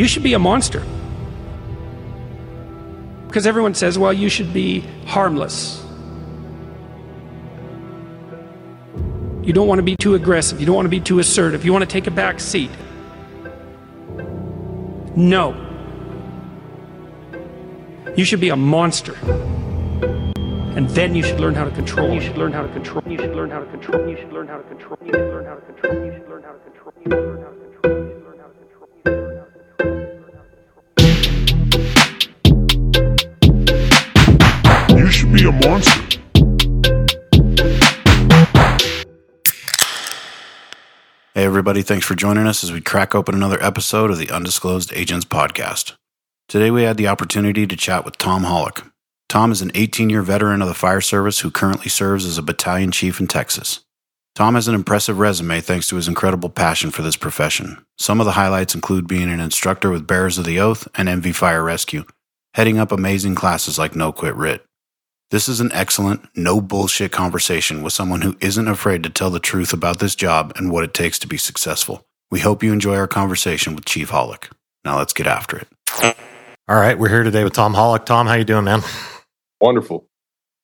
You should be a monster. Because everyone says, well, you should be harmless. You don't want to be too aggressive. You don't want to be too assertive. You want to take a back seat. No. You should be a monster. And then you should learn how to control. You should learn how to control. You should learn how to control. You should learn how to control. You should learn how to control. You should learn how to control. You should learn how to control. Be a monster. Hey, everybody, thanks for joining us as we crack open another episode of the Undisclosed Agents Podcast. Today, we had the opportunity to chat with Tom Hollick. Tom is an 18 year veteran of the fire service who currently serves as a battalion chief in Texas. Tom has an impressive resume thanks to his incredible passion for this profession. Some of the highlights include being an instructor with Bearers of the Oath and MV Fire Rescue, heading up amazing classes like No Quit RIT. This is an excellent, no bullshit conversation with someone who isn't afraid to tell the truth about this job and what it takes to be successful. We hope you enjoy our conversation with Chief Hollick. Now let's get after it. All right, we're here today with Tom Hollick. Tom, how you doing, man? Wonderful.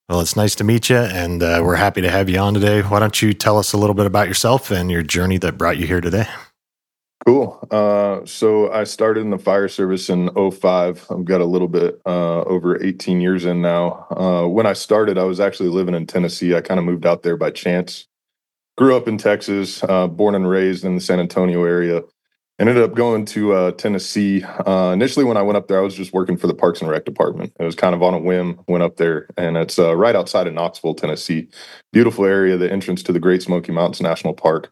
Well, it's nice to meet you, and uh, we're happy to have you on today. Why don't you tell us a little bit about yourself and your journey that brought you here today? Cool. Uh, so I started in the fire service in 05. I've got a little bit uh, over 18 years in now. Uh, when I started, I was actually living in Tennessee. I kind of moved out there by chance. Grew up in Texas, uh, born and raised in the San Antonio area. Ended up going to uh, Tennessee. Uh, initially, when I went up there, I was just working for the Parks and Rec department. It was kind of on a whim. Went up there, and it's right outside of Knoxville, Tennessee. Beautiful area. The entrance to the Great Smoky Mountains National Park.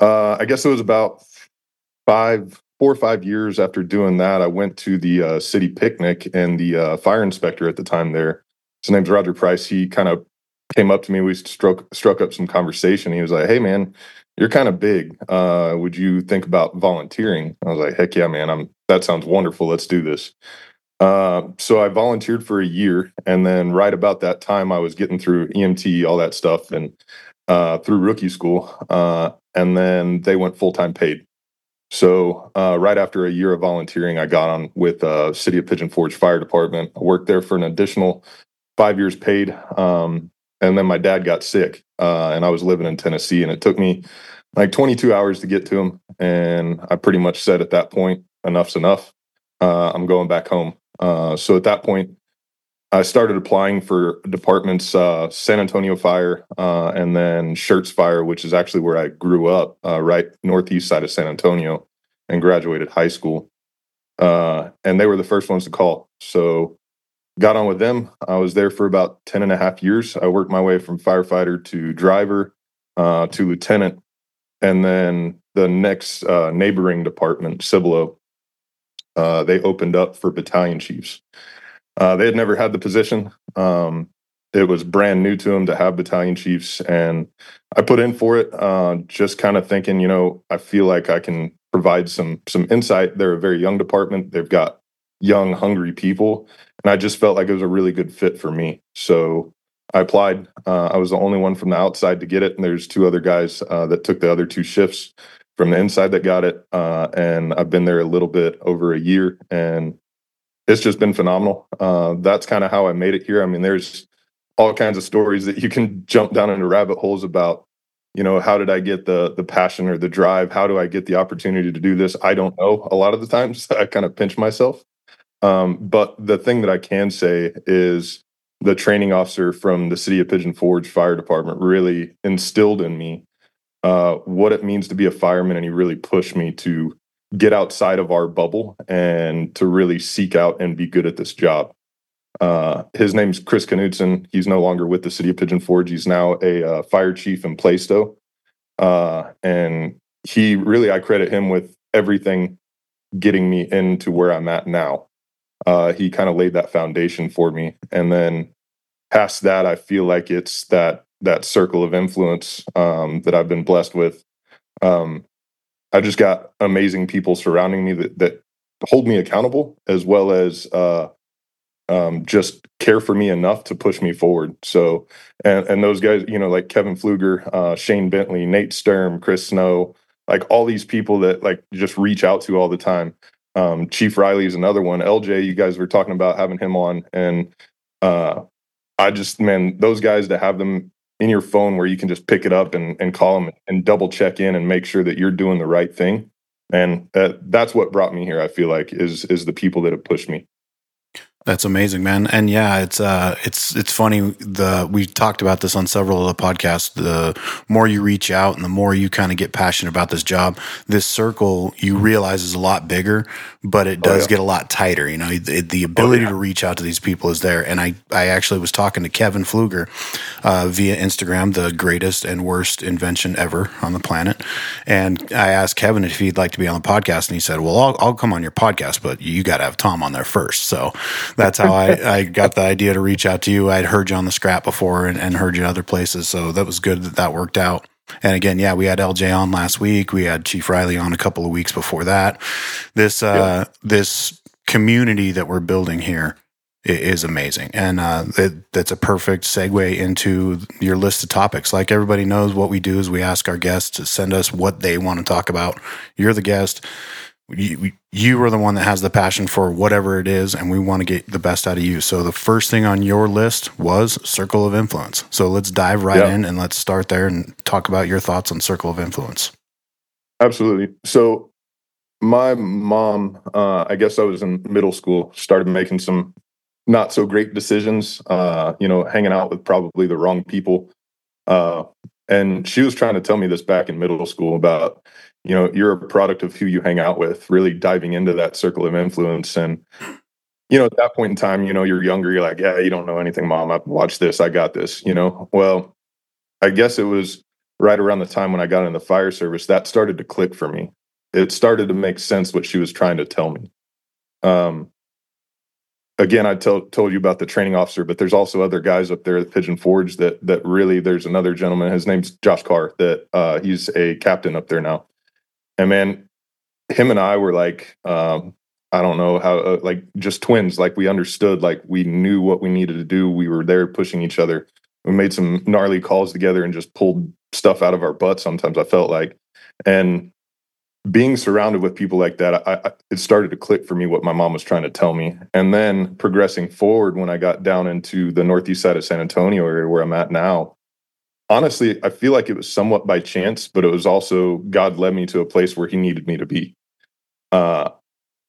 I guess it was about five, four or five years after doing that, I went to the uh, city picnic, and the uh, fire inspector at the time there, his name's Roger Price. He kind of came up to me. We struck struck up some conversation. He was like, "Hey, man, you're kind of big. Uh, would you think about volunteering?" I was like, "Heck yeah, man! I'm that sounds wonderful. Let's do this." Uh, so I volunteered for a year, and then right about that time, I was getting through EMT, all that stuff, and uh, through rookie school, uh, and then they went full time paid. So uh, right after a year of volunteering, I got on with uh, City of Pigeon Forge Fire Department. I worked there for an additional five years paid, um, and then my dad got sick, uh, and I was living in Tennessee, and it took me like 22 hours to get to him, and I pretty much said at that point, enough's enough. Uh, I'm going back home. Uh, so at that point, I started applying for departments, uh, San Antonio Fire, uh, and then Schertz Fire, which is actually where I grew up, uh, right northeast side of San Antonio, and graduated high school. Uh, and they were the first ones to call. So got on with them. I was there for about 10 and a half years. I worked my way from firefighter to driver uh, to lieutenant. And then the next uh, neighboring department, Cibolo, they opened up for battalion chiefs. Uh, they had never had the position. Um, it was brand new to them to have battalion chiefs, and I put in for it. Uh, just kind of thinking, you know, I feel like I can provide some some insight. They're a very young department. They've got young, hungry people, and I just felt like it was a really good fit for me. So I applied. Uh, I was the only one from the outside to get it, and there's two other guys uh, that took the other two shifts from the inside that got it. Uh, and I've been there a little bit over a year, and it's just been phenomenal. Uh, that's kind of how I made it here. I mean, there's all kinds of stories that you can jump down into rabbit holes about. You know, how did I get the the passion or the drive? How do I get the opportunity to do this? I don't know. A lot of the times, I kind of pinch myself. Um, but the thing that I can say is the training officer from the city of Pigeon Forge Fire Department really instilled in me uh, what it means to be a fireman, and he really pushed me to get outside of our bubble and to really seek out and be good at this job. Uh, his name's Chris Knudsen. He's no longer with the city of Pigeon Forge. He's now a uh, fire chief in Plaistow. Uh, and he really, I credit him with everything getting me into where I'm at now. Uh, he kind of laid that foundation for me. And then past that, I feel like it's that that circle of influence um, that I've been blessed with. Um, I just got amazing people surrounding me that, that hold me accountable as well as uh, um, just care for me enough to push me forward. So, and, and those guys, you know, like Kevin Fluger, uh, Shane Bentley, Nate Sturm, Chris Snow, like all these people that like just reach out to all the time. Um, Chief Riley is another one. LJ, you guys were talking about having him on, and uh, I just man, those guys to have them in your phone where you can just pick it up and, and call them and double check in and make sure that you're doing the right thing. And uh, that's what brought me here. I feel like is is the people that have pushed me. That's amazing, man. And yeah, it's uh it's it's funny the we talked about this on several of the podcasts. The more you reach out and the more you kind of get passionate about this job, this circle you realize is a lot bigger, but it does oh, yeah. get a lot tighter, you know. The, the ability oh, yeah. to reach out to these people is there. And I I actually was talking to Kevin Fluger uh, via Instagram, the greatest and worst invention ever on the planet. And I asked Kevin if he'd like to be on the podcast and he said, "Well, I'll I'll come on your podcast, but you got to have Tom on there first. So that's how I, I got the idea to reach out to you. I'd heard you on the scrap before and, and heard you other places. So that was good that that worked out. And again, yeah, we had LJ on last week. We had Chief Riley on a couple of weeks before that. This, uh, yeah. this community that we're building here is amazing. And uh, it, that's a perfect segue into your list of topics. Like everybody knows, what we do is we ask our guests to send us what they want to talk about. You're the guest you, you are the one that has the passion for whatever it is, and we want to get the best out of you. So the first thing on your list was Circle of Influence. So let's dive right in and let's start there and talk about your thoughts on Circle of Influence. Absolutely. So my mom, uh, I guess I was in middle school, started making some not so great decisions. Uh, you know, hanging out with probably the wrong people. Uh, and she was trying to tell me this back in middle school about you know you're a product of who you hang out with really diving into that circle of influence. And you know at that point in time you know you're younger you're like yeah you don't know anything mom. I watch this. I got this you know? Well i guess it was right around the time when i got in the fire service that started to click for me. It started to make sense what she was trying to tell me. Um again i told you about the training officer but there's also other guys up there at pigeon forge that that really there's another gentleman. His name's josh carr that uh he's a captain up there now and man, him and I were like, um, I don't know how, uh, like just twins. Like we understood, like we knew what we needed to do. We were there pushing each other. We made some gnarly calls together and just pulled stuff out of our butts. Sometimes I felt like, and being surrounded with people like that, I, I, it started to click for me what my mom was trying to tell me. And then progressing forward, when I got down into the northeast side of San Antonio area where I'm at now, honestly, I feel like it was somewhat by chance, but it was also God led me to a place where He needed me to be. Uh,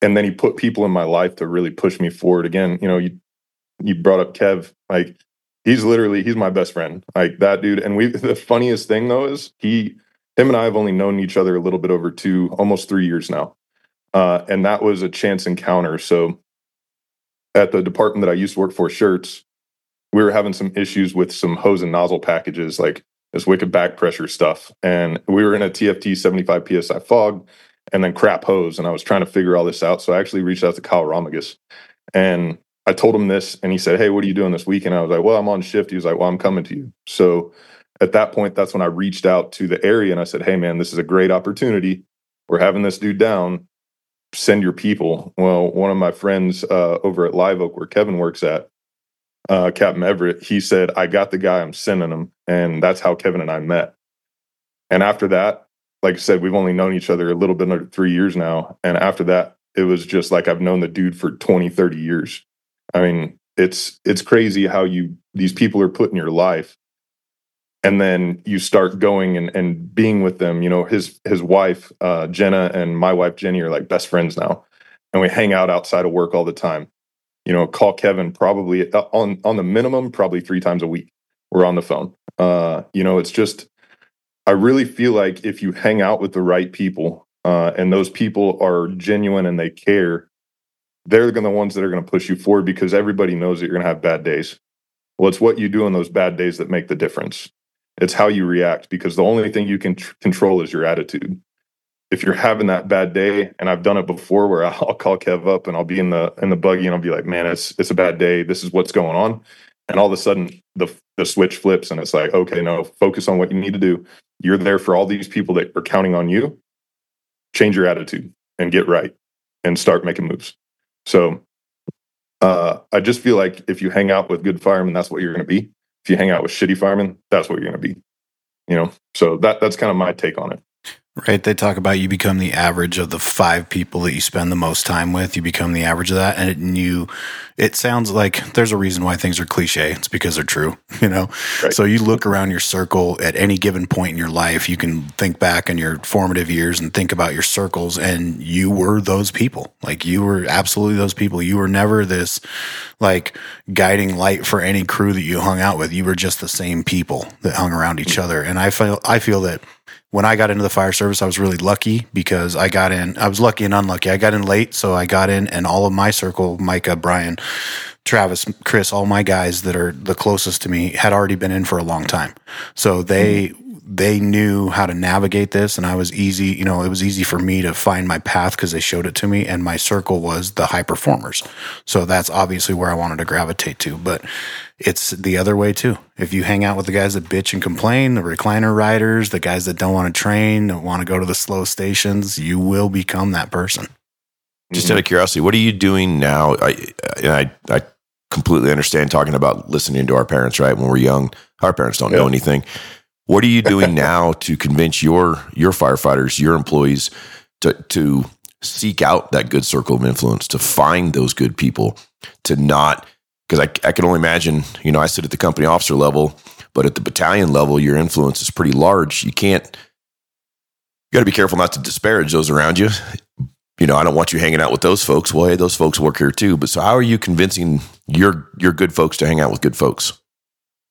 and then He put people in my life to really push me forward. Again, you know, you you brought up Kev, like he's literally he's my best friend, like that dude. And we the funniest thing though is he him and I have only known each other a little bit over two, almost three years now. Uh, and that was a chance encounter. So at the department that I used to work for, Schertz, we were having some issues with some hose and nozzle packages, like this wicked back pressure stuff. And we were in a TFT 75 PSI fog and then crap hose. And I was trying to figure all this out. So I actually reached out to Kyle Romagus and I told him this and he said, Hey, what are you doing this week? And I was like, Well, I'm on shift. He was like, Well, I'm coming to you. So at that point, that's when I reached out to the area and I said, Hey, man, this is a great opportunity. We're having this dude down. Send your people. Well, one of my friends uh, over at Live Oak, where Kevin works at, uh, Captain Everett, he said, I got the guy, I'm sending him. And that's how Kevin and I met. And after that, like I said, we've only known each other a little bit under three years now. And after that, it was just like I've known the dude for 20, 30 years. I mean, it's it's crazy how you these people are put in your life and then you start going and, and being with them you know his his wife uh, jenna and my wife jenny are like best friends now and we hang out outside of work all the time you know, call Kevin probably uh, on on the minimum probably three times a week. We're on the phone. Uh, you know, it's just I really feel like if you hang out with the right people uh, and those people are genuine and they care, they're the ones that are going to push you forward because everybody knows that you're going to have bad days. Well, it's what you do on those bad days that make the difference. It's how you react because the only thing you can tr- control is your attitude if you're having that bad day, and I've done it before where I'll call Kev up and I'll be in the in the buggy and I'll be like, man, it's it's a bad day. This is what's going on. And all of a sudden the the switch flips and it's like, okay, no, focus on what you need to do. You're there for all these people that are counting on you. Change your attitude and get right and start making moves. So uh, I just feel like if you hang out with good firemen, that's what you're going to be. If you hang out with shitty firemen, that's what you're going to be. You know, so that that's kind of my take on it. Right. They talk about you become the average of the five people that you spend the most time with. You become the average of that. And you, it sounds like there's a reason why things are cliche. It's because they're true, you know? Right. So you look around your circle at any given point in your life, you can think back in your formative years and think about your circles and you were those people. Like you were absolutely those people. You were never this like guiding light for any crew that you hung out with. You were just the same people that hung around each hmm. other. And I feel, I feel that when I got into the fire service, I was really lucky because I got in. I was lucky and unlucky. I got in late, so I got in, and all of my circle, Micah, Brian, Travis, Chris, all my guys that are the closest to me had already been in for a long time. So they mm-hmm they knew how to navigate this and I was easy, you know, it was easy for me to find my path because they showed it to me and my circle was the high performers. So that's obviously where I wanted to gravitate to, but it's the other way too. If you hang out with the guys that bitch and complain, the recliner riders, the guys that don't want to train, don't want to go to the slow stations, you will become that person. Just out of curiosity, what are you doing now? I, I, I completely understand talking about listening to our parents, right? When we're young, our parents don't yeah. know anything what are you doing now to convince your your firefighters, your employees to to seek out that good circle of influence, to find those good people, to not because I, I can only imagine, you know, I sit at the company officer level, but at the battalion level, your influence is pretty large. You can't you got to be careful not to disparage those around you. You know, I don't want you hanging out with those folks. Well, hey, those folks work here too. But so, how are you convincing your your good folks to hang out with good folks?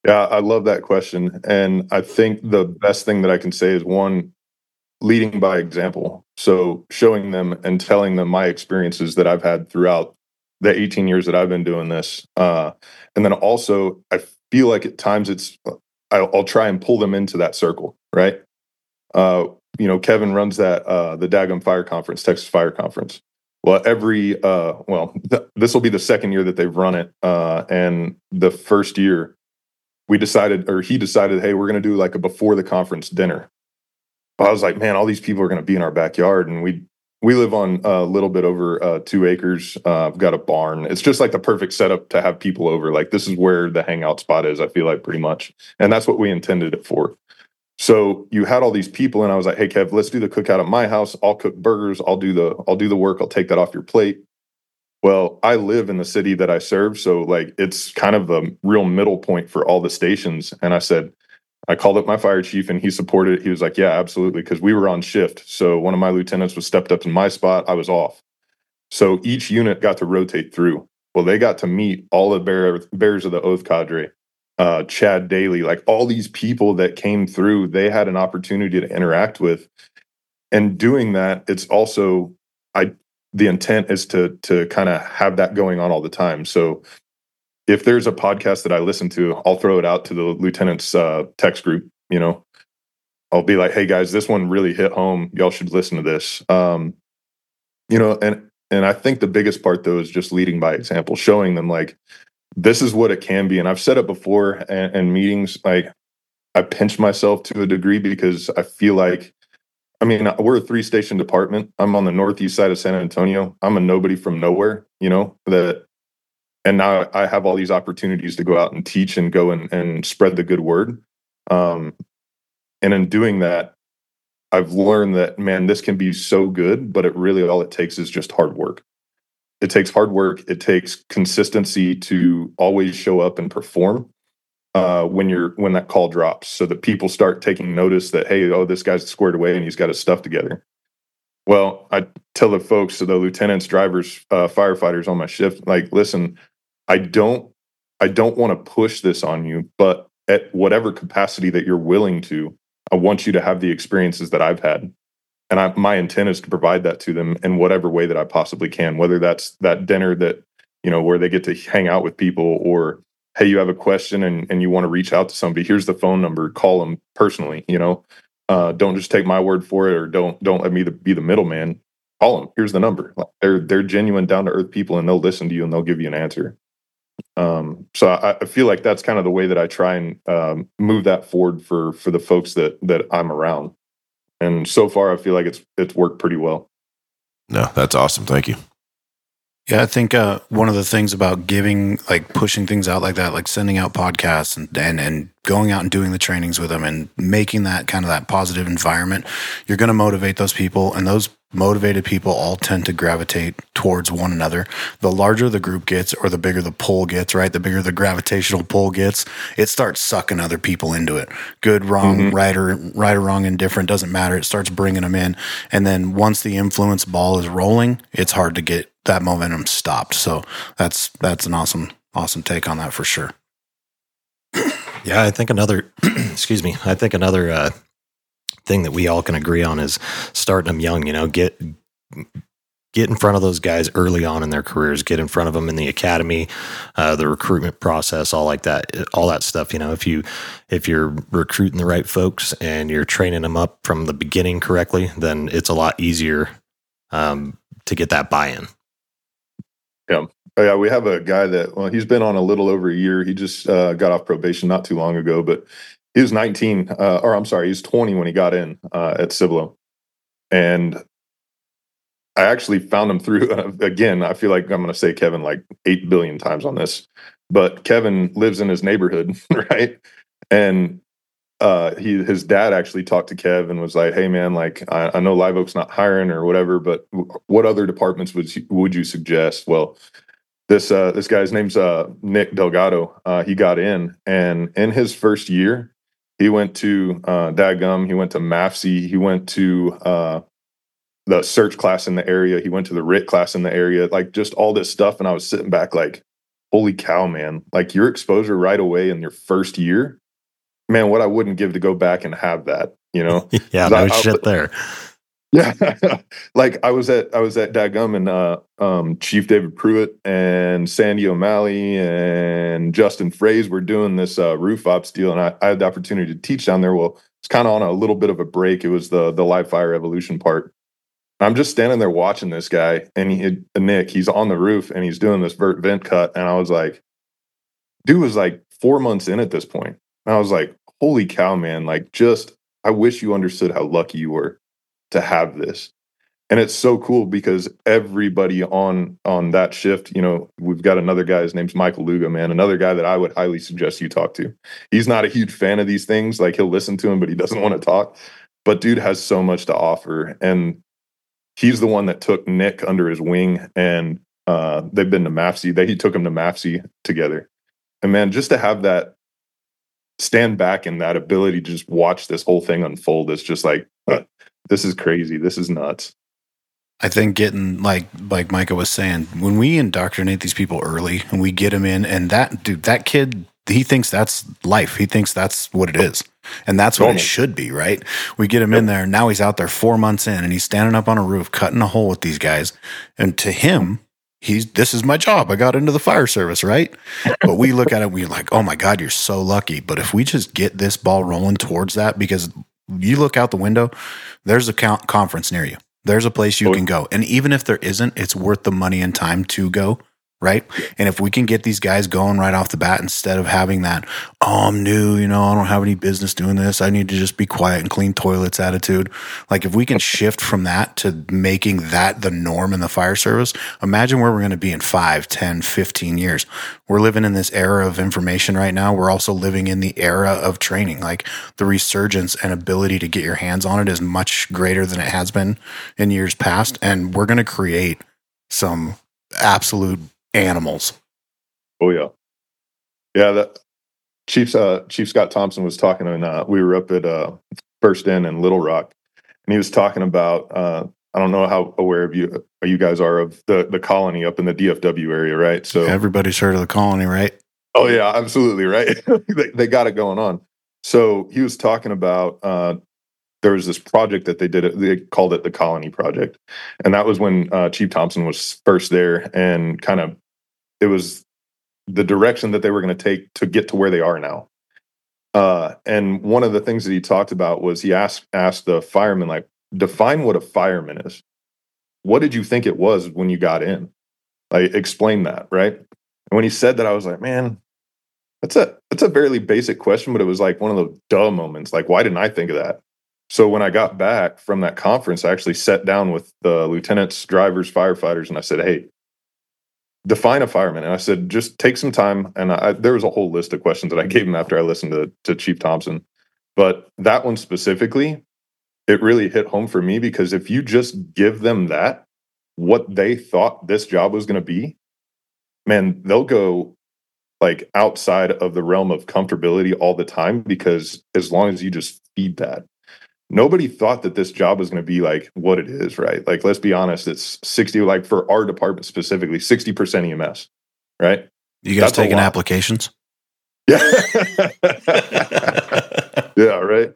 Yeah, I love that question. And I think the best thing that I can say is one, leading by example. So showing them and telling them my experiences that I've had throughout the 18 years that I've been doing this. Uh, and then also, I feel like at times it's, I'll, I'll try and pull them into that circle, right? Uh, you know, Kevin runs that, uh, the Dagum Fire Conference, Texas Fire Conference. Well, every, uh, well, th- this will be the second year that they've run it. Uh, and the first year, we decided, or he decided, hey, we're going to do like a before the conference dinner. But I was like, man, all these people are going to be in our backyard, and we we live on a little bit over uh, two acres. Uh, I've got a barn. It's just like the perfect setup to have people over. Like this is where the hangout spot is. I feel like pretty much, and that's what we intended it for. So you had all these people, and I was like, "Hey, Kev, let's do the cookout at my house. I'll cook burgers. I'll do the I'll do the work. I'll take that off your plate. Well, I live in the city that I serve. So, like, it's kind of a real middle point for all the stations. And I said, I called up my fire chief and he supported it. He was like, Yeah, absolutely. Because we were on shift. So, one of my lieutenants was stepped up in my spot. I was off. So, each unit got to rotate through. Well, they got to meet all the bear, bears of the oath cadre, uh, Chad Daly, like all these people that came through, they had an opportunity to interact with. And doing that, it's also, I the intent is to to kind of have that going on all the time. So if there's a podcast that I listen to, I'll throw it out to the lieutenant's uh, text group. You know, I'll be like, "Hey guys, this one really hit home. Y'all should listen to this." Um, you know, and and I think the biggest part though is just leading by example, showing them like this is what it can be. And I've said it before and, meetings, like I pinch myself to a degree because I feel like I mean, we're a three station department. I'm on the northeast side of San Antonio. I'm a nobody from nowhere, you know, that and now I have all these opportunities to go out and teach and go and, and spread the good word. Um, and in doing that, I've learned that man, this can be so good, but it really all it takes is just hard work. It takes hard work. It takes consistency to always show up and perform uh, when you're when that call drops, so that people start taking notice that hey, oh, this guy's squared away and he's got his stuff together. Well, I tell the folks, the lieutenants, drivers, uh, firefighters on my shift, like, listen, I don't, I don't want to push this on you, but at whatever capacity that you're willing to, I want you to have the experiences that I've had, and I, my intent is to provide that to them in whatever way that I possibly can, whether that's that dinner that you know where they get to hang out with people or hey you have a question and, and you want to reach out to somebody here's the phone number call them personally you know? Uh, don't just take my word for it or don't don't let me be the middleman. Call them here's the number. They're they're genuine down to earth people and they'll listen to you and they'll give you an answer. Um, so I, I, feel like that's kind of the way that i try and um, move that forward for for the folks that that i'm around. And so far i feel like it's it's worked pretty well. No that's awesome. Thank you Yeah, I think uh, one of the things about giving, like pushing things out like that, like sending out podcasts and, and and going out and doing the trainings with them and making that kind of that positive environment, you're going to motivate those people, and those motivated people all tend to gravitate towards one another. The larger the group gets, or the bigger the pull gets, right? The bigger the gravitational pull gets, it starts sucking other people into it. Good, wrong, Mhm. right or right or wrong, indifferent doesn't matter. It starts bringing them in, and then once the influence ball is rolling, it's hard to get that momentum stopped. So that's that's an awesome awesome take on that for sure. Yeah, I think another, excuse me, I think another uh, thing that we all can agree on is starting them young. You know, get get in front of those guys early on in their careers. Get in front of them in the academy, uh, the recruitment process, all like that, all that stuff. You know, if you if you're recruiting the right folks and you're training them up from the beginning correctly, then it's a lot easier um, to get that buy-in. Oh, yeah, we have a guy that well, he's been on a little over a year. He just uh, got off probation not too long ago, but he was 19, uh, or I'm sorry, he was 20 when he got in uh, at Cibolo, and I actually found him through. again, I feel like I'm going to say Kevin like eight billion times on this, but Kevin lives in his neighborhood, right? And uh, he his dad actually talked to Kev and was like, "Hey man, like I, I know Live Oak's not hiring or whatever, but what other departments would would you suggest?" Well this uh this guy's name's uh Nick Delgado. Uh he got in and in his first year, he went to uh Dagum, he went to MAFC, he went to uh the search class in the area, he went to the RIT class in the area, like just all this stuff. And I was sitting back like, holy cow, man. Like your exposure right away in your first year, man, what I wouldn't give to go back and have that, you know? yeah, I- no I- shit there. Yeah, like I was at I was at Dagum and uh, um, Chief David Pruitt and Sandy O'Malley and Justin Fraze were doing this uh, roof ops deal, and I, I had the opportunity to teach down there. Well, it's kind of on a little bit of a break. It was the the live fire evolution part. I'm just standing there watching this guy, and he, Nick, he's on the roof and he's doing this vert vent cut, and I was like, dude was like four months in at this point. And I was like, holy cow, man! Like, just I wish you understood how lucky you were to have this and it's so cool because everybody on on that shift you know we've got another guy his name's michael luga man another guy that i would highly suggest you talk to he's not a huge fan of these things like he'll listen to him but he doesn't want to talk but dude has so much to offer and he's the one that took nick under his wing and uh they've been to MAFSI. they he took him to MAFSI together and man just to have that stand back and that ability to just watch this whole thing unfold is just like this is crazy this is nuts I think getting like like Micah was saying, when we indoctrinate these people early and we get them in, and that dude, that kid, he thinks that's life. He thinks that's what it is, and that's what Normal. it should be, right? We get him in there. Now he's out there four months in, and he's standing up on a roof cutting a hole with these guys, and to him. He's this is my job. I got into the fire service, right? But we look at it, we're like, oh my God, you're so lucky. But if we just get this ball rolling towards that, because you look out the window, there's a conference near you. There's a place you Oh, can go. And even if there isn't, it's worth the money and time to go. Right. And if we can get these guys going right off the bat instead of having that, oh, I'm new, you know, I don't have any business doing this. I need to just be quiet and clean toilets attitude. Like if we can shift from that to making that the norm in the fire service, imagine where we're going to be in 5, 10, 15 years. We're living in this era of information right now. We're also living in the era of training. Like the resurgence and ability to get your hands on it is much greater than it has been in years past. And we're going to create some absolute animals. Oh yeah, yeah. That Chiefs uh, Chief Scott Thompson was talking, and uh, we were up at uh, First Inn in Little Rock, and he was talking about. Uh, I don't know how aware of you you guys are of the the colony up in the DFW area, right? So Everybody's heard of the colony, right? Oh yeah, absolutely right. they, they got it going on. So he was talking about uh, there was this project that they did. It, they called it the Colony Project, and that was when uh, Chief Thompson was first there, and kind of it was the direction that they were going to take to get to where they are now. Uh, and one of the things that he talked about was he asked asked the firemen like define what a fireman is. What did you think it was when you got in? Like explain that, right? And when he said that, I was like, man, that's a that's a fairly basic question, but it was like one of those duh moments. Like, why didn't I think of that? So when I got back from that conference, I actually sat down with the lieutenants, drivers, firefighters, and I said, "Hey, define a fireman. And I said, just take some time. And I, there was a whole list of questions that I gave him after I listened to, to Chief Thompson. But that one specifically, it really hit home for me because if you just give them that, what they thought this job was going to be, man, they'll go like outside of the realm of comfortability all the time because as long as you just feed that. Nobody thought that this job was going to be like what it is, right? Like, let's be honest, it's 60, like for our department specifically, 60% EMS, right? You guys That's taking applications? Yeah. yeah, right.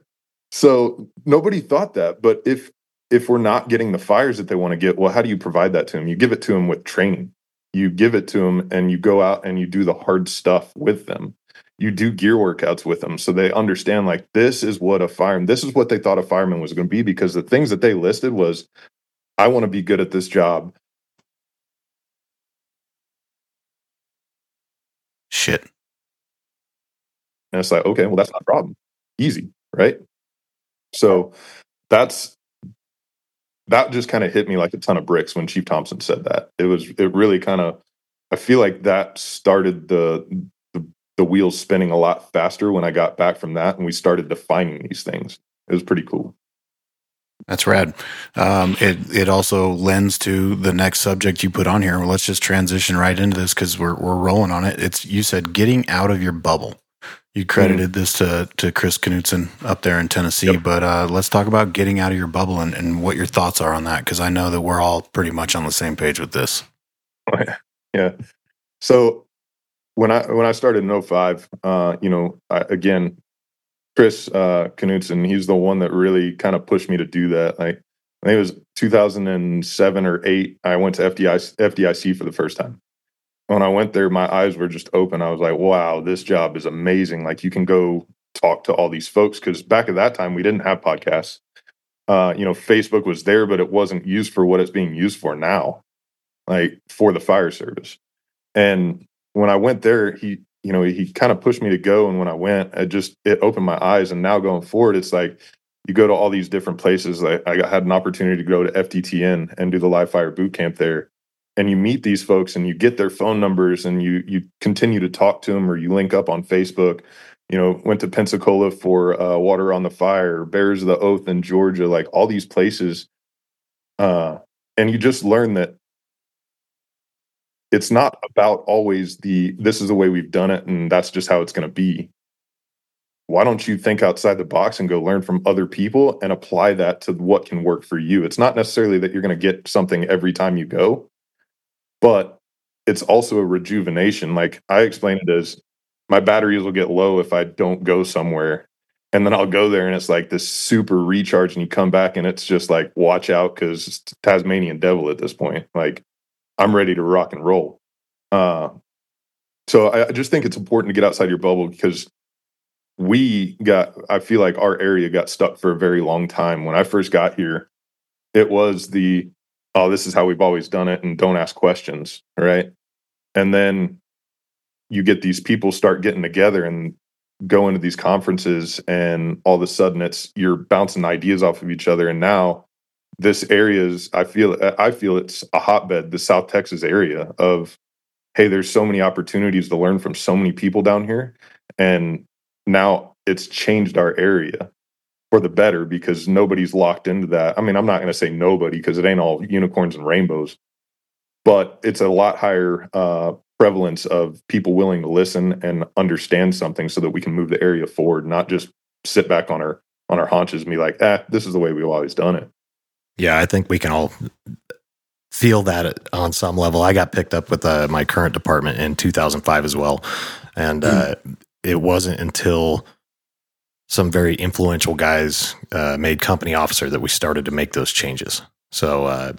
So nobody thought that, but if if we're not getting the fires that they want to get, well, how do you provide that to them? You give it to them with training. You give it to them and you go out and you do the hard stuff with them. You do gear workouts with them so they understand like this is what a fireman, this is what they thought a fireman was going to be because the things that they listed was I want to be good at this job. Shit. And it's like, okay, well, that's not a problem. Easy, right? So that's that just kind of hit me like a ton of bricks when Chief Thompson said that. It was it really kind of I feel like that started the, the wheels spinning a lot faster when I got back from that and we started defining these things. It was pretty cool. That's rad. Um, it it also lends to the next subject you put on here. Well, let's just transition right into this because we're we're rolling on it. It's you said getting out of your bubble. You credited this to to Chris Knutson up there in Tennessee, Yep. but uh, let's talk about getting out of your bubble and, and what your thoughts are on that because I know that we're all pretty much on the same page with this. yeah. So when I when I started in 05, uh, you know, I, again, Chris uh, Knutson, he's the one that really kind of pushed me to do that. Like I think it was 2007 or eight. I went to FDIC, FDIC for the first time. When I went there, my eyes were just open. I was like, "Wow, this job is amazing!" Like you can go talk to all these folks because back at that time we didn't have podcasts. Uh, you know, Facebook was there, but it wasn't used for what it's being used for now, like for the fire service. And when I went there, he, you know, he kind of pushed me to go. And when I went, it just it opened my eyes. And now going forward, it's like you go to all these different places. Like I had an opportunity to go to FDTN and do the live fire boot camp there, and you meet these folks and you get their phone numbers and you you continue to talk to them or you link up on Facebook. You know, went to Pensacola for uh, Water on the Fire, Bears of the Oath in Georgia, like all these places. Uh, and you just learn that it's not about always the this is the way we've done it and that's just how it's going to be. Why don't you think outside the box and go learn from other people and apply that to what can work for you? It's not necessarily that you're going to get something every time you go but it's also a rejuvenation. Like i explain it as my batteries will get low if i don't go somewhere. And then i'll go there and it's like this super recharge and you come back and it's just like watch out because tasmanian devil at this point. Like I'm ready to rock and roll. Uh, so I, I just think it's important to get outside your bubble because we got, I feel like our area got stuck for a very long time. When I first got here, it was the, oh, this is how we've always done it and don't ask questions. Right. And then you get these people start getting together and go into these conferences and all of a sudden it's you're bouncing ideas off of each other and now this area is i feel i feel it's a hotbed the south texas area of hey there's so many opportunities to learn from so many people down here and now it's changed our area for the better because nobody's locked into that. I mean i'm not going to say nobody because it ain't all unicorns and rainbows but it's a lot higher uh, prevalence of people willing to listen and understand something so that we can move the area forward not just sit back on our on our haunches and be like eh this is the way we've always done it Yeah, I think we can all feel that on some level. I got picked up with uh, my current department in 2005 as well. And uh, it wasn't until some very influential guys uh, made company officer that we started to make those changes. So, uh,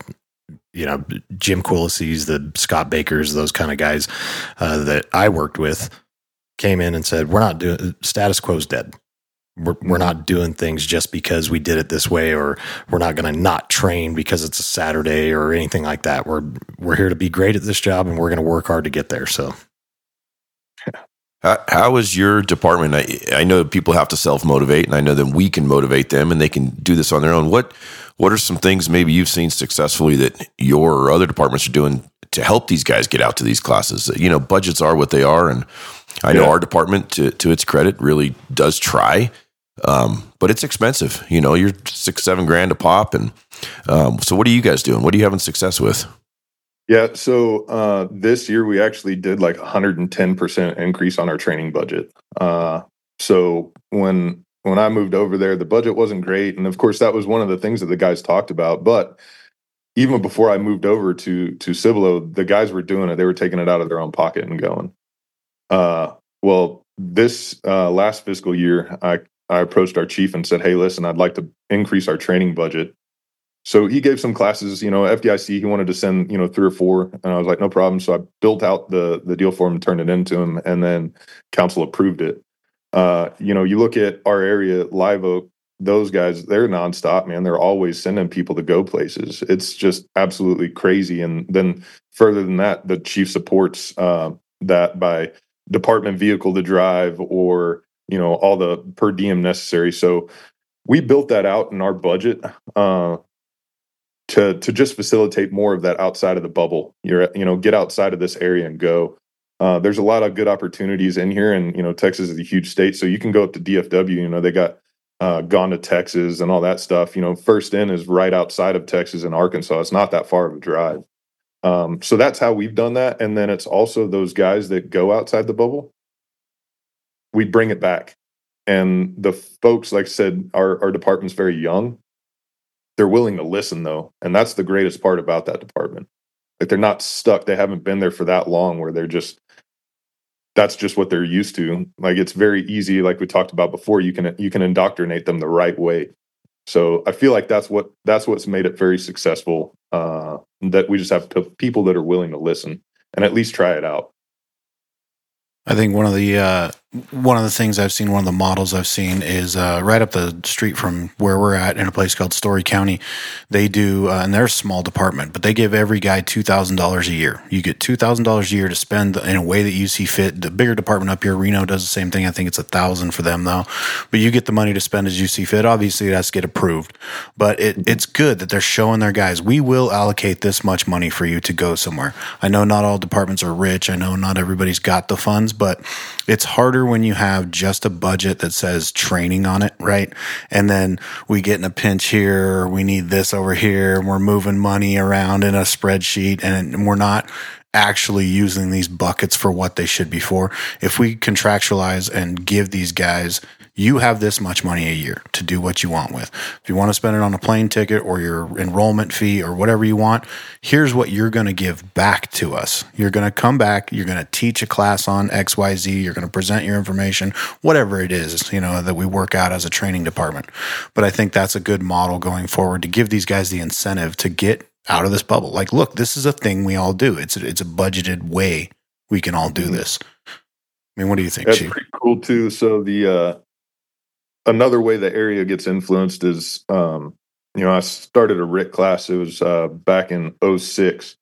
you know, Jim Quillises, the Scott Bakers, those kind of guys uh, that I worked with came in and said, We're not doing status quo's dead. We're, we're not doing things just because we did it this way, or we're not going to not train because it's a Saturday or anything like that. We're we're here to be great at this job, and we're going to work hard to get there. So, How, how is your department? I, I know people have to self motivate, and I know that we can motivate them, and they can do this on their own. What What are some things maybe you've seen successfully that your or other departments are doing to help these guys get out to these classes. You know, budgets are what they are, and I know Yeah. our department, to to its credit, really does try, um, but it's expensive. You know, you're six seven grand a pop, and um, so what are you guys doing? What are you having success with? Yeah, so uh, this year we actually did like 110% increase on our training budget. Uh, so when when I moved over there, the budget wasn't great, and of course that was one of the things that the guys talked about. But even before I moved over to to Cibolo, the guys were doing it; they were taking it out of their own pocket and going. Uh, well, this uh, last fiscal year, I I approached our chief and said, "Hey, listen, I'd like to increase our training budget." So he gave some classes, you know, FDIC. He wanted to send, you know, three or four, and I was like, no problem. So I built out the the deal for him, turned it into him, and then council approved it. Uh, you know, you look at our area, Live Oak. Those guys, they're nonstop, man. They're always sending people to go places. It's just absolutely crazy. And then further than that, the chief supports uh, that by department vehicle to drive or you know all the per diem necessary. So we built that out in our budget. Uh, to to just facilitate more of that outside of the bubble. You're you know get outside of this area and go. Uh, there's a lot of good opportunities in here, and you know Texas is a huge state, so you can go up to DFW. You know they got uh, gone to Texas and all that stuff. You know, first in is right outside of Texas and Arkansas. It's not that far of a drive. Um, so that's how we've done that, and then it's also those guys that go outside the bubble. We bring it back, and the folks, like I said, our our department's very young. They're willing to listen though and that's the greatest part about that department. Like they're not stuck. They haven't been there for that long where they're just that's just what they're used to. Like it's very easy like we talked about before you can you can indoctrinate them the right way so i feel like that's what that's what's made it very successful uh that we just have people that are willing to listen and at least try it out. I think one of the uh, one of the things I've seen, one of the models I've seen is uh, right up the street from where we're at in a place called Storey County. They do, uh, and they're a small department, but they give every guy two thousand dollars a year. You get two thousand dollars a year to spend in a way that you see fit. The bigger department up here, Reno, does the same thing. I think it's a thousand for them though, but you get the money to spend as you see fit. Obviously, it has to get approved, but it, it's good that they're showing their guys. We will allocate this much money for you to go somewhere. I know not all departments are rich. I know not everybody's got the funds, but it's harder when you have just a budget that says training on it, right? And then we get in a pinch here, we need this over here, and we're moving money around in a spreadsheet, and we're not actually using these buckets for what they should be for. If we contractualize and give these guys, you have this much money a year to do what you want with. If you want to spend it on a plane ticket or your enrollment fee or whatever you want, here's what you're going to give back to us. You're going to come back, you're going to teach a class on XYZ, you're going to present your information, whatever it is, you know, that we work out as a training department. But I think that's a good model going forward to give these guys the incentive to get out of this bubble. Like, look, this is a thing we all do. It's a, it's a budgeted way we can all do this. I mean, what do you think, That's Chief? pretty cool too. So the uh another way the area gets influenced is um you know, I started a RIT class. It was uh back in 06.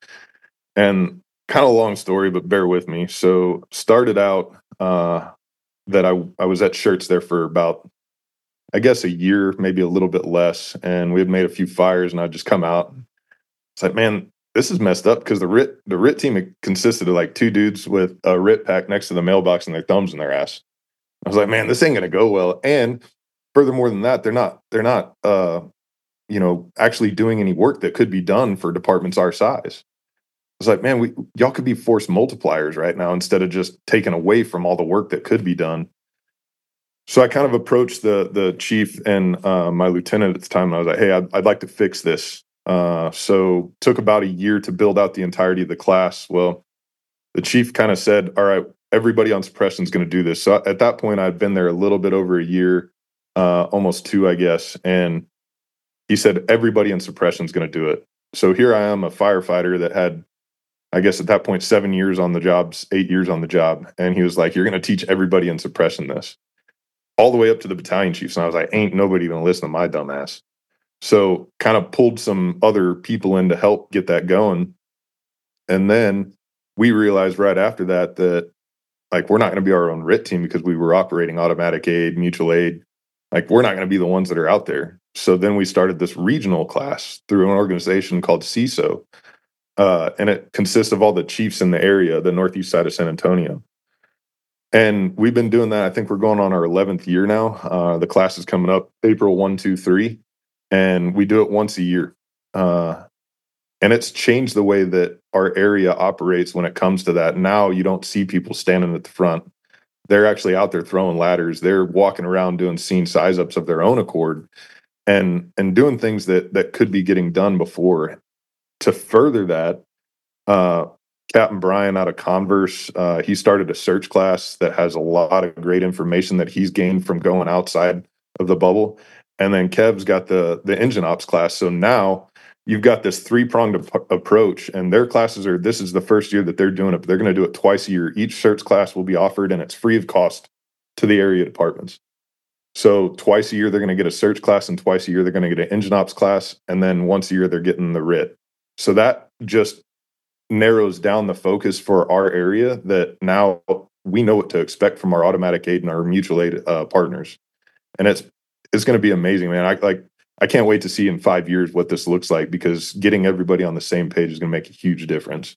And kind of a long story, but bear with me. So started out uh that I I was at Schertz there for about I guess a year, maybe a little bit less. And we had made a few fires and I'd just come out. It's like, man, this is messed up because the RIT the RIT team consisted of like two dudes with a RIT pack next to the mailbox and their thumbs in their ass. I was like, man, this ain't gonna go well. And furthermore than that, they're not they're not uh you know actually doing any work that could be done for departments our size. I was like, man, we y'all could be force multipliers right now instead of just taking away from all the work that could be done. So I kind of approached the the chief and uh, my lieutenant at the time, and I was like, "Hey, I'd, I'd like to fix this." Uh, so took about a year to build out the entirety of the class. Well, the chief kind of said, "All right, everybody on suppression is going to do this." So at that point, I'd been there a little bit over a year, uh, almost two, I guess, and he said everybody in suppression is going to do it. So here I am, a firefighter that had, I guess at that point, seven years on the job, eight years on the job, and he was like, "You're going to teach everybody in suppression this." all the way up to the battalion chiefs. And I was like, ain't nobody going to listen to my dumb ass. So kind of pulled some other people in to help get that going. And then we realized right after that that like we're not going to be our own RIT team because we were operating automatic aid, mutual aid. Like we're not going to be the ones that are out there. So then we started this regional class through an organization called CISO. uh, and it consists of all the chiefs in the area, the northeast side of San Antonio. And we've been doing that. I think we're going on our 11th year now. Uh, the class is coming up April 1, 2, 3. And we do it once a year. Uh, and it's changed the way that our area operates when it comes to that. Now you don't see people standing at the front. They're actually out there throwing ladders. They're walking around doing scene size ups of their own accord and and doing things that that could be getting done before. To further that, uh, Captain Brian out of Converse, uh, he started a search class that has a lot of great information that he's gained from going outside of the bubble. And then Kev's got the the engine ops class. So now you've got this three pronged ap- approach, and their classes are this is the first year that they're doing it, but they're going to do it twice a year. Each search class will be offered, and it's free of cost to the area departments. So twice a year they're going to get a search class, and twice a year they're going to get an engine ops class, and then once a year they're getting the RIT. So that just narrows down the focus for our area that now we know what to expect from our automatic aid and our mutual aid uh, partners and it's it's going to be amazing man i like i can't wait to see in five years what this looks like because getting everybody on the same page is going to make a huge difference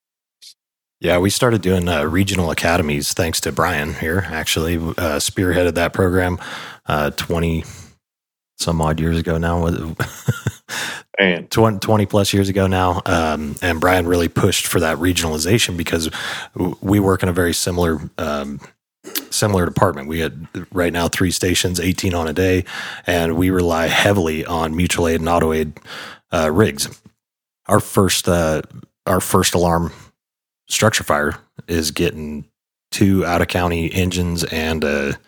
Yeah, we started doing uh, regional academies thanks to Brian here. Actually, uh, spearheaded that program uh, twenty some odd years ago now. And 20, 20 plus years ago now. Um, and Brian really pushed for that regionalization because we work in a very similar, um, similar department. We had right now three stations, 18 on a day, and we rely heavily on mutual aid and auto aid uh, rigs. Our first, uh, our first alarm structure fire is getting two out of county engines and a,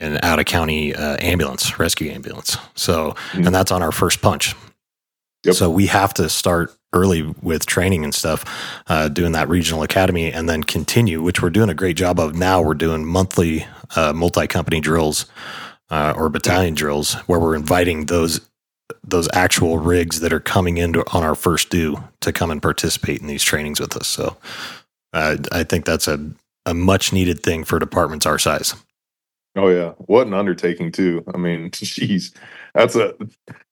an out of county uh, ambulance, rescue ambulance. So, Mhm. and that's on our first punch. Yep. So we have to start early with training and stuff, uh, doing that regional academy, and then continue, which we're doing a great job of now. We're doing monthly uh, multi-company drills uh, or battalion drills where we're inviting those those actual rigs that are coming into on our first due to come and participate in these trainings with us. So uh, I think that's a a much needed thing for departments our size. oh yeah what an undertaking too i mean jeez that's a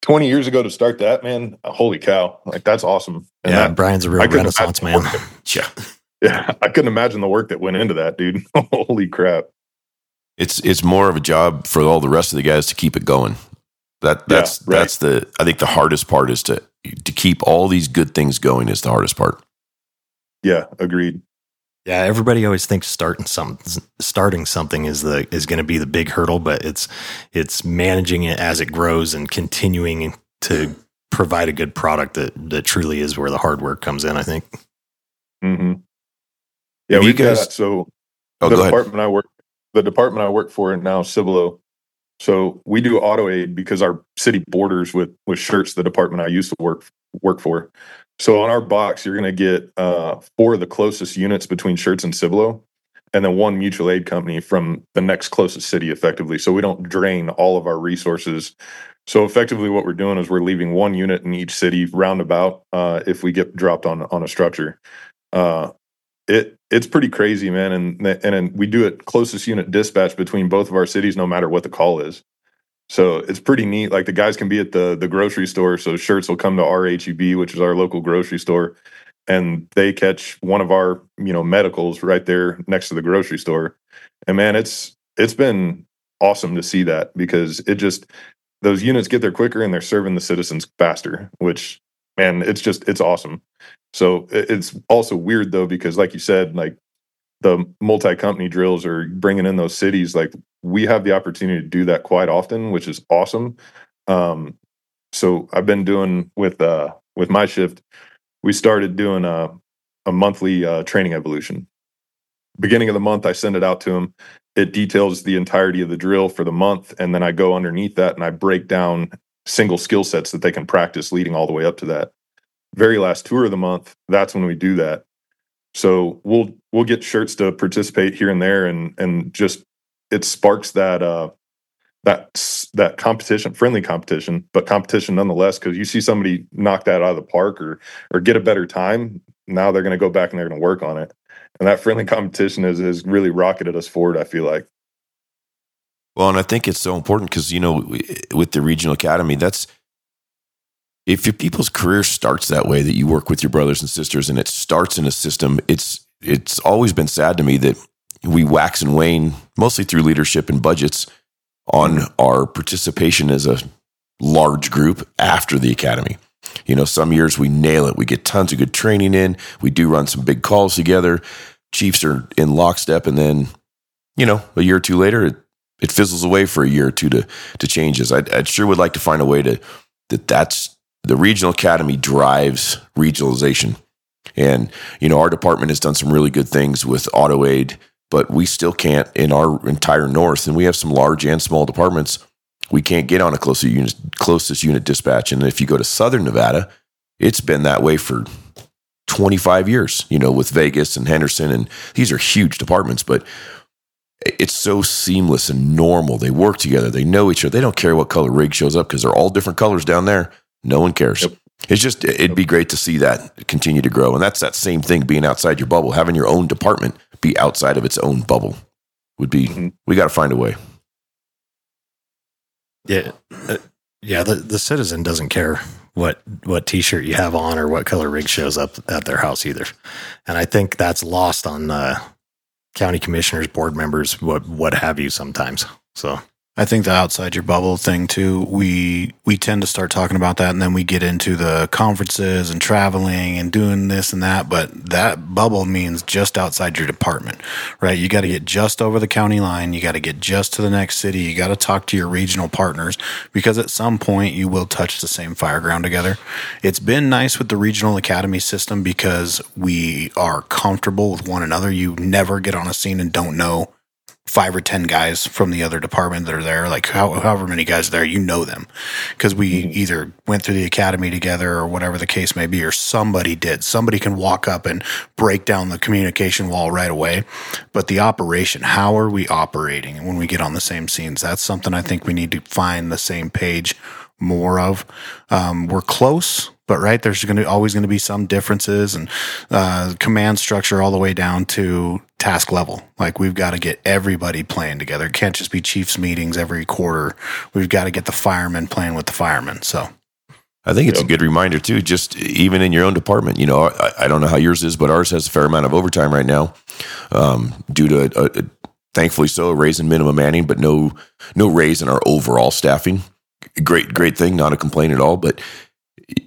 20 years ago to start that man holy cow like that's awesome and yeah, that, Brian's a real renaissance man. Yeah. yeah i couldn't imagine the work that went into that dude holy crap It's it's more of a job for all the rest of the guys to keep it going. That Yeah, that's right. that's the I think the hardest part is to to keep all these good things going is the hardest part. yeah agreed Yeah, everybody always thinks starting some starting something is the is going to be the big hurdle, but it's it's managing it as it grows and continuing to provide a good product that that truly is where the hard work comes in. I think. hmm yeah we guys- got so Oh, the go ahead. department I work the department I work for now, Cibolo. So we do auto aid because our city borders with with Schertz the department I used to work work for. So on our box, you're going to get uh, four of the closest units between Schertz and Cibolo, and then one mutual aid company from the next closest city, effectively. So we don't drain all of our resources. So effectively, what we're doing is we're leaving one unit in each city roundabout uh, if we get dropped on on a structure. Uh, it it's pretty crazy, man. And and then we do it closest unit dispatch between both of our cities, no matter what the call is. So it's pretty neat. Like the guys can be at the the grocery store, so Schertz will come to our HEB, which is our local grocery store, and they catch one of our you know medicals right there next to the grocery store. And man, it's it's been awesome to see that because it just those units get there quicker and they're serving the citizens faster, which man, it's just it's awesome. So it's also weird though because like you said, like the multi-company drills are bringing in those cities. Like we have the opportunity to do that quite often, which is awesome. Um, so I've been doing with uh with my shift. We started doing a a monthly uh, training evolution. Beginning of the month, I send it out to them. It details the entirety of the drill for the month, and then I go underneath that and I break down single skill sets that they can practice leading all the way up to that very last tour of the month that's when we do that so we'll we'll get Schertz to participate here and there and and just it sparks that uh that that competition friendly competition but competition nonetheless because you see somebody knock that out of the park or or get a better time now they're going to go back and they're going to work on it. And that friendly competition has, has really rocketed us forward i feel like. Well, and I think it's so important because you know with the regional academy, that's if your people's career starts that way, that you work with your brothers and sisters, and it starts in a system, it's it's always been sad to me that we wax and wane, mostly through leadership and budgets, on our participation as a large group after the academy. You know, some years we nail it. We get tons of good training in. We do run some big calls together. Chiefs are in lockstep, and then, you know, a year or two later, it, it fizzles away for a year or two to to changes. I, I sure would like to find a way to that that's the regional academy drives regionalization. And, you know, our department has done some really good things with auto aid, but we still can't in our entire north. And we have some large and small departments. We can't get on a closest unit, closest unit dispatch. And if you go to Southern Nevada, it's been that way for 25 years, you know, with Vegas and Henderson. And these are huge departments, but it's so seamless and normal. They work together. They know each other. They don't care what color rig shows up because they're all different colors down there. No one cares. Yep. It's just it'd be great to see that continue to grow, and that's that same thing being outside your bubble, having your own department be outside of its own bubble would be. Mm-hmm. We got to find a way. Yeah, uh, yeah. The the citizen doesn't care what what t-shirt you have on or what color rig shows up at their house either, and I think that's lost on uh, county commissioners, board members, what what have you sometimes. So I think the outside your bubble thing too. We we tend to start talking about that, and then we get into the conferences and traveling and doing this and that. But that bubble means just outside your department, right? You got to get just over the county line. You got to get just to the next city. You got to talk to your regional partners because at some point you will touch the same fire ground together. It's been nice with the regional academy system because we are comfortable with one another. You never get on a scene and don't know five or ten guys from the other department that are there like how, however many guys are there you know them. Because we mm-hmm. either went through the academy together or whatever the case may be or somebody did. Somebody can walk up and break down the communication wall right away. But the operation how are we operating when we get on the same scenes? That's something i think we need to find the same page more of. Um, we're close but right there's going to always going to be some differences and uh, command structure all the way down to task level. Like we've got to get everybody playing together. It can't just be chiefs meetings every quarter. We've got to get the firemen playing with the firemen. So I think it's yep. a good reminder too, just even in your own department, you know, I, I, don't know how yours is, but ours has a fair amount of overtime right now, um, due to a, a, thankfully so a raise in minimum manning, but no, no raise in our overall staffing. Great, great thing. Not a complaint at all, but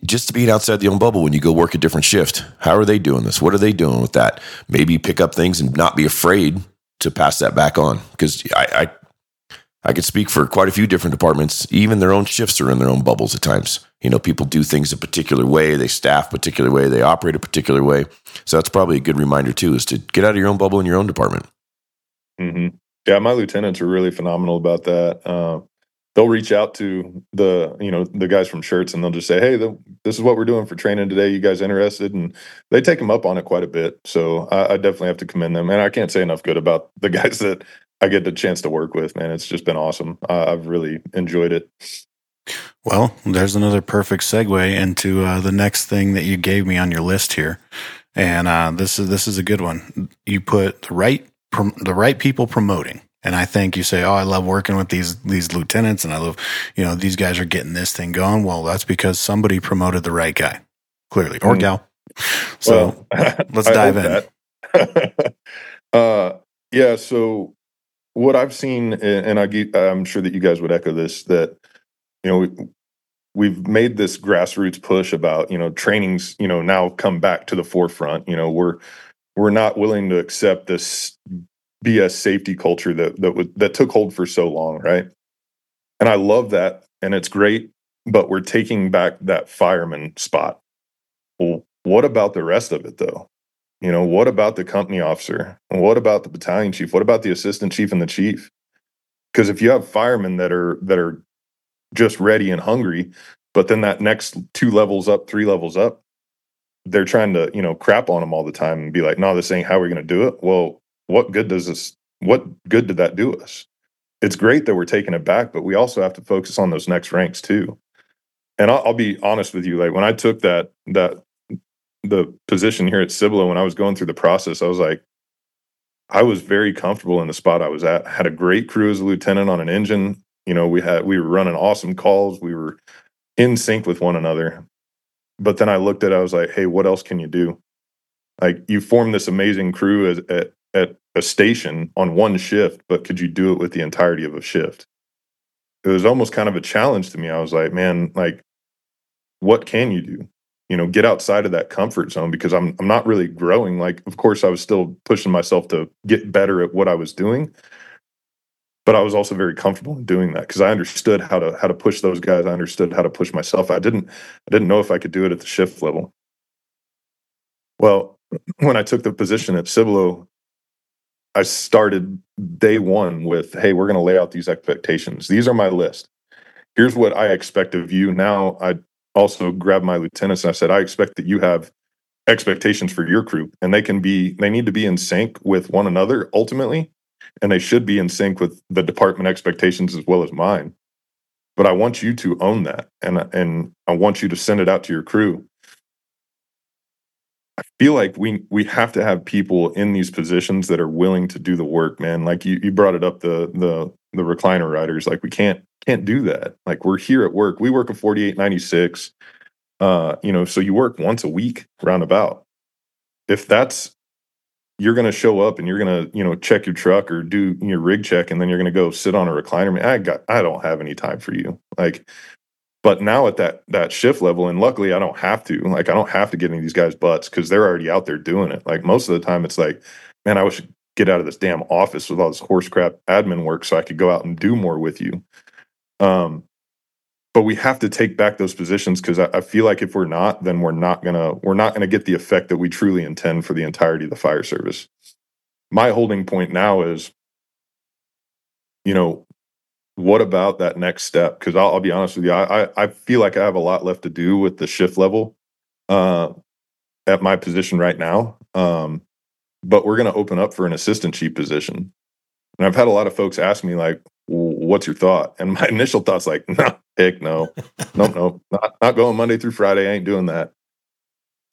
just to being outside the own bubble when you go work a different shift. How are they doing this? What are they doing with that? Maybe pick up things and not be afraid to pass that back on. Because I, I, I could speak for quite a few different departments. Even their own shifts are in their own bubbles at times. You know, people do things a particular way, they staff a particular way, they operate a particular way. So that's probably a good reminder too, is to get out of your own bubble in your own department. Mm-hmm. Yeah, my lieutenants are really phenomenal about that. Uh, they'll reach out to the you know the guys from Schertz and they'll just say hey the, this is what we're doing for training today. You guys interested? And they take them up on it quite a bit. So I, I, definitely have to commend them. And i can't say enough good about the guys that i get the chance to work with man. It's just been awesome. I've really enjoyed it. Well there's another perfect segue into uh, the next thing that you gave me on your list here. And uh, this is this is a good one. You put the right the right people promoting and I think you say, "Oh, I love working with these these lieutenants, and I love, you know, these guys are getting this thing going." Well, that's because somebody promoted the right guy, clearly, or mm. gal. So well, let's dive in. uh, yeah. So what I've seen, and I, I'm sure that you guys would echo this, that you know, we, we've made this grassroots push about you know trainings, you know, now come back to the forefront. You know, we're we're not willing to accept this BS safety culture that that was that took hold for so long, right? And I love that, and it's great. But we're taking back that fireman spot. Well, what about the rest of it, though? You know, what about the company officer? What about the battalion chief? What about the assistant chief and the chief? Because if you have firemen that are that are just ready and hungry, but then that next two levels up, three levels up, they're trying to you know crap on them all the time and be like, no, this ain't how we're going to do it. Well, what good does this what good did that do us? It's great that we're taking it back but we also have to focus on those next ranks too. And I'll, I'll be honest with you like when i took that that the position here at Cibolo when i was going through the process i was like i was very comfortable in the spot i was at. Had a great crew as a lieutenant on an engine. You know we had we were running awesome calls. We were in sync with one another. But then I looked at it, I was like, hey, what else can you do? Like you formed this amazing crew as, at, at a station on one shift, but could you do it with the entirety of a shift? It was almost kind of a challenge to me. I was like, man, like, what can you do? You know, get outside of that comfort zone because I'm I'm not really growing. Like, of course, I was still pushing myself to get better at what I was doing, but I was also very comfortable in doing that because I understood how to how to push those guys. I understood how to push myself. I didn't I didn't know if I could do it at the shift level. Well, when I took the position at Cibolo, I started day one with, "Hey, we're going to lay out these expectations. These are my list. Here's what I expect of you." Now, I also grabbed my lieutenants and I said, "I expect that you have expectations for your crew, and they can be they need to be in sync with one another ultimately." and they should be in sync with the department expectations as well as mine. But I want you to own that, and and I want you to send it out to your crew. I feel like we we have to have people in these positions that are willing to do the work, man. Like you you brought it up the the the recliner riders. Like we can't can't do that. Like we're here at work. We work a 4896. Uh, you know, so you work once a week roundabout. If that's you're going to show up and you're going to you know check your truck or do your rig check and then you're going to go sit on a recliner i got i don't have any time for you like but now at that that shift level and luckily i don't have to like i don't have to get any of these guys butts because they're already out there doing it like most of the time it's like man i wish I'd get out of this damn office with all this horse crap admin work so i could go out and do more with you um but we have to take back those positions because I, I, feel like if we're not, then we're not gonna we're not gonna get the effect that we truly intend for the entirety of the fire service. My holding point now is, you know, what about that next step? Because I'll, I'll, be honest with you, I, I feel like I have a lot left to do with the shift level uh, at my position right now. Um, but we're going to open up for an assistant chief position, and I've had a lot of folks ask me like, what's your thought? And my initial thought's like, no, heck no, no, no, not, not going Monday through Friday. I ain't doing that.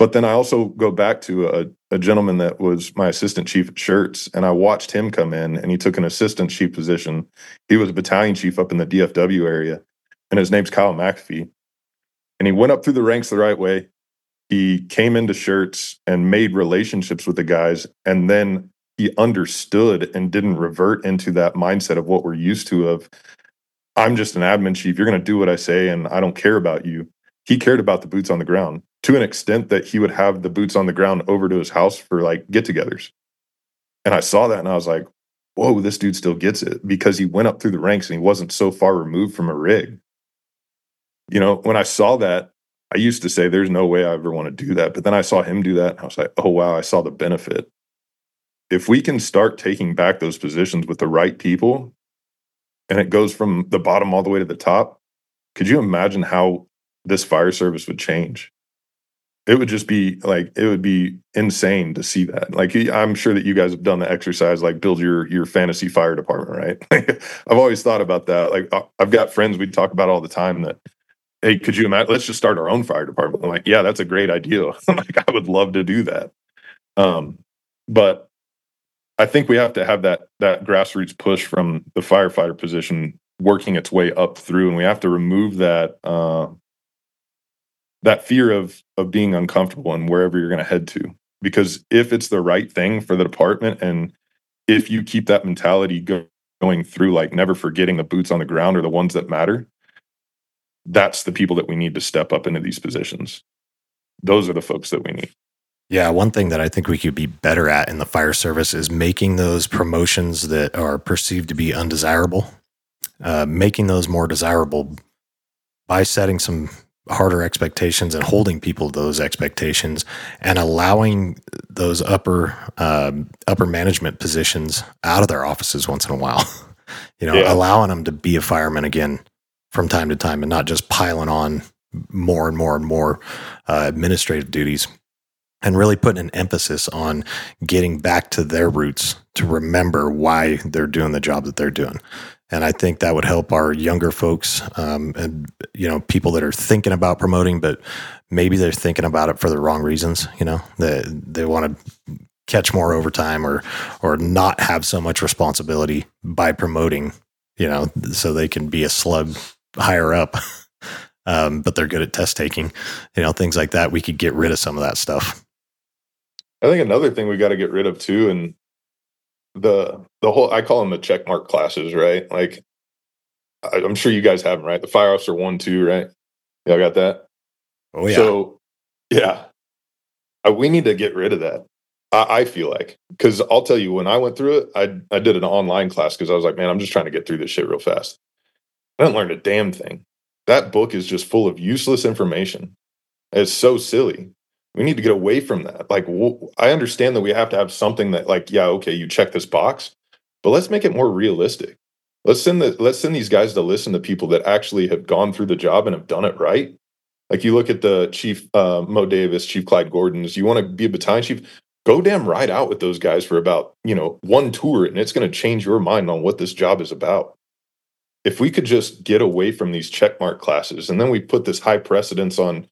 But then I also go back to a, a gentleman that was my assistant chief at Schertz, and I watched him come in and he took an assistant chief position. He was a battalion chief up in the DFW area, and his name's Kyle McAfee. And he went up through the ranks the right way. He came into Schertz and made relationships with the guys, and then he understood and didn't revert into that mindset of what we're used to of I'm just an admin chief. You're going to do what I say and I don't care about you. He cared about the boots on the ground to an extent that he would have the boots on the ground over to his house for like get-togethers. And I saw that and I was like, "Whoa, this dude still gets it because he went up through the ranks and he wasn't so far removed from a rig." You know, when I saw that, I used to say there's no way I ever want to do that, but then I saw him do that and I was like, "Oh wow, I saw the benefit." if we can start taking back those positions with the right people and it goes from the bottom all the way to the top, could you imagine how this fire service would change? It would just be like it would be insane to see that. Like I'm sure that you guys have done the exercise, like build your your fantasy fire department, right? I've always thought about that. Like uh, I've got friends we talk about all the time that hey, could you imagine? Let's just start our own fire department. I'm like, yeah, that's a great idea. like, I would love to do that. Um, but I think we have to have that that grassroots push from the firefighter position working its way up through, and we have to remove that uh, that fear of of being uncomfortable and wherever you're going to head to. Because if it's the right thing for the department, and if you keep that mentality go, going through, like never forgetting the boots on the ground are the ones that matter, that's the people that we need to step up into these positions. Those are the folks that we need. Yeah, one thing that I think we could be better at in the fire service is making those promotions that are perceived to be undesirable, uh, making those more desirable by setting some harder expectations and holding people to those expectations and allowing those upper um, upper management positions out of their offices once in a while. you know, yeah. allowing them to be a fireman again from time to time and not just piling on more and more and more uh, administrative duties and really putting an emphasis on getting back to their roots to remember why they're doing the job that they're doing. And I think that would help our younger folks um, and you know people that are thinking about promoting, but maybe they're thinking about it for the wrong reasons. You know, they they want to catch more overtime or or not have so much responsibility by promoting. You know, so they can be a slug higher up. um, but they're good at test taking. You know, things like that. We could get rid of some of that stuff. I think another thing we got to get rid of too, and the the whole I call them the checkmark classes, right? Like I, I'm sure you guys have them, right? The fire officer one, two, right? Y'all got that? Oh yeah. So yeah, we need to get rid of that. I, I feel like because I'll tell you when I went through it, I I did an online class because I was like, man, I'm just trying to get through this shit real fast. I didn't learn a damn thing. That book is just full of useless information. It's so silly. We need to get away from that. Like, I understand that we have to have something that, like, yeah, okay, you check this box, but let's make it more realistic. Let's send the let's send these guys to listen to people that actually have gone through the job and have done it right. Like you look at the chief uh, Mo Davis, Chief Clyde Gordon's. You want to be a battalion chief? Go damn right out with those guys for about you know one tour, and it's going to change your mind on what this job is about. If we could just get away from these checkmark classes, and then we put this high precedence on,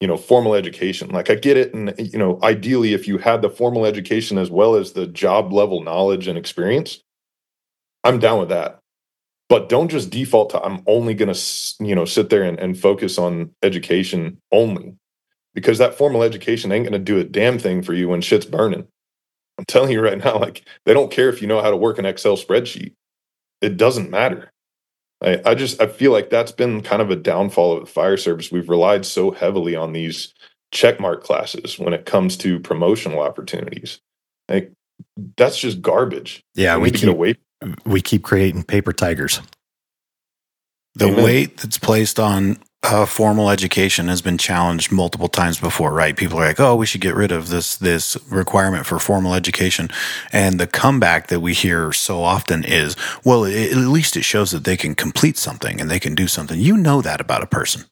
you know, formal education. Like I get it, and you know, ideally, if you had the formal education as well as the job level knowledge and experience, I'm down with that. But don't just default to i'm only going to you know sit there and, and focus on education only because that formal education ain't going to do a damn thing for you when shit's burning. I'm telling you right now like they don't care if you know how to work an excel spreadsheet. It doesn't matter I, I just i feel like that's been kind of a downfall of the fire service we've relied so heavily on these checkmark classes when it comes to promotional opportunities like that's just garbage Yeah, we, we need to get keep away we keep creating paper tigers. The Amen. weight that's placed on uh, formal education has been challenged multiple times before, right? People are like, "Oh, we should get rid of this this requirement for formal education," and the comeback that we hear so often is, "Well, it, at least it shows that they can complete something and they can do something." You know that about a person.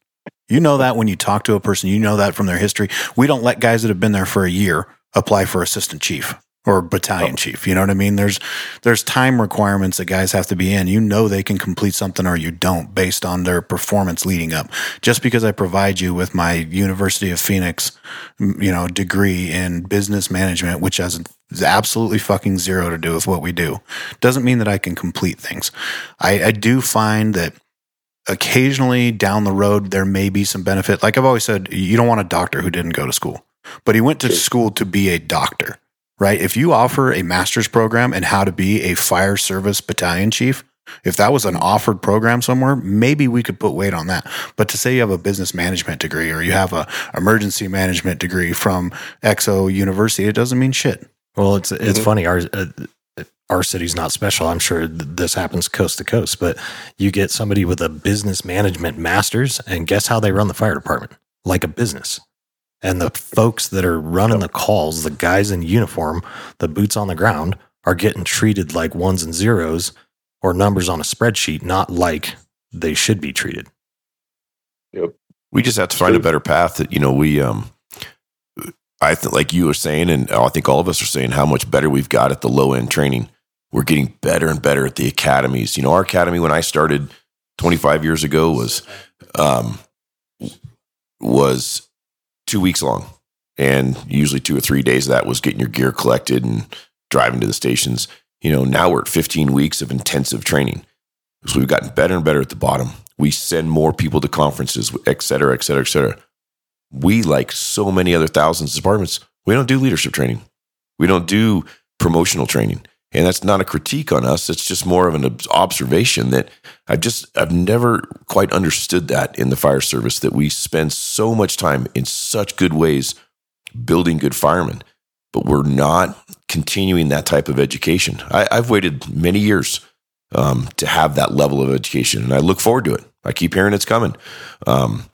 You know that when you talk to a person. You know that from their history. We don't let guys that have been there for a year apply for assistant chief or battalion Oh. chief. You know what I mean? There's there's time requirements that guys have to be in. You know they can complete something or you don't based on their performance leading up. Just because I provide you with my University of Phoenix, you know, degree in business management, which has absolutely fucking zero to do with what we do, doesn't mean that I can complete things. I, I do find that occasionally down the road there may be some benefit. Like I've always said, you don't want a doctor who didn't go to school, but he went to school to be a doctor right? If you offer a master's program in how to be a fire service battalion chief, if that was an offered program somewhere, maybe we could put weight on that. But to say you have a business management degree or you have a emergency management degree from EXO University, it doesn't mean shit. Well, it's it's Mhm. funny. Our uh, our city's not special. I'm sure th- this happens coast to coast, but you get somebody with a business management master's, and guess how they run the fire department? Like a business. And the folks that are running the calls, the guys in uniform, the boots on the ground, are getting treated like ones and zeros or numbers on a spreadsheet, not like they should be treated. Yep. we just have to find a better path that you know we um i think like you were saying and i think all of us are saying how much better we've got at the low end training we're getting better and better at the academies you know our academy when i started 25 years ago was um was two weeks long and usually two or three days of that was getting your gear collected and driving to the stations you know now we're at 15 weeks of intensive training so we've gotten better and better at the bottom we send more people to conferences, et cetera, et cetera, et cetera. We, like so many other thousands of departments, we don't do leadership training. We don't do promotional training. And that's not a critique on us. It's just more of an observation that I've just, I've never quite understood that in the fire service that we spend so much time in such good ways building good firemen, but we're not continuing that type of education. I, I've waited many years um, to have that level of education. And I look forward to it. I keep hearing it's coming. Um,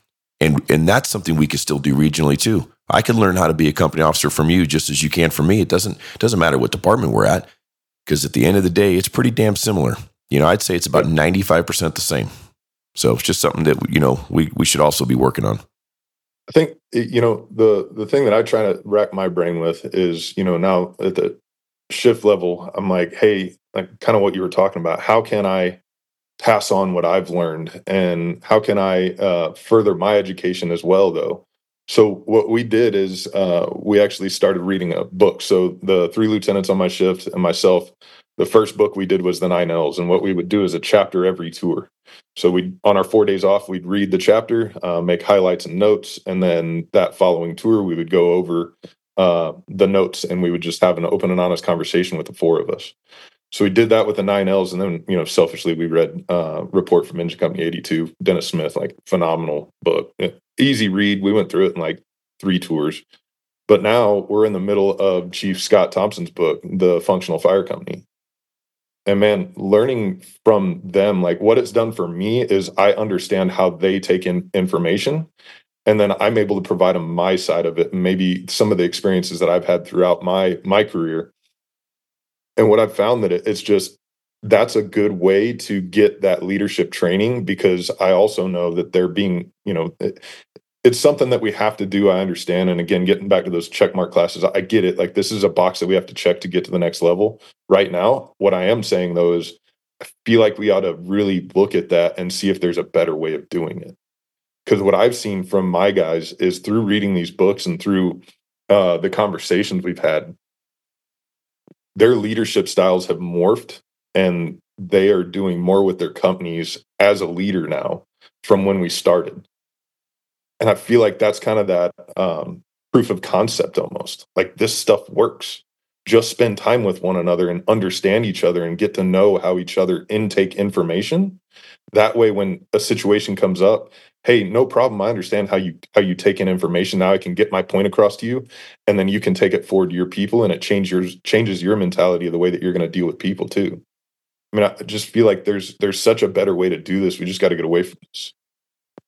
and, and that's something we could still do regionally too. I can learn how to be a company officer from you just as you can from me. It doesn't, doesn't matter what department we're at because at the end of the day, it's pretty damn similar. You know, I'd say it's about 95% the same. So it's just something that, you know, we, we should also be working on. I think you know the the thing that I try to rack my brain with is you know now at the shift level I'm like hey like kind of what you were talking about how can I pass on what I've learned and how can I uh, further my education as well though so what we did is uh, we actually started reading a book so the three lieutenants on my shift and myself the first book we did was the nine L's, and what we would do is a chapter every tour. So we on our four days off, we'd read the chapter, uh, make highlights and notes, and then that following tour, we would go over uh, the notes and we would just have an open and honest conversation with the four of us. So we did that with the nine L's, and then you know, selfishly, we read uh, Report from Engine Company '82, Dennis Smith, like phenomenal book, easy read. We went through it in like three tours. But now we're in the middle of Chief Scott Thompson's book, The Functional Fire Company. And man, learning from them, like what it's done for me is I understand how they take in information. And then I'm able to provide them my side of it, and maybe some of the experiences that I've had throughout my my career. And what I've found that it, it's just that's a good way to get that leadership training because I also know that they're being, you know, it's something that we have to do. I understand. And again, getting back to those check mark classes, I get it. Like this is a box that we have to check to get to the next level. Right now, what I am saying though is I feel like we ought to really look at that and see if there's a better way of doing it. Because what I've seen from my guys is through reading these books and through uh, the conversations we've had, their leadership styles have morphed and they are doing more with their companies as a leader now from when we started and I feel like that's kind of that um, proof of concept almost. Like this stuff works. Just spend time with one another and understand each other and get to know how each other intake information. That way, when a situation comes up, hey, no problem. I understand how you how you take in information. Now I can get my point across to you, and then you can take it forward to your people, and it changes your changes your mentality of the way that you're going to deal with people too. I mean, I just feel like there's there's such a better way to do this. We just got to get away from this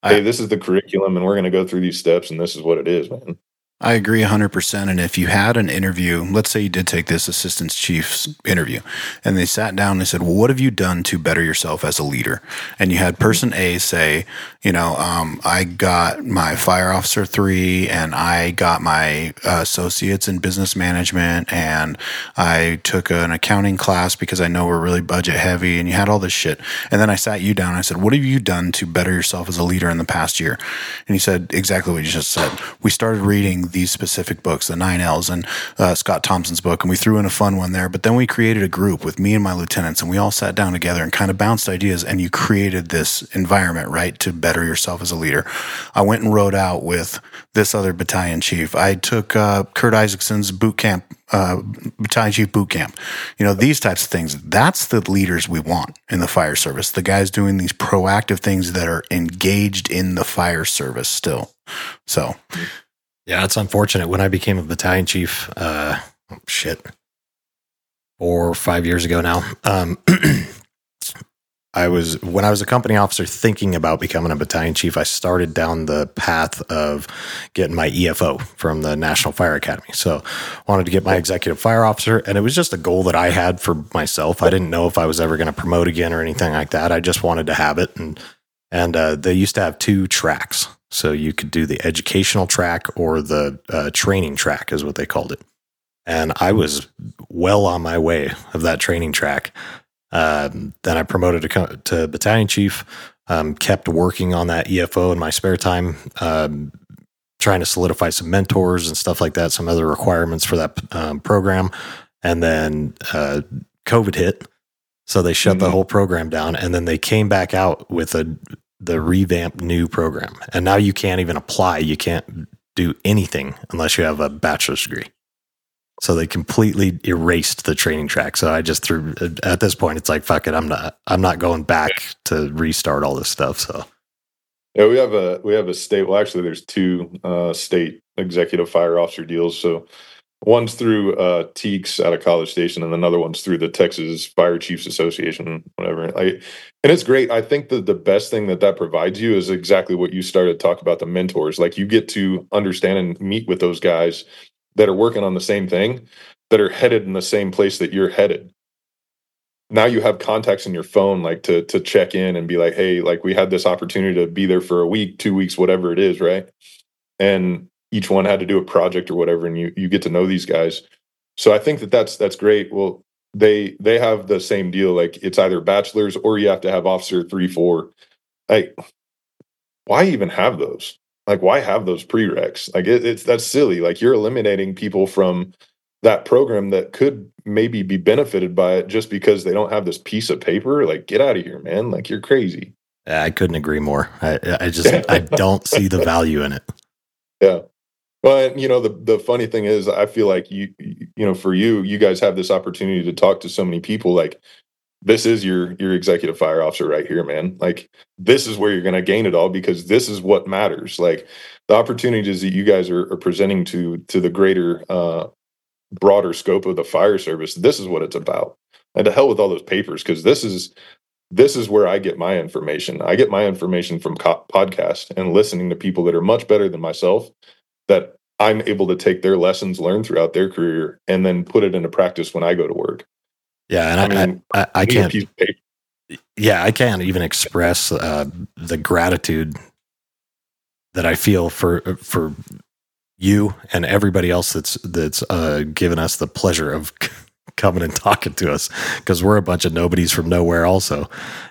hey, this is the curriculum and we're going to go through these steps and this is what it is, man. I agree 100%. And if you had an interview, let's say you did take this assistant chief's interview, and they sat down and they said, Well, what have you done to better yourself as a leader? And you had person A say, You know, um, I got my fire officer three, and I got my uh, associates in business management, and I took an accounting class because I know we're really budget heavy, and you had all this shit. And then I sat you down and I said, What have you done to better yourself as a leader in the past year? And he said, Exactly what you just said. We started reading these specific books, the Nine L's and uh, Scott Thompson's book, and we threw in a fun one there. But then we created a group with me and my lieutenants, and we all sat down together and kind of bounced ideas. And you created this environment, right, to better yourself as a leader. I went and rode out with this other battalion chief. I took uh, Kurt Isaacson's boot camp uh, battalion chief boot camp. You know, these types of things. That's the leaders we want in the fire service. The guys doing these proactive things that are engaged in the fire service still. So yeah, it's unfortunate. When I became a battalion chief, uh, shit, four or five years ago now, um, I was when I was a company officer thinking about becoming a battalion chief. I started down the path of getting my EFO from the National Fire Academy. So, wanted to get my executive fire officer, and it was just a goal that I had for myself. I didn't know if I was ever going to promote again or anything like that. I just wanted to have it, and and uh, they used to have two tracks. So you could do the educational track or the uh, training track, is what they called it. And I was well on my way of that training track. Um, then I promoted to, to battalion chief, um, kept working on that EFO in my spare time, um, trying to solidify some mentors and stuff like that, some other requirements for that um, program. And then uh, COVID hit. So they shut mm-hmm. the whole program down. And then they came back out with a the revamped new program. And now you can't even apply. You can't do anything unless you have a bachelor's degree. So they completely erased the training track. So I just threw at this point it's like fuck it, I'm not I'm not going back to restart all this stuff. So yeah, we have a we have a state well actually there's two uh, state executive fire officer deals. So One's through uh, TEEX out of College Station, and another one's through the Texas Fire Chiefs Association, whatever. I, and it's great. I think that the best thing that that provides you is exactly what you started to talk about the mentors. Like you get to understand and meet with those guys that are working on the same thing, that are headed in the same place that you're headed. Now you have contacts in your phone, like to to check in and be like, hey, like we had this opportunity to be there for a week, two weeks, whatever it is, right? And each one had to do a project or whatever and you you get to know these guys. So i think that that's that's great. Well they they have the same deal. Like it's either bachelor's or you have to have officer 3 4 like why even have those? Like why have those prereqs? Like it, it's that's silly. Like you're eliminating people from that program that could maybe be benefited by it just because they don't have this piece of paper. Like get out of here man. Like you're crazy. I couldn't agree more. I, I just I don't see the value in it. yeah and, you know the the funny thing is i feel like you you know for you you guys have this opportunity to talk to so many people like this is your your executive fire officer right here man. Like this is where you're going to gain it all because this is what matters. Like the opportunities that you guys are, are presenting to to the greater uh broader scope of the fire service this is what it's about. And to hell with all those papers because this is this is where i get my information. I get my information from co- podcast and listening to people that are much better than myself that i'm able to take their lessons learned throughout their career and then put it into practice when i go to work Yeah, and I I, mean, I, I, I can't. piece of paper. Yeah, I can't even express uh, the gratitude that I feel for for you and everybody else that's that's uh, given us the pleasure of coming and talking to us because we're a bunch of nobodies from nowhere also.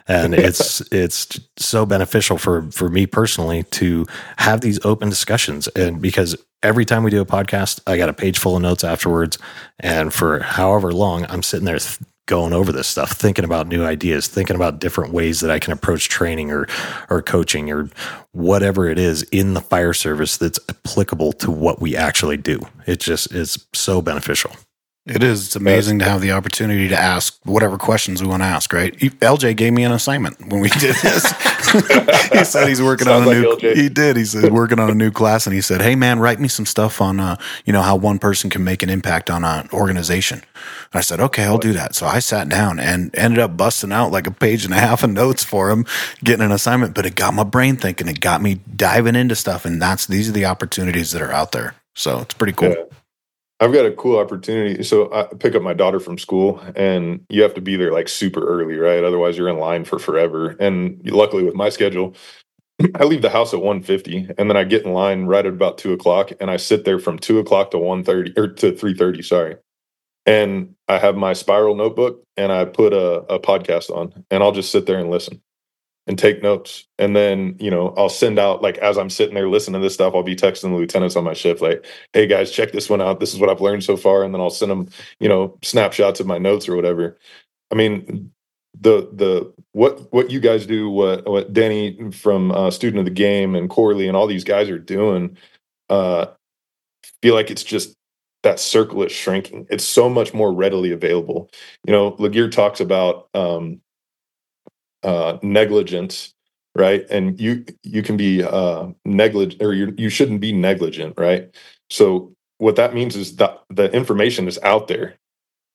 And it's it's so beneficial for for me personally to have these open discussions. And because every time we do a podcast i got a page full of notes afterwards. And for however long i'm sitting there th- going over this stuff thinking about new ideas thinking about different ways that i can approach training or or coaching or whatever it is in the fire service that's applicable to what we actually do. It just is so beneficial It is. It's amazing to have the opportunity to ask whatever questions we want to ask, right? He- LJ gave me an assignment when we did this. he said he's working on a like new LJ. he did. He said working on a new class and he said, "Hey man, write me some stuff on uh, you know, how one person can make an impact on an organization." And I said, "Okay, I'll do that." So I sat down and ended up busting out like a page and a half of notes for him, getting an assignment, but it got my brain thinking. It got me diving into stuff and that's these are the opportunities that are out there. So it's pretty cool. Yeah. I've got a cool opportunity. So I pick up my daughter from school, and you have to be there like super early, right? Otherwise, you're in line for forever. And luckily, with my schedule, I leave the house at 1.50 and then I get in line right at about two o'clock, and I sit there from two o'clock to 1.30 or to three thirty. Sorry. And I have my spiral notebook, and I put a, a podcast on, and I'll just sit there and listen and take notes. And then, you know, I'll send out like as I'm sitting there listening to this stuff, I'll be texting the lieutenants on my shift, like, hey guys, check this one out. This is what I've learned so far. And then I'll send them, you know, snapshots of my notes or whatever. I mean, the the what what you guys do, what what Danny from uh, student of the game and Corley and all these guys are doing, uh, feel like it's just that circle is shrinking. It's so much more readily available. You know, Laguerre talks about um, uh, negligence, right? And you you can be uh, negligent, or you you shouldn't be negligent, right? So what that means is that the information is out there.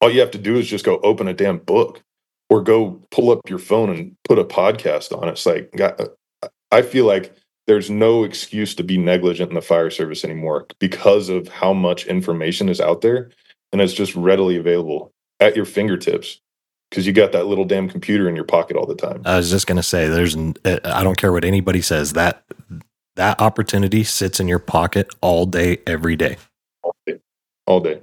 All you have to do is just go open a damn book, or go pull up your phone and put a podcast on it. It's like God, I feel like there's no excuse to be negligent in the fire service anymore because of how much information is out there and it's just readily available at your fingertips because you got that little damn computer in your pocket all the time. I was just going to say, there's, uh, I don't care what anybody says that that opportunity sits in your pocket all day, every day. all day, all day.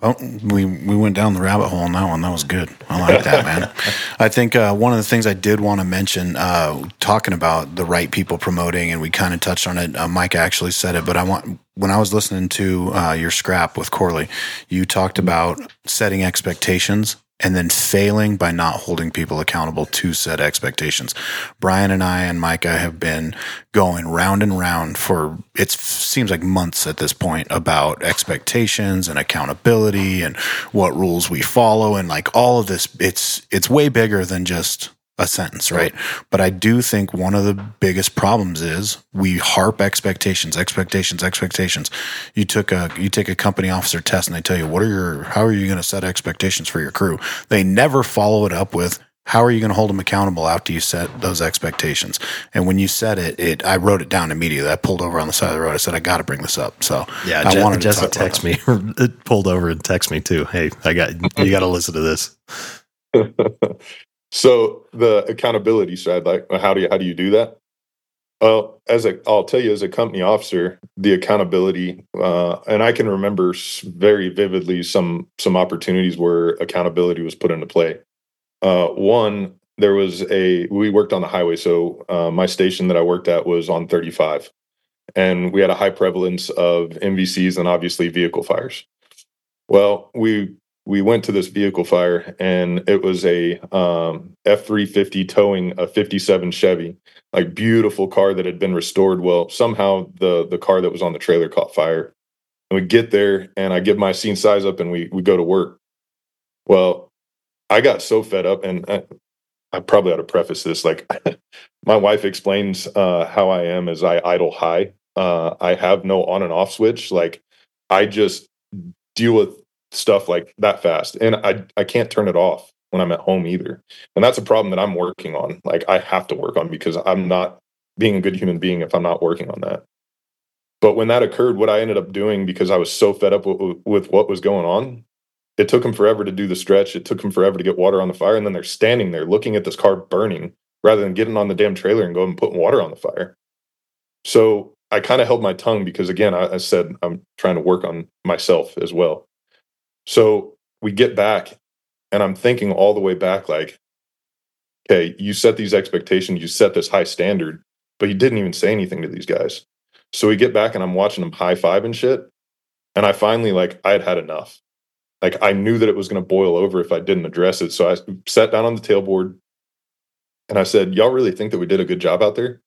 Well, we we went down the rabbit hole on that one. That was good. I like that, man. I think uh, one of the things I did want to mention, uh, talking about the right people promoting, and we kind of touched on it. Uh, Mike actually said it, but I want when I was listening to uh, your scrap with Corley, you talked about setting expectations and then failing by not holding people accountable to set expectations. Brian and I and Micah have been going round and round for it seems like months at this point about expectations and accountability and what rules we follow and like all of this it's it's way bigger than just a sentence, right? But I do think one of the biggest problems is we harp expectations, expectations, expectations. You took a you take a company officer test and they tell you what are your how are you going to set expectations for your crew? They never follow it up with how are you going to hold them accountable after you set those expectations? And when you said it, it I wrote it down immediately. I pulled over on the side of the road. I said I got to bring this up. So Yeah, I Je- wanted to Jesse text me, it pulled over and text me too. Hey, I got you. Got to listen to this. so the accountability side, like how do you how do you do that? Well, as a I'll tell you as a company officer, the accountability, uh, and I can remember very vividly some some opportunities where accountability was put into play. Uh, one, there was a we worked on the highway, so uh, my station that I worked at was on 35, and we had a high prevalence of MVCs and obviously vehicle fires. Well, we we went to this vehicle fire and it was a um, F350 towing a 57 Chevy, like beautiful car that had been restored. Well, somehow the the car that was on the trailer caught fire. And we get there and I give my scene size up and we we go to work. Well, I got so fed up and I, I probably ought to preface this like my wife explains uh, how I am as I idle high. Uh, I have no on and off switch. Like I just deal with stuff like that fast and I, I can't turn it off when I'm at home either. And that's a problem that I'm working on. Like I have to work on because I'm not being a good human being if I'm not working on that. But when that occurred, what I ended up doing because I was so fed up with, what was going on, it took him forever to do the stretch. It took him forever to get water on the fire. And then they're standing there looking at this car burning rather than getting on the damn trailer and going and putting water on the fire. So I kind of held my tongue because, again, I, I said I'm trying to work on myself as well. So we get back, and I'm thinking all the way back, like, okay, you set these expectations, you set this high standard, but you didn't even say anything to these guys. So we get back, and I'm watching them high five and shit. And I finally, like, I had had enough. Like, I knew that it was going to boil over if I didn't address it. So I sat down on the tailboard and I said, Y'all really think that we did a good job out there?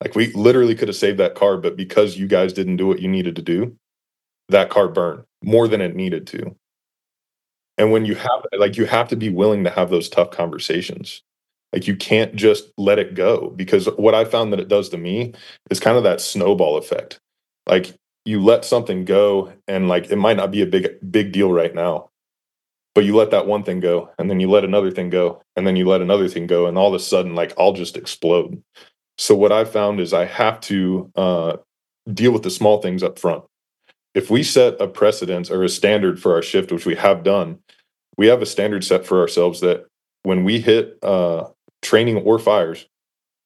Like, we literally could have saved that car, but because you guys didn't do what you needed to do, that car burned more than it needed to. And when you have like you have to be willing to have those tough conversations. Like you can't just let it go because what I found that it does to me is kind of that snowball effect. Like you let something go and like it might not be a big big deal right now. But you let that one thing go and then you let another thing go and then you let another thing go and all of a sudden like I'll just explode. So what I found is I have to uh, deal with the small things up front if we set a precedence or a standard for our shift, which we have done, we have a standard set for ourselves that when we hit uh, training or fires,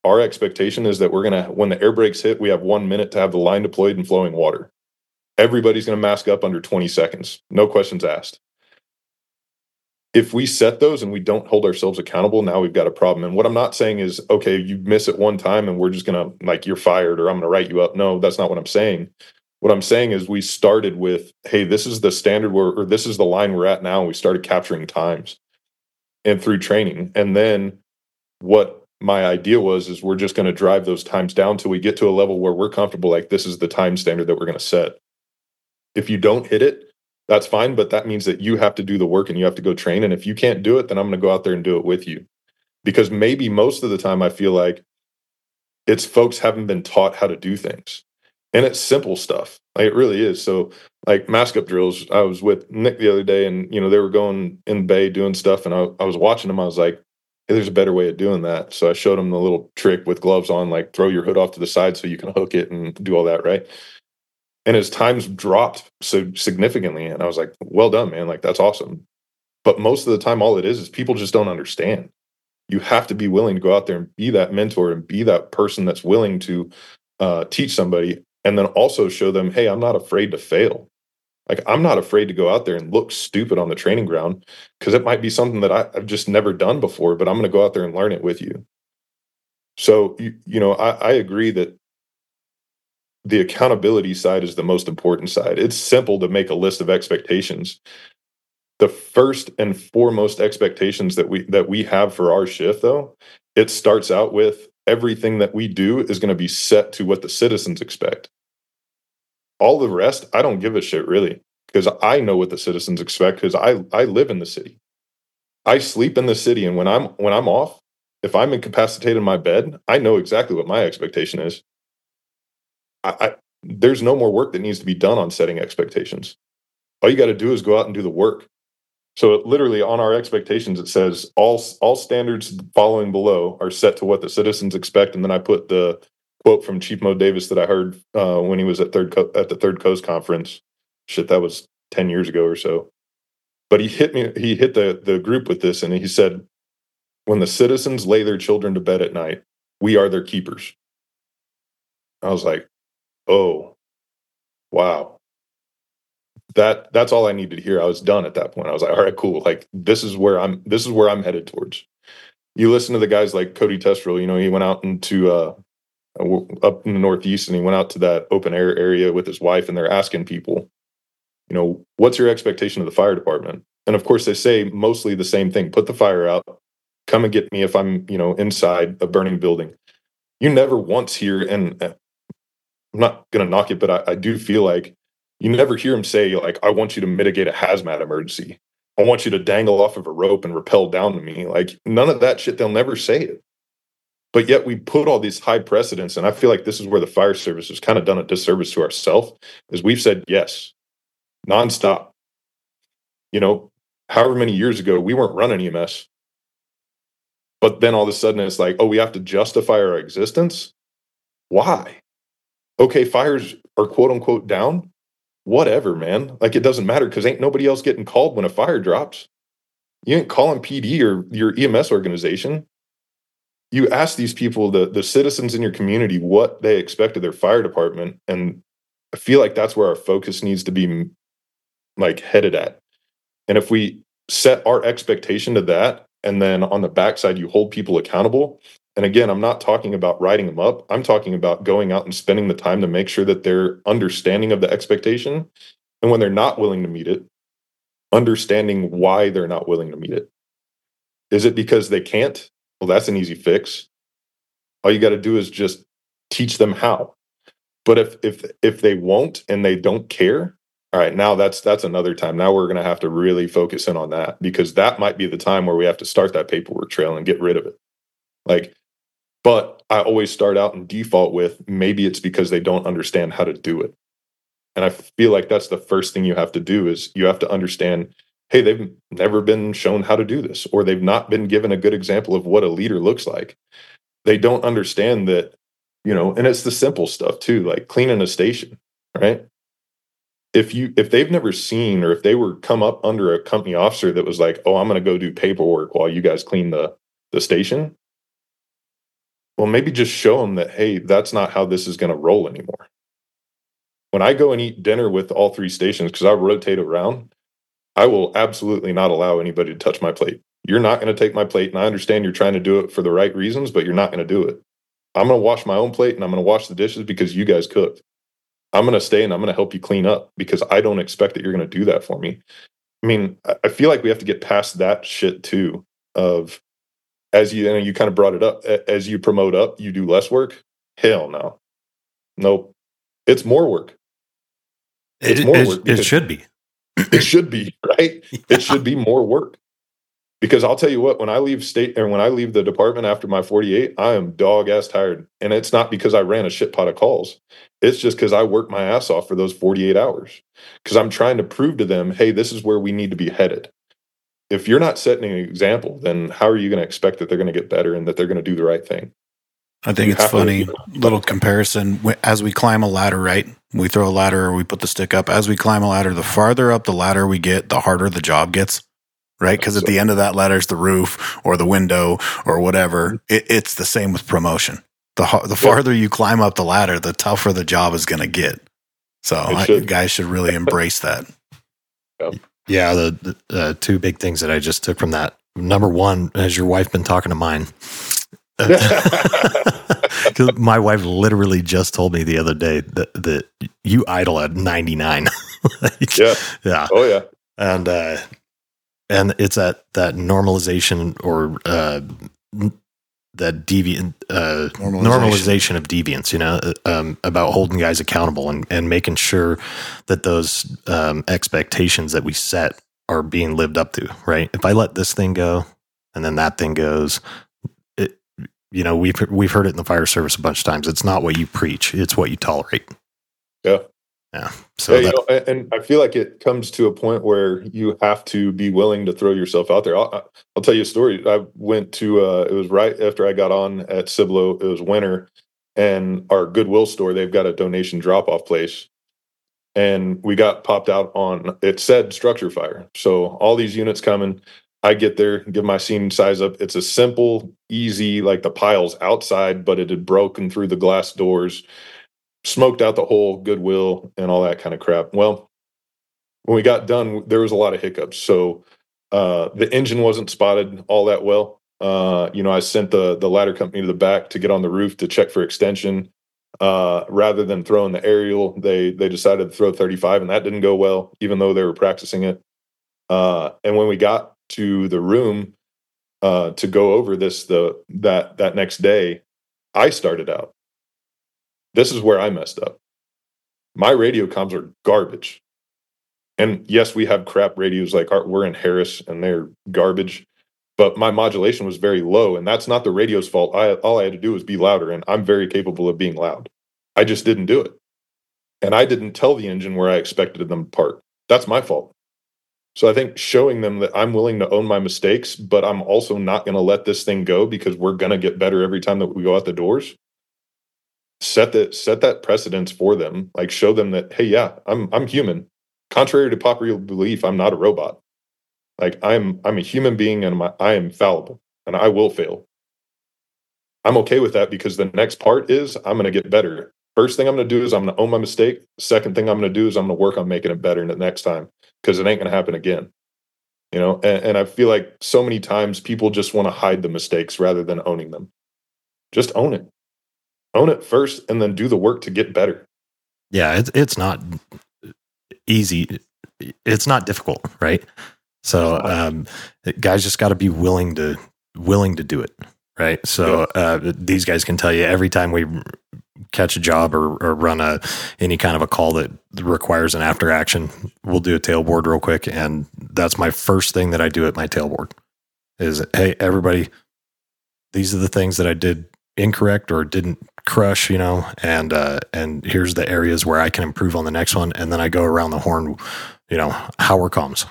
our expectation is that we're going to, when the air brakes hit, we have one minute to have the line deployed and flowing water. Everybody's going to mask up under 20 seconds, no questions asked. If we set those and we don't hold ourselves accountable, now we've got a problem. And what I'm not saying is, okay, you miss it one time and we're just going to, like, you're fired or I'm going to write you up. No, that's not what I'm saying. What I'm saying is we started with, hey, this is the standard where, or this is the line we're at now. And we started capturing times and through training. And then what my idea was is we're just going to drive those times down till we get to a level where we're comfortable like this is the time standard that we're going to set. If you don't hit it, that's fine, but that means that you have to do the work and you have to go train. And if you can't do it, then I'm going to go out there and do it with you. Because maybe most of the time I feel like it's folks haven't been taught how to do things and it's simple stuff. Like it really is. So like mask up drills, I was with Nick the other day and you know, they were going in the bay doing stuff and I, I was watching them. I was like, hey, there's a better way of doing that. So I showed them the little trick with gloves on, like throw your hood off to the side so you can hook it and do all that, right? And his times dropped so significantly. And I was like, well done, man. Like that's awesome. But most of the time, all it is is people just don't understand. You have to be willing to go out there and be that mentor and be that person that's willing to uh, teach somebody and then also show them, hey, I'm not afraid to fail. Like I'm not afraid to go out there and look stupid on the training ground because it might be something that I, have just never done before, but I'm going to go out there and learn it with you. So you, you know, I, I agree that the accountability side is the most important side. It's simple to make a list of expectations. The first and foremost expectations that we that we have for our shift, though, it starts out with everything that we do is going to be set to what the citizens expect. All the rest, I don't give a shit really, because I know what the citizens expect because I I live in the city. I sleep in the city and when I'm when I'm off, if I'm incapacitated in my bed, I know exactly what my expectation is. I, I there's no more work that needs to be done on setting expectations. All you got to do is go out and do the work. So literally on our expectations, it says all all standards following below are set to what the citizens expect, and then I put the quote from Chief Mo Davis that I heard uh, when he was at third Co- at the Third Coast Conference. Shit, that was ten years ago or so. But he hit me. He hit the the group with this, and he said, "When the citizens lay their children to bed at night, we are their keepers." I was like, "Oh, wow." That that's all I needed to hear. I was done at that point. I was like, all right, cool. Like this is where I'm this is where I'm headed towards. You listen to the guys like Cody Testrel, you know, he went out into uh up in the Northeast, and he went out to that open air area with his wife, and they're asking people, you know, what's your expectation of the fire department? And of course, they say mostly the same thing: put the fire out, come and get me if I'm, you know, inside a burning building. You never once hear, and uh, I'm not to knock it, but I, I do feel like you never hear him say like, "I want you to mitigate a hazmat emergency." I want you to dangle off of a rope and rappel down to me. Like none of that shit. They'll never say it. But yet we put all these high precedents, and I feel like this is where the fire service has kind of done a disservice to ourselves, is we've said yes, nonstop. You know, however many years ago we weren't running EMS, but then all of a sudden it's like, oh, we have to justify our existence. Why? Okay, fires are quote unquote down whatever, man. Like it doesn't matter because ain't nobody else getting called when a fire drops. You ain't calling PD or your EMS organization. You ask these people, the the citizens in your community, what they expect of their fire department, and I feel like that's where our focus needs to be, like headed at. And if we set our expectation to that, and then on the backside you hold people accountable, and again, I'm not talking about writing them up. I'm talking about going out and spending the time to make sure that they're understanding of the expectation. And when they're not willing to meet it, understanding why they're not willing to meet it. Is it because they can't? Well, that's an easy fix. All you got to do is just teach them how. But if if if they won't and they don't care, all right, now that's that's another time. Now we're going to have to really focus in on that because that might be the time where we have to start that paperwork trail and get rid of it. Like but I always start out and default with maybe it's because they don't understand how to do it. And I feel like that's the first thing you have to do is you have to understand hey, they've never been shown how to do this or they've not been given a good example of what a leader looks like. They don't understand that, you know, and it's the simple stuff too, like cleaning a station, right? If you if they've never seen or if they were come up under a company officer that was like, "Oh, I'm to go do paperwork while you guys clean the the station," well, maybe just show them that, hey, that's not how this is going to roll anymore. When I go and eat dinner with all three stations, because I rotate around, I will absolutely not allow anybody to touch my plate. You're not going to take my plate. And I understand you're trying to do it for the right reasons, but you're not going to do it. I'm going to wash my own plate and I'm going to wash the dishes because you guys cooked. I'm going to stay and I'm going to help you clean up because I don't expect that you're going to do that for me. I mean, I feel like we have to get past that shit too of as you and you kind of brought it up as you promote up you do less work? Hell no. Nope. It's more work. It's it, more it, work it should be. it should be right? Yeah. it should be more work. Because i'll tell you what when i leave state and when i leave the department after my 48 i am dog ass tired. And it's not because i ran a shit pot of calls. It's just because i worked my ass off for those 48 hours. Because i'm trying to prove to them hey this is where we need to be headed if you're not setting an example, then how are you going to expect that they're going to get better and that they're going to do the right thing? I think you it's funny. Little comparison as we climb a ladder, right? We throw a ladder or we put the stick up. As we climb a ladder, the farther up the ladder we get, the harder the job gets, right? Because at the end of that ladder is the roof or the window or whatever. Mm-hmm. It, it's the same with promotion. The the farther you climb up the ladder, the tougher the job is going to get. So I, guys should really embrace that. Yep. Yeah, the, the uh, two big things that I just took from that. Number one, has your wife been talking to mine? Because my wife literally just told me the other day that, that you idle at 99. like, yeah. Yeah. Oh, yeah. And, uh, and it's at that normalization or, uh, that deviant uh, normalization. normalization. of deviance, you know, um, about holding guys accountable and, and making sure that those um, expectations that we set are being lived up to. Right? If I let this thing go, and then that thing goes, it, you know, we've we've heard it in the fire service a bunch of times. It's not what you preach; it's what you tolerate. Yeah. Yeah. So, yeah, that, you know, and I feel like it comes to a point where you have to be willing to throw yourself out there. I'll, I'll tell you a story. I went to, uh, it was right after I got on at Cibolo. It was winter, and our Goodwill store, they've got a donation drop off place. And we got popped out on, it said structure fire. So all these units coming. I get there, give my scene size up. It's a simple, easy, like the piles outside, but it had broken through the glass doors smoked out the whole goodwill and all that kind of crap. Well, when we got done, there was a lot of hiccups. So uh, the engine wasn't spotted all that well. Uh, you know, I sent the the ladder company to the back to get on the roof to check for extension. Uh, rather than throwing the aerial, they they decided to throw 35, and that didn't go well, even though they were practicing it. Uh, and when we got to the room uh, to go over this the that that next day, I started out. This is where I messed up. My radio comms are garbage. And yes, we have crap radios like our, we're in Harris and they're garbage, but my modulation was very low. And that's not the radio's fault. I, all I had to do was be louder, and I'm very capable of being loud. I just didn't do it. And I didn't tell the engine where I expected them to park. That's my fault. So I think showing them that I'm willing to own my mistakes, but I'm also not going to let this thing go because we're going to get better every time that we go out the doors. Set that set that precedence for them. Like show them that hey, yeah, I'm I'm human. Contrary to popular belief, I'm not a robot. Like I'm I'm a human being and I'm, I am fallible and I will fail. I'm okay with that because the next part is I'm going to get better. First thing I'm going to do is I'm going to own my mistake. Second thing I'm going to do is I'm going to work on making it better the next time because it ain't going to happen again. You know, and, and I feel like so many times people just want to hide the mistakes rather than owning them. Just own it. Own it first and then do the work to get better. Yeah, it's it's not easy. It's not difficult, right? So um, guys just got to be willing to willing to do it, right? So uh, these guys can tell you every time we catch a job or, or run a any kind of a call that requires an after action, we'll do a tailboard real quick, and that's my first thing that I do at my tailboard. Is hey everybody, these are the things that I did incorrect or didn't crush, you know, and uh, and here's the areas where I can improve on the next one, and then I go around the horn, you know, how are comms.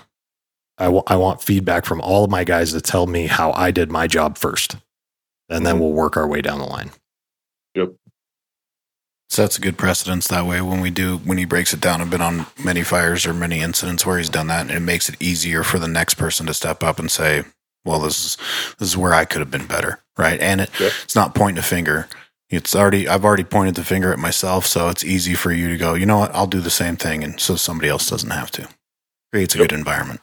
I, w- I want feedback from all of my guys to tell me how I did my job first, and then we'll work our way down the line. Yep. Sets a good precedence that way when we do when he breaks it down. I've been on many fires or many incidents where he's done that, and it makes it easier for the next person to step up and say, "Well, this is this is where I could have been better." Right, and it, Yep. it's not pointing a finger. It's already I've already pointed the finger at myself, so it's easy for you to go. You know what? I'll do the same thing, and so somebody else doesn't have to. Creates a Yep. good environment.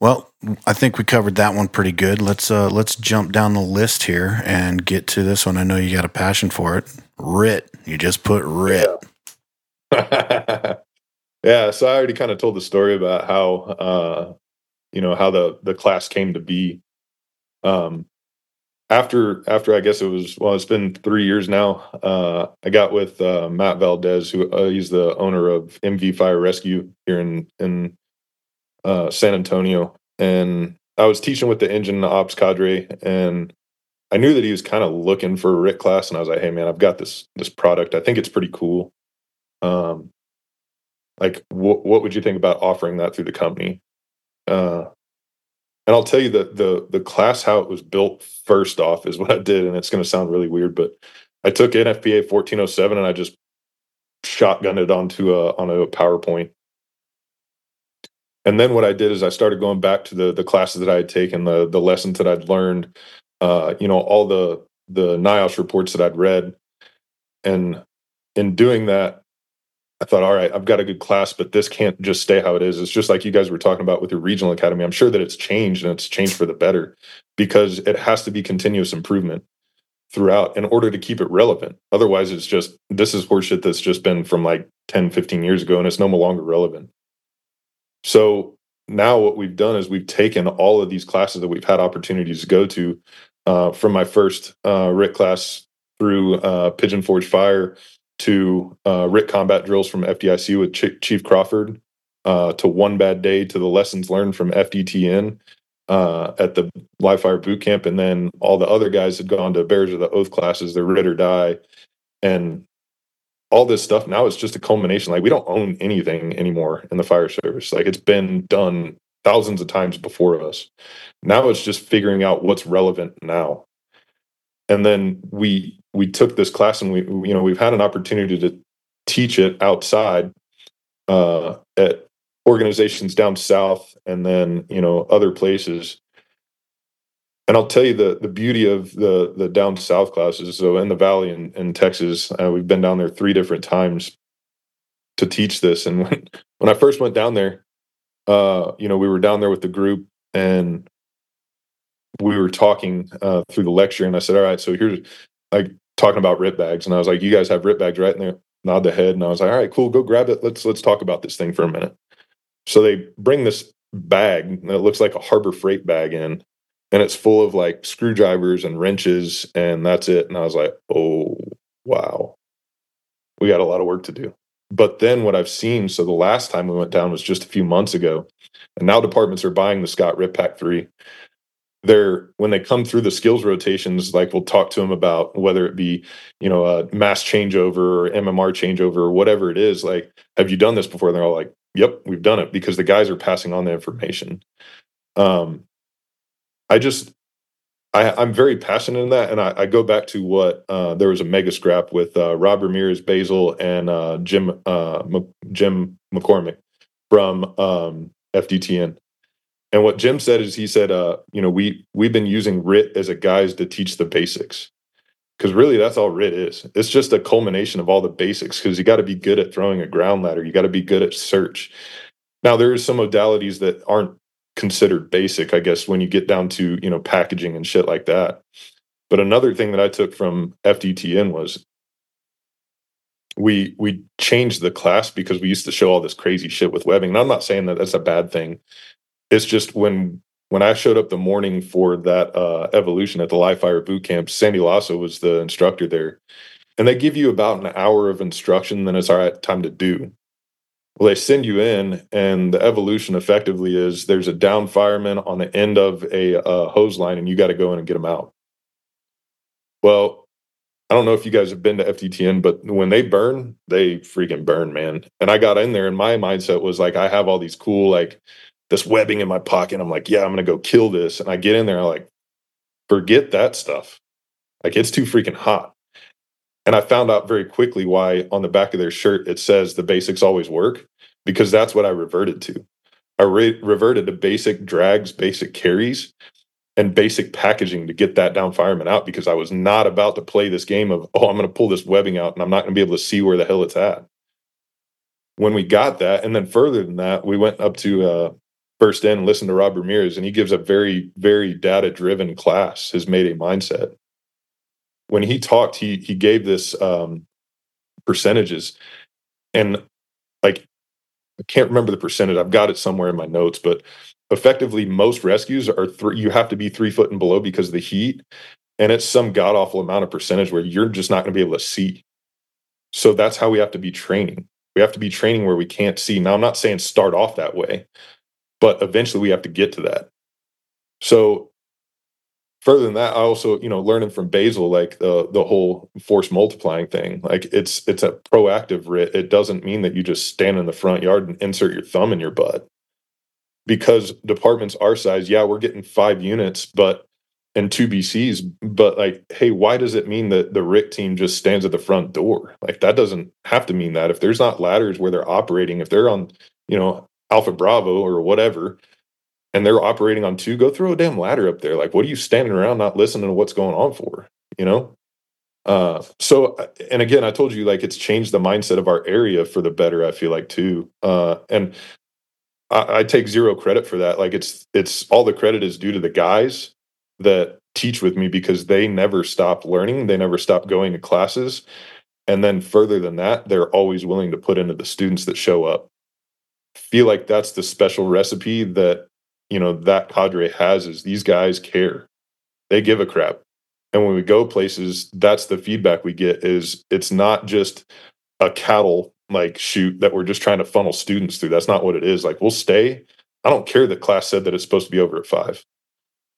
Well, I think we covered that one pretty good. Let's uh let's jump down the list here and get to this one. I know you got a passion for it. RIT. You just put RIT. yeah, so I already kind of told the story about how uh you know how the the class came to be. Um after after I guess it was well it's been 3 years now. Uh I got with uh Matt Valdez who uh, he's the owner of MV Fire Rescue here in in uh San Antonio and I was teaching with the engine ops cadre and I knew that he was kind of looking for a RIT class, and I was like, "Hey, man, I've got this this product. I think it's pretty cool. Um, like, wh- what would you think about offering that through the company?" Uh, and I'll tell you that the the class how it was built first off is what I did, and it's going to sound really weird, but I took NFPA fourteen oh seven and I just shotgunned it onto a on a PowerPoint. And then what I did is I started going back to the the classes that I had taken, the the lessons that I'd learned, uh, you know, all the the NIOSH reports that I'd read, and in doing that, I thought, all right, I've got a good class, but this can't just stay how it is. It's just like you guys were talking about with your regional academy. I'm sure that it's changed and it's changed for the better because it has to be continuous improvement throughout in order to keep it relevant. Otherwise, it's just this is horseshit that's just been from like 10, 15 years ago and it's no longer relevant. So now what we've done is we've taken all of these classes that we've had opportunities to go to uh, from my first uh, RIT class through uh, Pigeon Forge Fire to uh, RIT combat drills from FDIC with Ch- Chief Crawford uh, to One Bad Day to the lessons learned from FDTN uh, at the live fire boot camp. And then all the other guys had gone to Bearers of the Oath classes, the RIT or Die. And all this stuff now it's just a culmination. Like we don't own anything anymore in the fire service. Like it's been done thousands of times before us. Now it's just figuring out what's relevant now. And then we we took this class and we you know we've had an opportunity to teach it outside uh, at organizations down south and then you know other places. And I'll tell you the the beauty of the the down south classes. So in the valley in, in Texas, uh, we've been down there three different times to teach this. And when when I first went down there, uh, you know, we were down there with the group, and we were talking uh, through the lecture, and I said, "All right, so here's like talking about RIT bags," and I was like, "You guys have RIT bags, right?" And they nod the head, and I was like, "All right, cool, go grab it. Let's let's talk about this thing for a minute." So they bring this bag that looks like a Harbor Freight bag in, and it's full of like screwdrivers and wrenches, and that's it. And I was like, "Oh, wow, we got a lot of work to do." But then what I've seen, so the last time we went down was just a few months ago, and now departments are buying the Scott RIT Pak 3. They're when they come through the skills rotations, like we'll talk to them about whether it be, you know, a mass changeover or MMR changeover or whatever it is. Like, have you done this before? And they're all like, Yep, we've done it because the guys are passing on the information. Um, I just I, I'm very passionate in that, and I, I go back to what uh, there was a mega scrap with uh, Rob Ramirez, Basil, and uh, Jim uh, M- Jim McCormick from um, FDTN. And what Jim said is he said, uh, you know, we we've been using RIT as a guise to teach the basics because really that's all RIT is. It's just a culmination of all the basics because you got to be good at throwing a ground ladder. You got to be good at search. Now there is some modalities that aren't considered basic, I guess, when you get down to you know packaging and shit like that. But another thing that I took from FDTN was we we changed the class because we used to show all this crazy shit with webbing. And I'm not saying that that's a bad thing. It's just when when I showed up the morning for that uh, evolution at the live fire boot camp, Sandy Lasso was the instructor there. And they give you about an hour of instruction, then it's all right, time to do. Well, they send you in, and the evolution effectively is there's a down fireman on the end of a uh, hose line, and you got to go in and get him out. Well, I don't know if you guys have been to FDTN, but when they burn, they freaking burn, man. And I got in there, and my mindset was like, I have all these cool, like, this webbing in my pocket. I'm like, yeah, I'm gonna go kill this. And I get in there, I'm like, forget that stuff. Like it's too freaking hot. And I found out very quickly why on the back of their shirt it says the basics always work, because that's what I reverted to. I re- reverted to basic drags, basic carries, and basic packaging to get that down fireman out because I was not about to play this game of, oh, I'm going to pull this webbing out and I'm not going to be able to see where the hell it's at. When we got that, and then further than that, we went up to uh, first in and listen to Rob Ramirez, and he gives a very, very data driven class, his Mayday mindset. When he talked, he he gave this um, percentages, and like I can't remember the percentage. I've got it somewhere in my notes, but effectively, most rescues are three. You have to be three foot and below because of the heat, and it's some god awful amount of percentage where you're just not going to be able to see. So that's how we have to be training. We have to be training where we can't see. Now, I'm not saying start off that way, but eventually we have to get to that. So further than that, I also, you know, learning from Basil, like the the whole force multiplying thing, like it's it's a proactive RIT. It doesn't mean that you just stand in the front yard and insert your thumb in your butt. Because departments our size, yeah, we're getting five units, but and two BCs, but like, hey, why does it mean that the RIT team just stands at the front door? Like that doesn't have to mean that. If there's not ladders where they're operating, if they're on, you know, Alpha Bravo or whatever, and they're operating on two, go throw a damn ladder up there. Like, what are you standing around not listening to what's going on for? You know? Uh, so, uh, and again, I told you like it's changed the mindset of our area for the better. I feel like too, uh, and I, I take zero credit for that. Like it's it's all the credit is due to the guys that teach with me because they never stop learning. They never stop going to classes, and then further than that, they're always willing to put into the students that show up feel like that's the special recipe that you know that cadre has is these guys care. They give a crap. And when we go places that's the feedback we get is it's not just a cattle like shoot that we're just trying to funnel students through. That's not what it is. Like we'll stay. I don't care that class said that it's supposed to be over at five.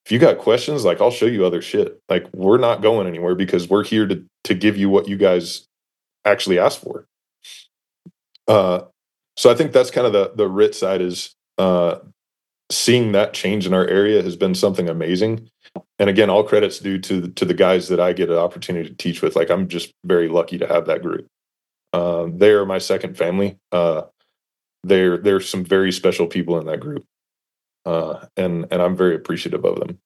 If you got questions like i'll show you other shit. Like we're not going anywhere because we're here to to give you what you guys actually asked for. Uh so I think that's kind of the the RIT side is uh, seeing that change in our area has been something amazing. And again, all credits due to to the guys that I get an opportunity to teach with. Like I'm just very lucky to have that group. Uh, they are my second family. Uh, there there's some very special people in that group, uh, and and I'm very appreciative of them.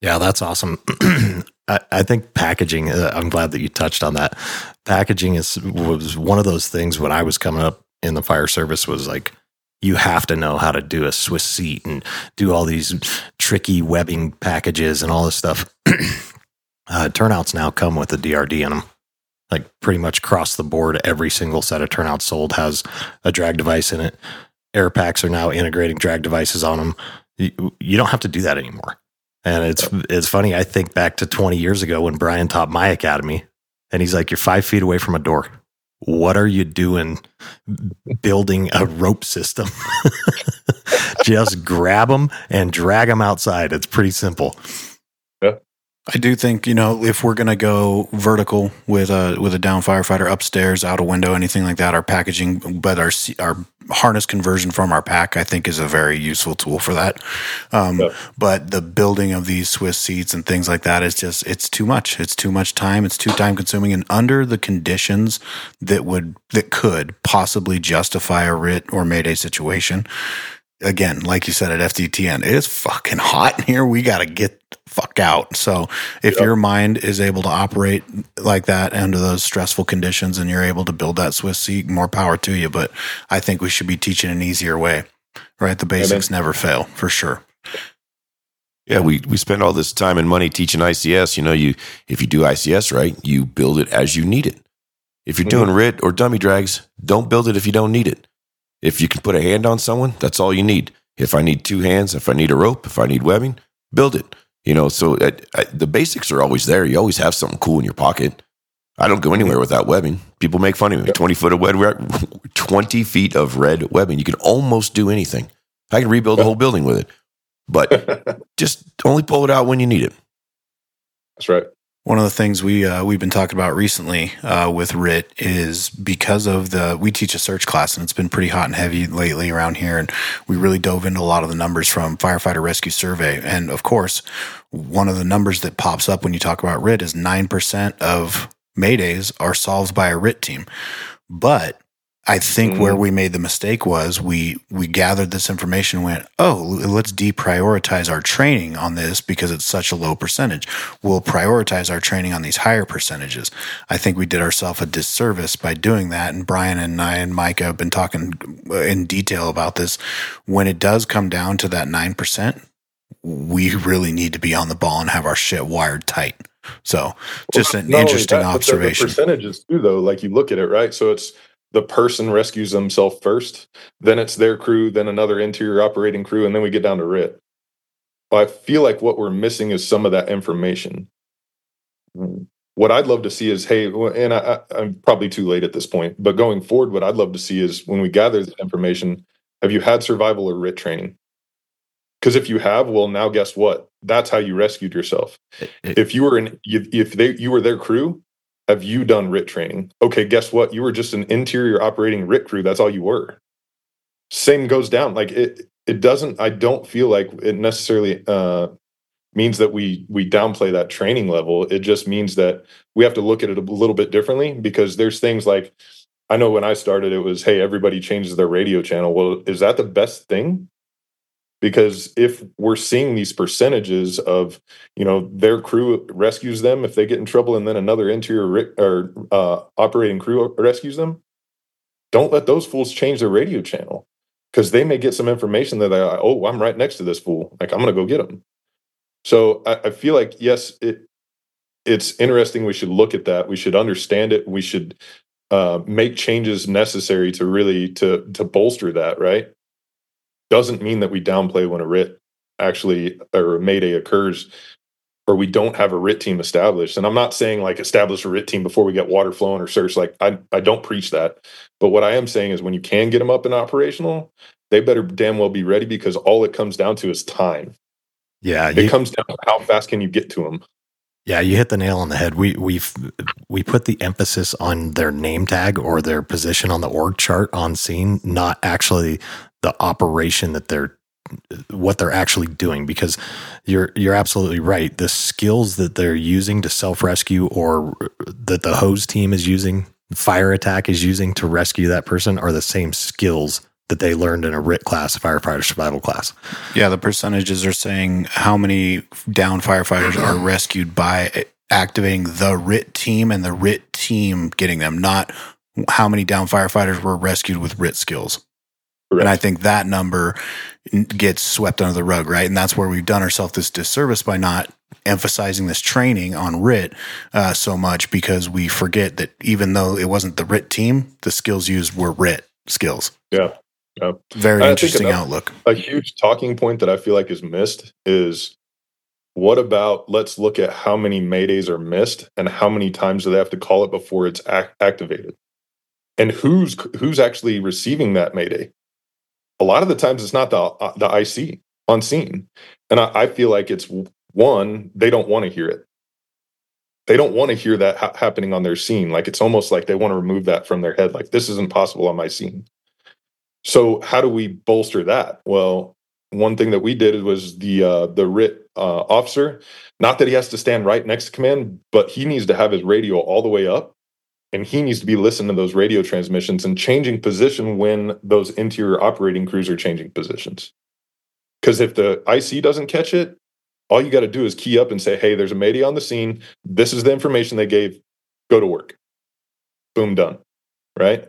Yeah, that's awesome. I, I, think packaging. Uh, I'm glad that you touched on that. Packaging is was one of those things when I was coming up in the fire service was like you have to know how to do a Swiss seat and do all these tricky webbing packages and all this stuff. uh, turnouts now come with a DRD in them. Like pretty much across the board, every single set of turnouts sold has a drag device in it. Air packs are now integrating drag devices on them. You, you don't have to do that anymore. And it's it's funny. I think back to 20 years ago when Brian taught my academy, and he's like, "You're five feet away from a door. What are you doing building a rope system? Just grab them and drag them outside. It's pretty simple." I do think you know if we're gonna go vertical with a with a down firefighter upstairs, out a window, anything like that, our packaging, but our our harness conversion from our pack, I think, is a very useful tool for that. Um, yeah. But the building of these Swiss seats and things like that is just it's too much. It's too much time. It's too time consuming, and under the conditions that would that could possibly justify a RIT or Mayday situation again, like you said at FDTN, it is fucking hot in here. We got to get fuck out. So if yep. your mind is able to operate like that under those stressful conditions and you're able to build that Swiss seat, more power to you. But I think we should be teaching an easier way, right? The basics never fail for sure. Yeah, we, we spend all this time and money teaching ICS. You know, you if you do ICS right, you build it as you need it. If you're mm-hmm. doing RIT or dummy drags, don't build it if you don't need it. If you can put a hand on someone, that's all you need. If I need two hands, if I need a rope, if I need webbing, build it. You know, so uh, uh, the basics are always there. You always have something cool in your pocket. I don't go anywhere without webbing. People make fun of me. Twenty foot of red, twenty feet of red webbing. You can almost do anything. I can rebuild the whole building with it, but just only pull it out when you need it. That's right. One of the things we uh, we've been talking about recently uh, with RIT is because of the we teach a search class and it's been pretty hot and heavy lately around here, and we really dove into a lot of the numbers from Firefighter Rescue Survey, and of course, one of the numbers that pops up when you talk about RIT is nine percent of maydays are solved by a RIT team, but I think mm-hmm. where we made the mistake was we we gathered this information went, "Oh, let's deprioritize our training on this because it's such a low percentage. We'll prioritize our training on these higher percentages." I think we did ourselves a disservice by doing that and Brian and I and Micah have been talking in detail about this. When it does come down to that 9%, we really need to be on the ball and have our shit wired tight. So, just well, an interesting that, observation. percentages too though, like you look at it, right? So it's the person rescues themselves first, then it's their crew, then another interior operating crew, and then we get down to RIT. I feel like what we're missing is some of that information. What I'd love to see is, hey, and I, am probably too late at this point, but going forward, what I'd love to see is when we gather the information, have you had survival or RIT training? Because if you have, well, now guess what? That's how you rescued yourself. It, it, if you were in, if they you were their crew, have you done RIT training? Okay, guess what? You were just an interior operating RIT crew. That's all you were. Same goes down. Like it, it doesn't. I don't feel like it necessarily uh, means that we we downplay that training level. It just means that we have to look at it a little bit differently because there's things like I know when I started, it was hey, everybody changes their radio channel. Well, is that the best thing? Because if we're seeing these percentages of you know their crew rescues them if they get in trouble and then another interior or uh, operating crew rescues them don't let those fools change their radio channel because they may get some information that they oh i'm right next to this fool like i'm gonna go get them so I, I feel like yes it it's interesting we should look at that we should understand it we should uh, make changes necessary to really to to bolster that right doesn't mean that we downplay when a RIT actually or a Mayday occurs or we don't have a RIT team established. And I'm not saying like establish a RIT team before we get water flowing or search. Like I, I don't preach that. But what I am saying is when you can get them up and operational, they better damn well be ready because all it comes down to is time. Yeah. It comes down to how fast can you get to them. Yeah, you hit the nail on the head. We we we put the emphasis on their name tag or their position on the org chart on scene, not actually the operation that they're what they're actually doing because you're you're absolutely right the skills that they're using to self-rescue or that the hose team is using fire attack is using to rescue that person are the same skills that they learned in a RIT class, firefighter survival class. Yeah, the percentages are saying how many down firefighters are rescued by activating the RIT team and the RIT team getting them, not how many down firefighters were rescued with RIT skills. And I think that number gets swept under the rug, right? And that's where we've done ourselves this disservice by not emphasizing this training on RIT uh, so much because we forget that even though it wasn't the RIT team, the skills used were RIT skills. Yeah. Yeah. Very I interesting another- outlook. a huge talking point that I feel like is missed is what about let's look at how many maydays are missed and how many times do they have to call it before it's ac- activated and who's who's actually receiving that mayday a lot of the times it's not the uh, the ic on scene. And I, I feel like it's one they don't want to hear it. They don't want to hear that ha- happening on their scene. Like it's almost like they want to remove that from their head like this isn't possible on my scene. So how do we bolster that? Well one thing that we did was the uh, the RIT uh, officer. Not that he has to stand right next to command, but he needs to have his radio all the way up, and he needs to be listening to those radio transmissions and changing position when those interior operating crews are changing positions. Because if the IC doesn't catch it, all you got to do is key up and say, "Hey, there's a Mayday on the scene. This is the information they gave. Go to work." Boom, done. Right.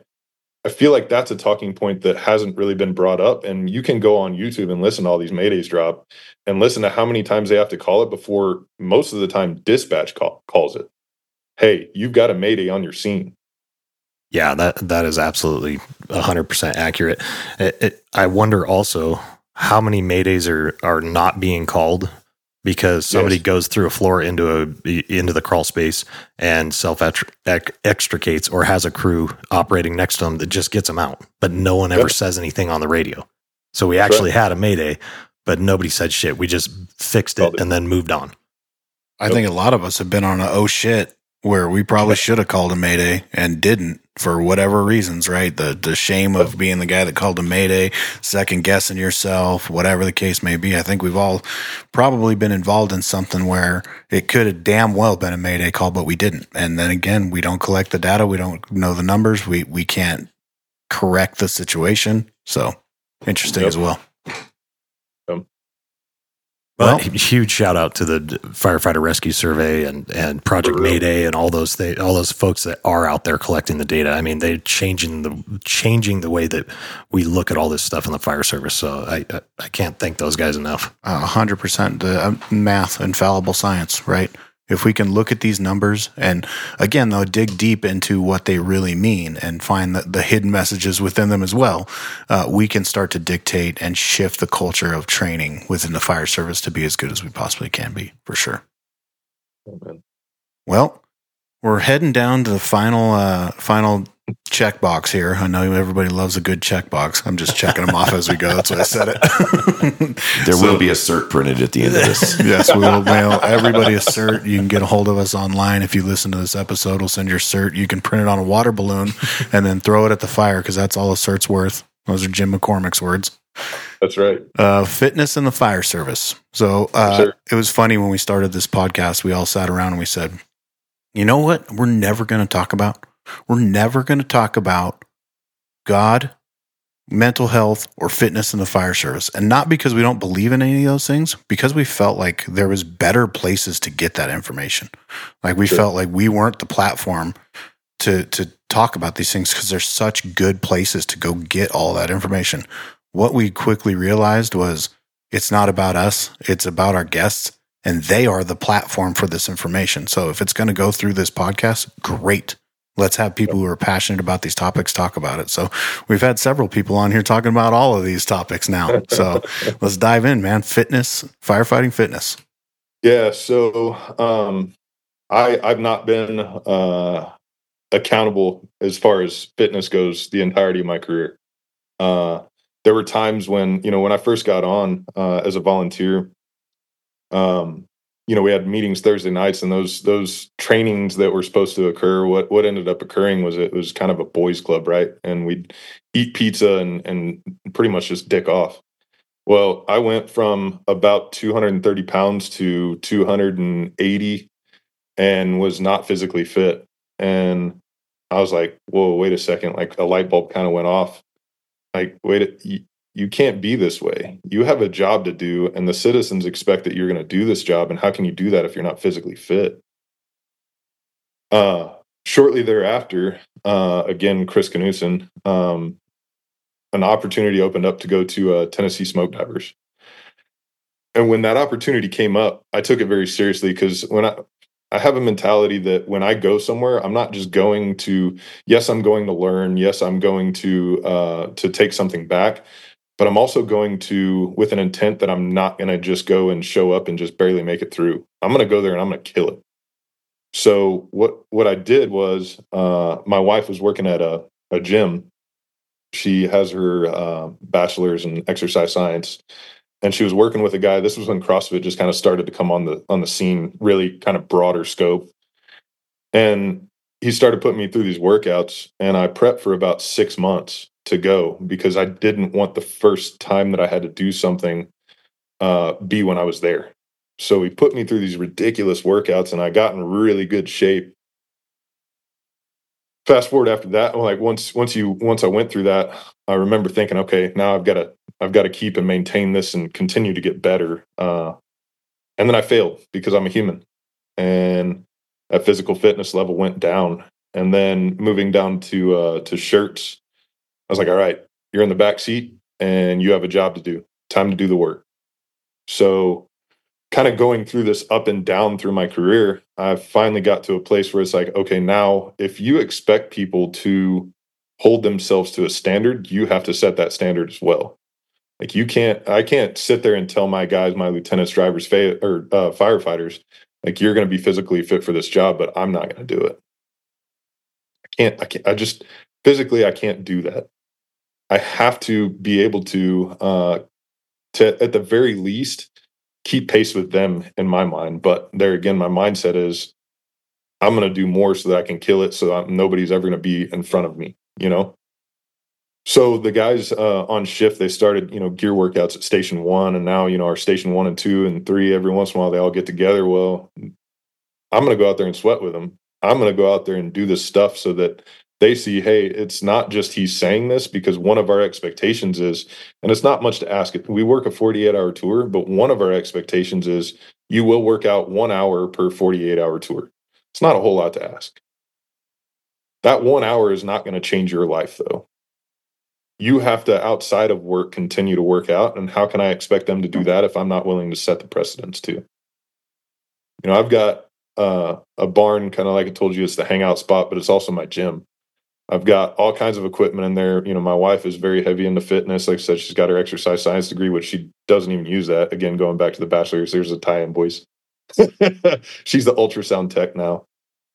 I feel like that's a talking point that hasn't really been brought up. And you can go on YouTube and listen to all these Maydays drop and listen to how many times they have to call it before most of the time dispatch call, calls it. Hey, you've got a Mayday on your scene. Yeah, that that is absolutely hundred percent accurate. It, it, I wonder also how many maydays are are not being called because somebody Yes. goes through a floor into a into the crawl space and self extricates or has a crew operating next to them that just gets them out, but no one ever Yep. says anything on the radio. So we That's actually right. had a mayday, but nobody said shit. We just fixed it Called it. and then moved on. I think a lot of us have been on a oh shit where we probably should have called a mayday and didn't for whatever reasons, right? The the shame of being the guy that called a mayday, second guessing yourself, whatever the case may be. I think we've all probably been involved in something where it could have damn well been a mayday call, but we didn't. And then again, we don't collect the data, we don't know the numbers, we we can't correct the situation. So interesting Yep. as well. Well, huge shout out to the firefighter rescue survey and, and Project Mayday and all those th- all those folks that are out there collecting the data. I mean, they're changing the changing the way that we look at all this stuff in the fire service. So I I, I can't thank those guys enough. a hundred percent the uh, math infallible science right if we can look at these numbers and again though dig deep into what they really mean and find the, the hidden messages within them as well uh, we can start to dictate and shift the culture of training within the fire service to be as good as we possibly can be for sure man. well we're heading down to the final uh, final checkbox here. I know everybody loves a good checkbox. I'm just checking them off as we go. That's why I said it. There So- will be a cert printed at the end of this. yes, we will mail everybody a cert. You can get a hold of us online if you listen to this episode. We'll send your cert. You can print it on a water balloon and then throw it at the fire because that's all a cert's worth. Those are Jim McCormick's words. That's right. Uh, fitness and the fire service. So uh, Sure. it was funny when we started this podcast. We all sat around and we said, "You know what? We're never going to talk about. We're never going to talk about God, mental health, or fitness in the fire service. And not because we don't believe in any of those things, because we felt like there was better places to get that information. Like we Sure. felt like we weren't the platform to to talk about these things because there's such good places to go get all that information. What we quickly realized was it's not about us, it's about our guests and they are the platform for this information. So if it's going to go through this podcast, great. Let's have people who are passionate about these topics talk about it. So we've had several people on here talking about all of these topics now. So let's dive in, man. Fitness, firefighting fitness. Yeah. So um, I I've not been uh, accountable as far as fitness goes the entirety of my career. Uh, there were times when you know when I first got on uh, as a volunteer. Um, you know, we had meetings Thursday nights, and those those trainings that were supposed to occur. What what ended up occurring was it was kind of a boys' club, right? And we'd eat pizza and and pretty much just dick off. Well, I went from about 230 pounds to 280 and was not physically fit. And I was like, whoa, wait a second. Like a light bulb kind of went off. Like, wait, a- you, can't be this way. You have a job to do, and the citizens expect that you're going to do this job. And how can you do that if you're not physically fit? Uh, shortly thereafter, uh, again, Chris Knudsen, um, an opportunity opened up to go to uh, Tennessee Smoke Divers. And when that opportunity came up, I took it very seriously because when I I have a mentality that when I go somewhere, I'm not just going to yes, I'm going to learn, yes, I'm going to uh, to take something back, but I'm also going to with an intent that I'm not going to just go and show up and just barely make it through. I'm going to go there and I'm going to kill it. So what what I did was uh, my wife was working at a a gym. She has her uh, bachelor's in exercise science, and she was working with a guy. This was when CrossFit just kind of started to come on the on the scene, really kind of broader scope. And he started putting me through these workouts, and I prepped for about six months to go because I didn't want the first time that I had to do something uh, be when I was there. So he put me through these ridiculous workouts, and I got in really good shape. Fast forward after that, like once once you once I went through that, I remember thinking, okay, now I've got to I've got to keep and maintain this and continue to get better. Uh, and then I failed because I'm a human, and that physical fitness level went down. And then moving down to uh, to Schertz, I was like, all right, you're in the back seat and you have a job to do. Time to do the work. So, kind of going through this up and down through my career, I finally got to a place where it's like, okay, now if you expect people to hold themselves to a standard, you have to set that standard as well. Like you can't, I can't sit there and tell my guys, my lieutenants, drivers, fa- or uh, firefighters, like you're going to be physically fit for this job, but I'm not going to do it. I can't, I can't, I just physically, I can't do that. I have to be able to, uh, to at the very least, keep pace with them in my mind. But there again, my mindset is I'm going to do more so that I can kill it so I'm, nobody's ever going to be in front of me, you know? So the guys uh, on shift, they started, you know, gear workouts at station one, and now, you know, our station one and two and three, every once in a while, they all get together. Well, I'm going to go out there and sweat with them. I'm going to go out there and do this stuff so that they see, hey, it's not just he's saying this because one of our expectations is, and it's not much to ask. We work a 48 hour tour, but one of our expectations is you will work out one hour per 48 hour tour. It's not a whole lot to ask. That one hour is not going to change your life, though you have to outside of work continue to work out and how can i expect them to do that if i'm not willing to set the precedence too? You know i've got uh, a barn kind of like i told you it's the hangout spot but it's also my gym. I've got all kinds of equipment in there. You know my wife is very heavy into fitness. Like i said she's got her exercise science degree which she doesn't even use that. Again going back to the bachelor's there's a tie-in boys she's the ultrasound tech now.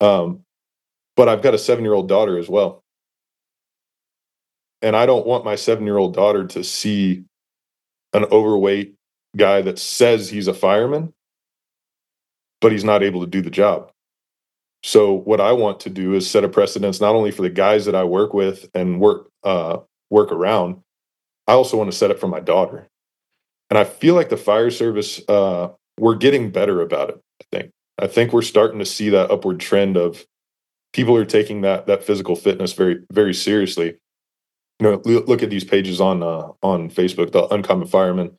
Um, but i've got a seven year old daughter as well and I don't want my seven year old daughter to see an overweight guy that says he's a fireman, but he's not able to do the job. So what I want to do is set a precedence not only for the guys that I work with and work uh, work around, I also want to set it for my daughter. And I feel like the fire service uh, we're getting better about it. I think I think we're starting to see that upward trend of people are taking that that physical fitness very very seriously know look at these pages on uh, on facebook the uncommon fireman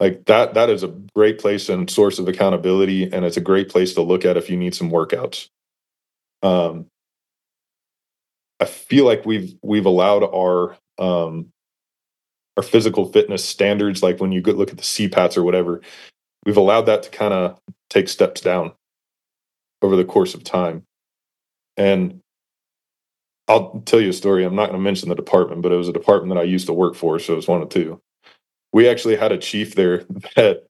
like that that is a great place and source of accountability and it's a great place to look at if you need some workouts. Um i feel like we've we've allowed our um our physical fitness standards like when you look at the cpats or whatever we've allowed that to kind of take steps down over the course of time. And I'll tell you a story. I'm not going to mention the department, but it was a department that I used to work for, so it was one of two. We actually had a chief there that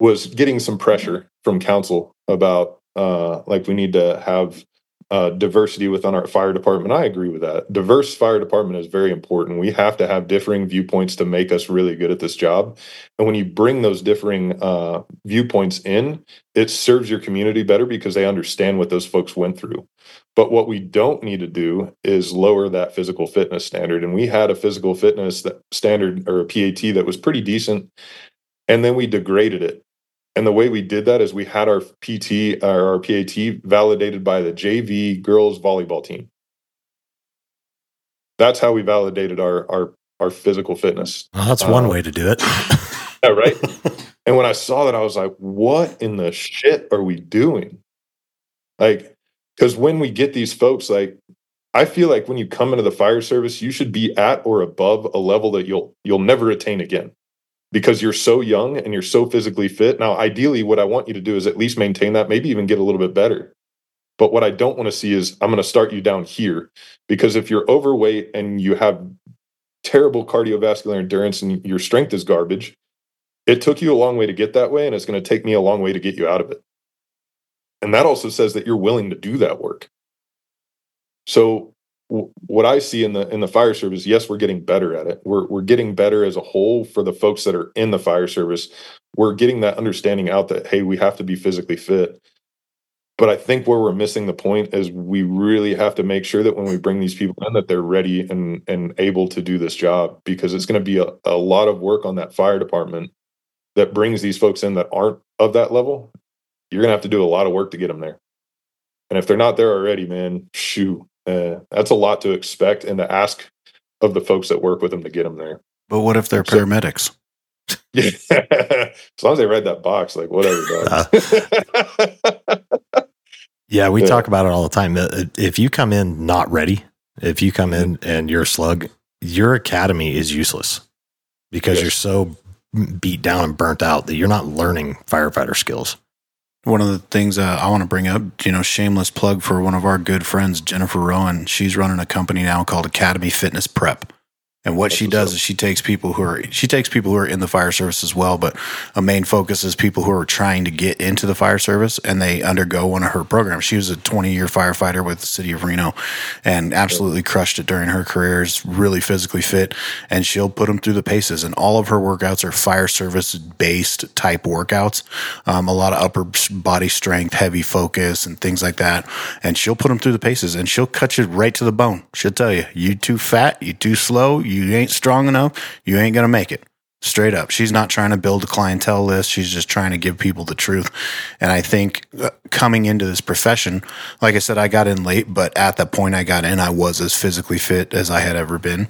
was getting some pressure from council about uh, like we need to have uh, diversity within our fire department. I agree with that. Diverse fire department is very important. We have to have differing viewpoints to make us really good at this job. And when you bring those differing uh, viewpoints in, it serves your community better because they understand what those folks went through. But what we don't need to do is lower that physical fitness standard. And we had a physical fitness standard or a PAT that was pretty decent. And then we degraded it and the way we did that is we had our PT, or our PAT validated by the JV girls volleyball team. That's how we validated our our our physical fitness. Well, that's one uh, way to do it. yeah, right. and when I saw that, I was like, "What in the shit are we doing?" Like, because when we get these folks, like, I feel like when you come into the fire service, you should be at or above a level that you'll you'll never attain again because you're so young and you're so physically fit. Now, ideally, what I want you to do is at least maintain that, maybe even get a little bit better. But what I don't want to see is I'm going to start you down here because if you're overweight and you have terrible cardiovascular endurance and your strength is garbage, it took you a long way to get that way and it's going to take me a long way to get you out of it. And that also says that you're willing to do that work. So what I see in the in the fire service, yes, we're getting better at it. We're we're getting better as a whole for the folks that are in the fire service. We're getting that understanding out that hey, we have to be physically fit. But I think where we're missing the point is we really have to make sure that when we bring these people in, that they're ready and and able to do this job because it's going to be a, a lot of work on that fire department that brings these folks in that aren't of that level. You're going to have to do a lot of work to get them there. And if they're not there already, man, shoo, uh, that's a lot to expect and to ask of the folks that work with them to get them there. But what if they're So- paramedics? Yeah. as long as they read that box, like whatever. dog. Yeah, we Yeah. talk about it all the time. Uh, If you come in not ready, if you come in and you're a slug, your academy is useless because Yes. you're so beat down and burnt out that you're not learning firefighter skills. One of the things uh, I want to bring up, you know, shameless plug for one of our good friends, Jennifer Rowan. She's running a company now called Academy Fitness Prep. And what That's she does is she takes people who are she takes people who are in the fire service as well, but a main focus is people who are trying to get into the fire service and they undergo one of her programs. She was a 20 year firefighter with the city of Reno and absolutely crushed it during her career. Is really physically fit, and she'll put them through the paces. And all of her workouts are fire service based type workouts. Um, a lot of upper body strength, heavy focus, and things like that. And she'll put them through the paces, and she'll cut you right to the bone. She'll tell you, you too fat, you too slow, you ain't strong enough, you ain't gonna make it. Straight up. She's not trying to build a clientele list. She's just trying to give people the truth. And I think uh, coming into this profession, like I said, I got in late, but at the point I got in, I was as physically fit as I had ever been.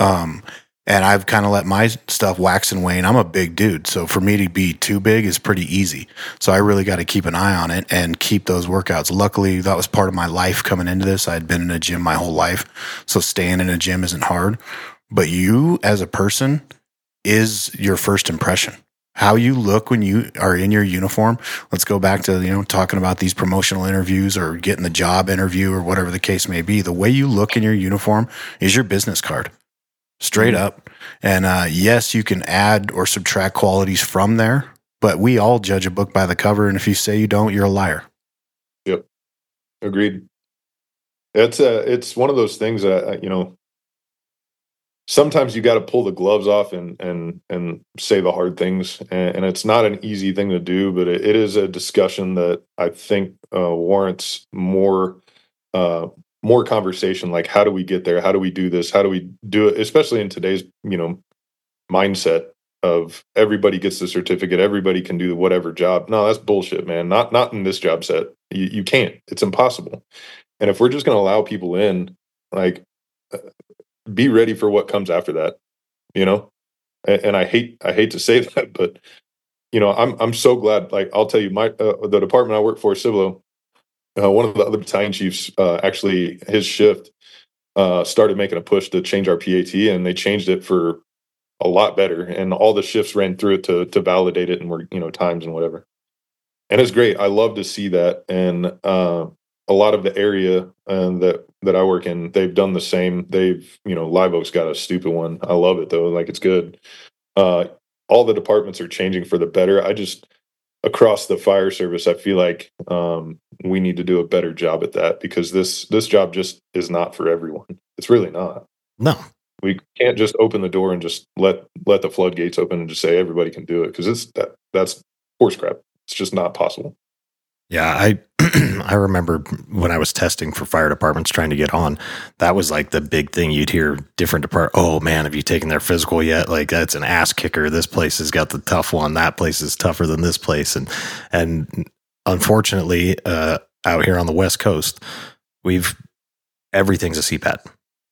Um, and I've kind of let my stuff wax and wane. I'm a big dude. So for me to be too big is pretty easy. So I really got to keep an eye on it and keep those workouts. Luckily, that was part of my life coming into this. I'd been in a gym my whole life. So staying in a gym isn't hard. But you as a person is your first impression. How you look when you are in your uniform. Let's go back to, you know, talking about these promotional interviews or getting the job interview or whatever the case may be. The way you look in your uniform is your business card straight up. And uh, yes, you can add or subtract qualities from there, but we all judge a book by the cover. And if you say you don't, you're a liar. Yep, agreed. It's uh it's one of those things that uh, you know. Sometimes you got to pull the gloves off and and and say the hard things, and, and it's not an easy thing to do, but it, it is a discussion that I think uh, warrants more uh, more conversation. Like, how do we get there? How do we do this? How do we do it? Especially in today's you know mindset of everybody gets the certificate, everybody can do whatever job. No, that's bullshit, man. Not not in this job set. You you can't. It's impossible. And if we're just going to allow people in, like, be ready for what comes after that. You know, and, and I hate I hate to say that, but you know, I'm I'm so glad. Like, I'll tell you, my uh, the department I work for, Cibolo, uh, one of the other battalion chiefs, uh, actually, his shift uh, started making a push to change our PAT, and they changed it for a lot better. And all the shifts ran through it to to validate it and were you know times and whatever. And it's great. I love to see that. And uh, a lot of the area uh, that that I work in, they've done the same. They've you know Live Oak's got a stupid one. I love it though. Like it's good. Uh, all the departments are changing for the better. I just across the fire service, I feel like um, we need to do a better job at that because this this job just is not for everyone. It's really not. No, We can't just open the door and just let let the floodgates open and just say everybody can do it because it's that that's horse crap. It's just not possible. Yeah, I I remember when I was testing for fire departments trying to get on, that was like the big thing you'd hear different depart oh man, have you taken their physical yet? Like that's an ass kicker. This place has got the tough one. That place is tougher than this place. And and unfortunately, uh out here on the West Coast, we've everything's a CPAT.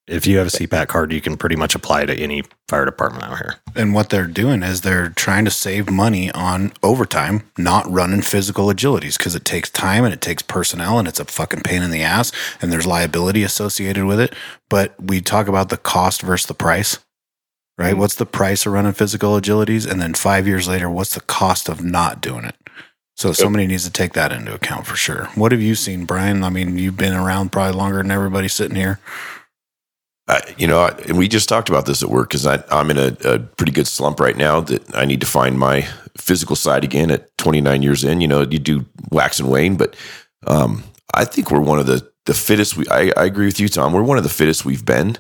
If you have a CPAT card, you can pretty much apply to any fire department out here. And what they're doing is they're trying to save money on overtime, not running physical agilities because it takes time and it takes personnel and it's a fucking pain in the ass and there's liability associated with it. But we talk about the cost versus the price, right? Mm-hmm. What's the price of running physical agilities? And then five years later, what's the cost of not doing it? So somebody needs to take that into account for sure. What have you seen, Brian? I mean, you've been around probably longer than everybody sitting here. I, you know, I, and we just talked about this at work because I'm in a, a pretty good slump right now that I need to find my physical side again at 29 years in. You know, you do wax and wane, but um, I think we're one of the the fittest. We, I, I agree with you, Tom. We're one of the fittest we've been.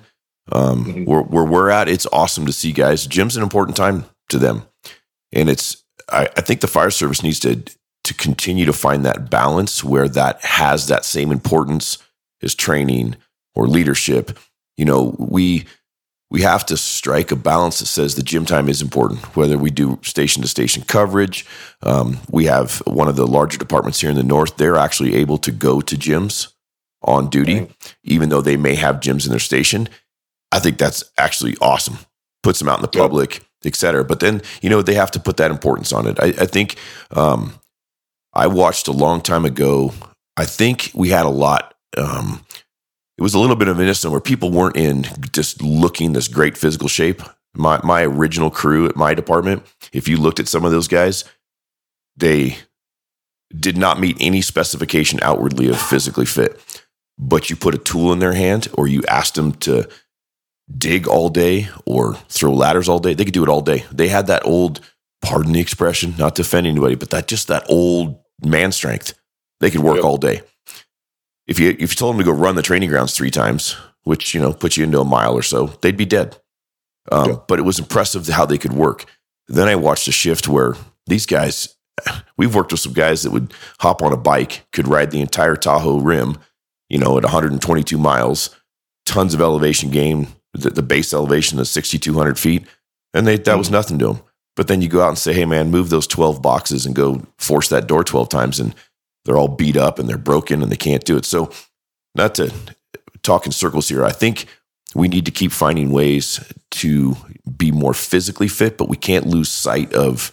Um, Mhm. where, where we're at, it's awesome to see guys. Gym's an important time to them, and it's. I, I think the fire service needs to to continue to find that balance where that has that same importance as training or leadership you know we we have to strike a balance that says the gym time is important whether we do station to station coverage. Um, we have one of the larger departments here in the north they're actually able to go to gyms on duty Right. even though they may have gyms in their station. I think that's actually awesome. Puts them out in the Yep. public et cetera. But then you know they have to put that importance on it. I, I think um, i watched a long time ago. I think we had a lot um, it was a little bit of an instant where people weren't in just looking this great physical shape. My my original crew at my department, if you looked at some of those guys, they did not meet any specification outwardly of physically fit. But you put a tool in their hand or you asked them to dig all day or throw ladders all day, they could do it all day. They had that old, pardon the expression, not to offend anybody, but that just that old man strength. They could work Yep. all day if you if you told them to go run the training grounds three times, which you know puts you into a mile or so, they'd be dead. Um, Yeah. But it was impressive how they could work. Then I watched a shift where these guys, we've worked with some guys that would hop on a bike, could ride the entire Tahoe rim, you know, at 122 miles, tons of elevation gain. The, the base elevation is 6,200 feet, and they that was nothing to them. But then you go out and say, "Hey, man, move those 12 boxes and go force that door 12 times," and they're all beat up and they're broken and they can't do it. So, not to talk in circles here, I think we need to keep finding ways to be more physically fit, but we can't lose sight of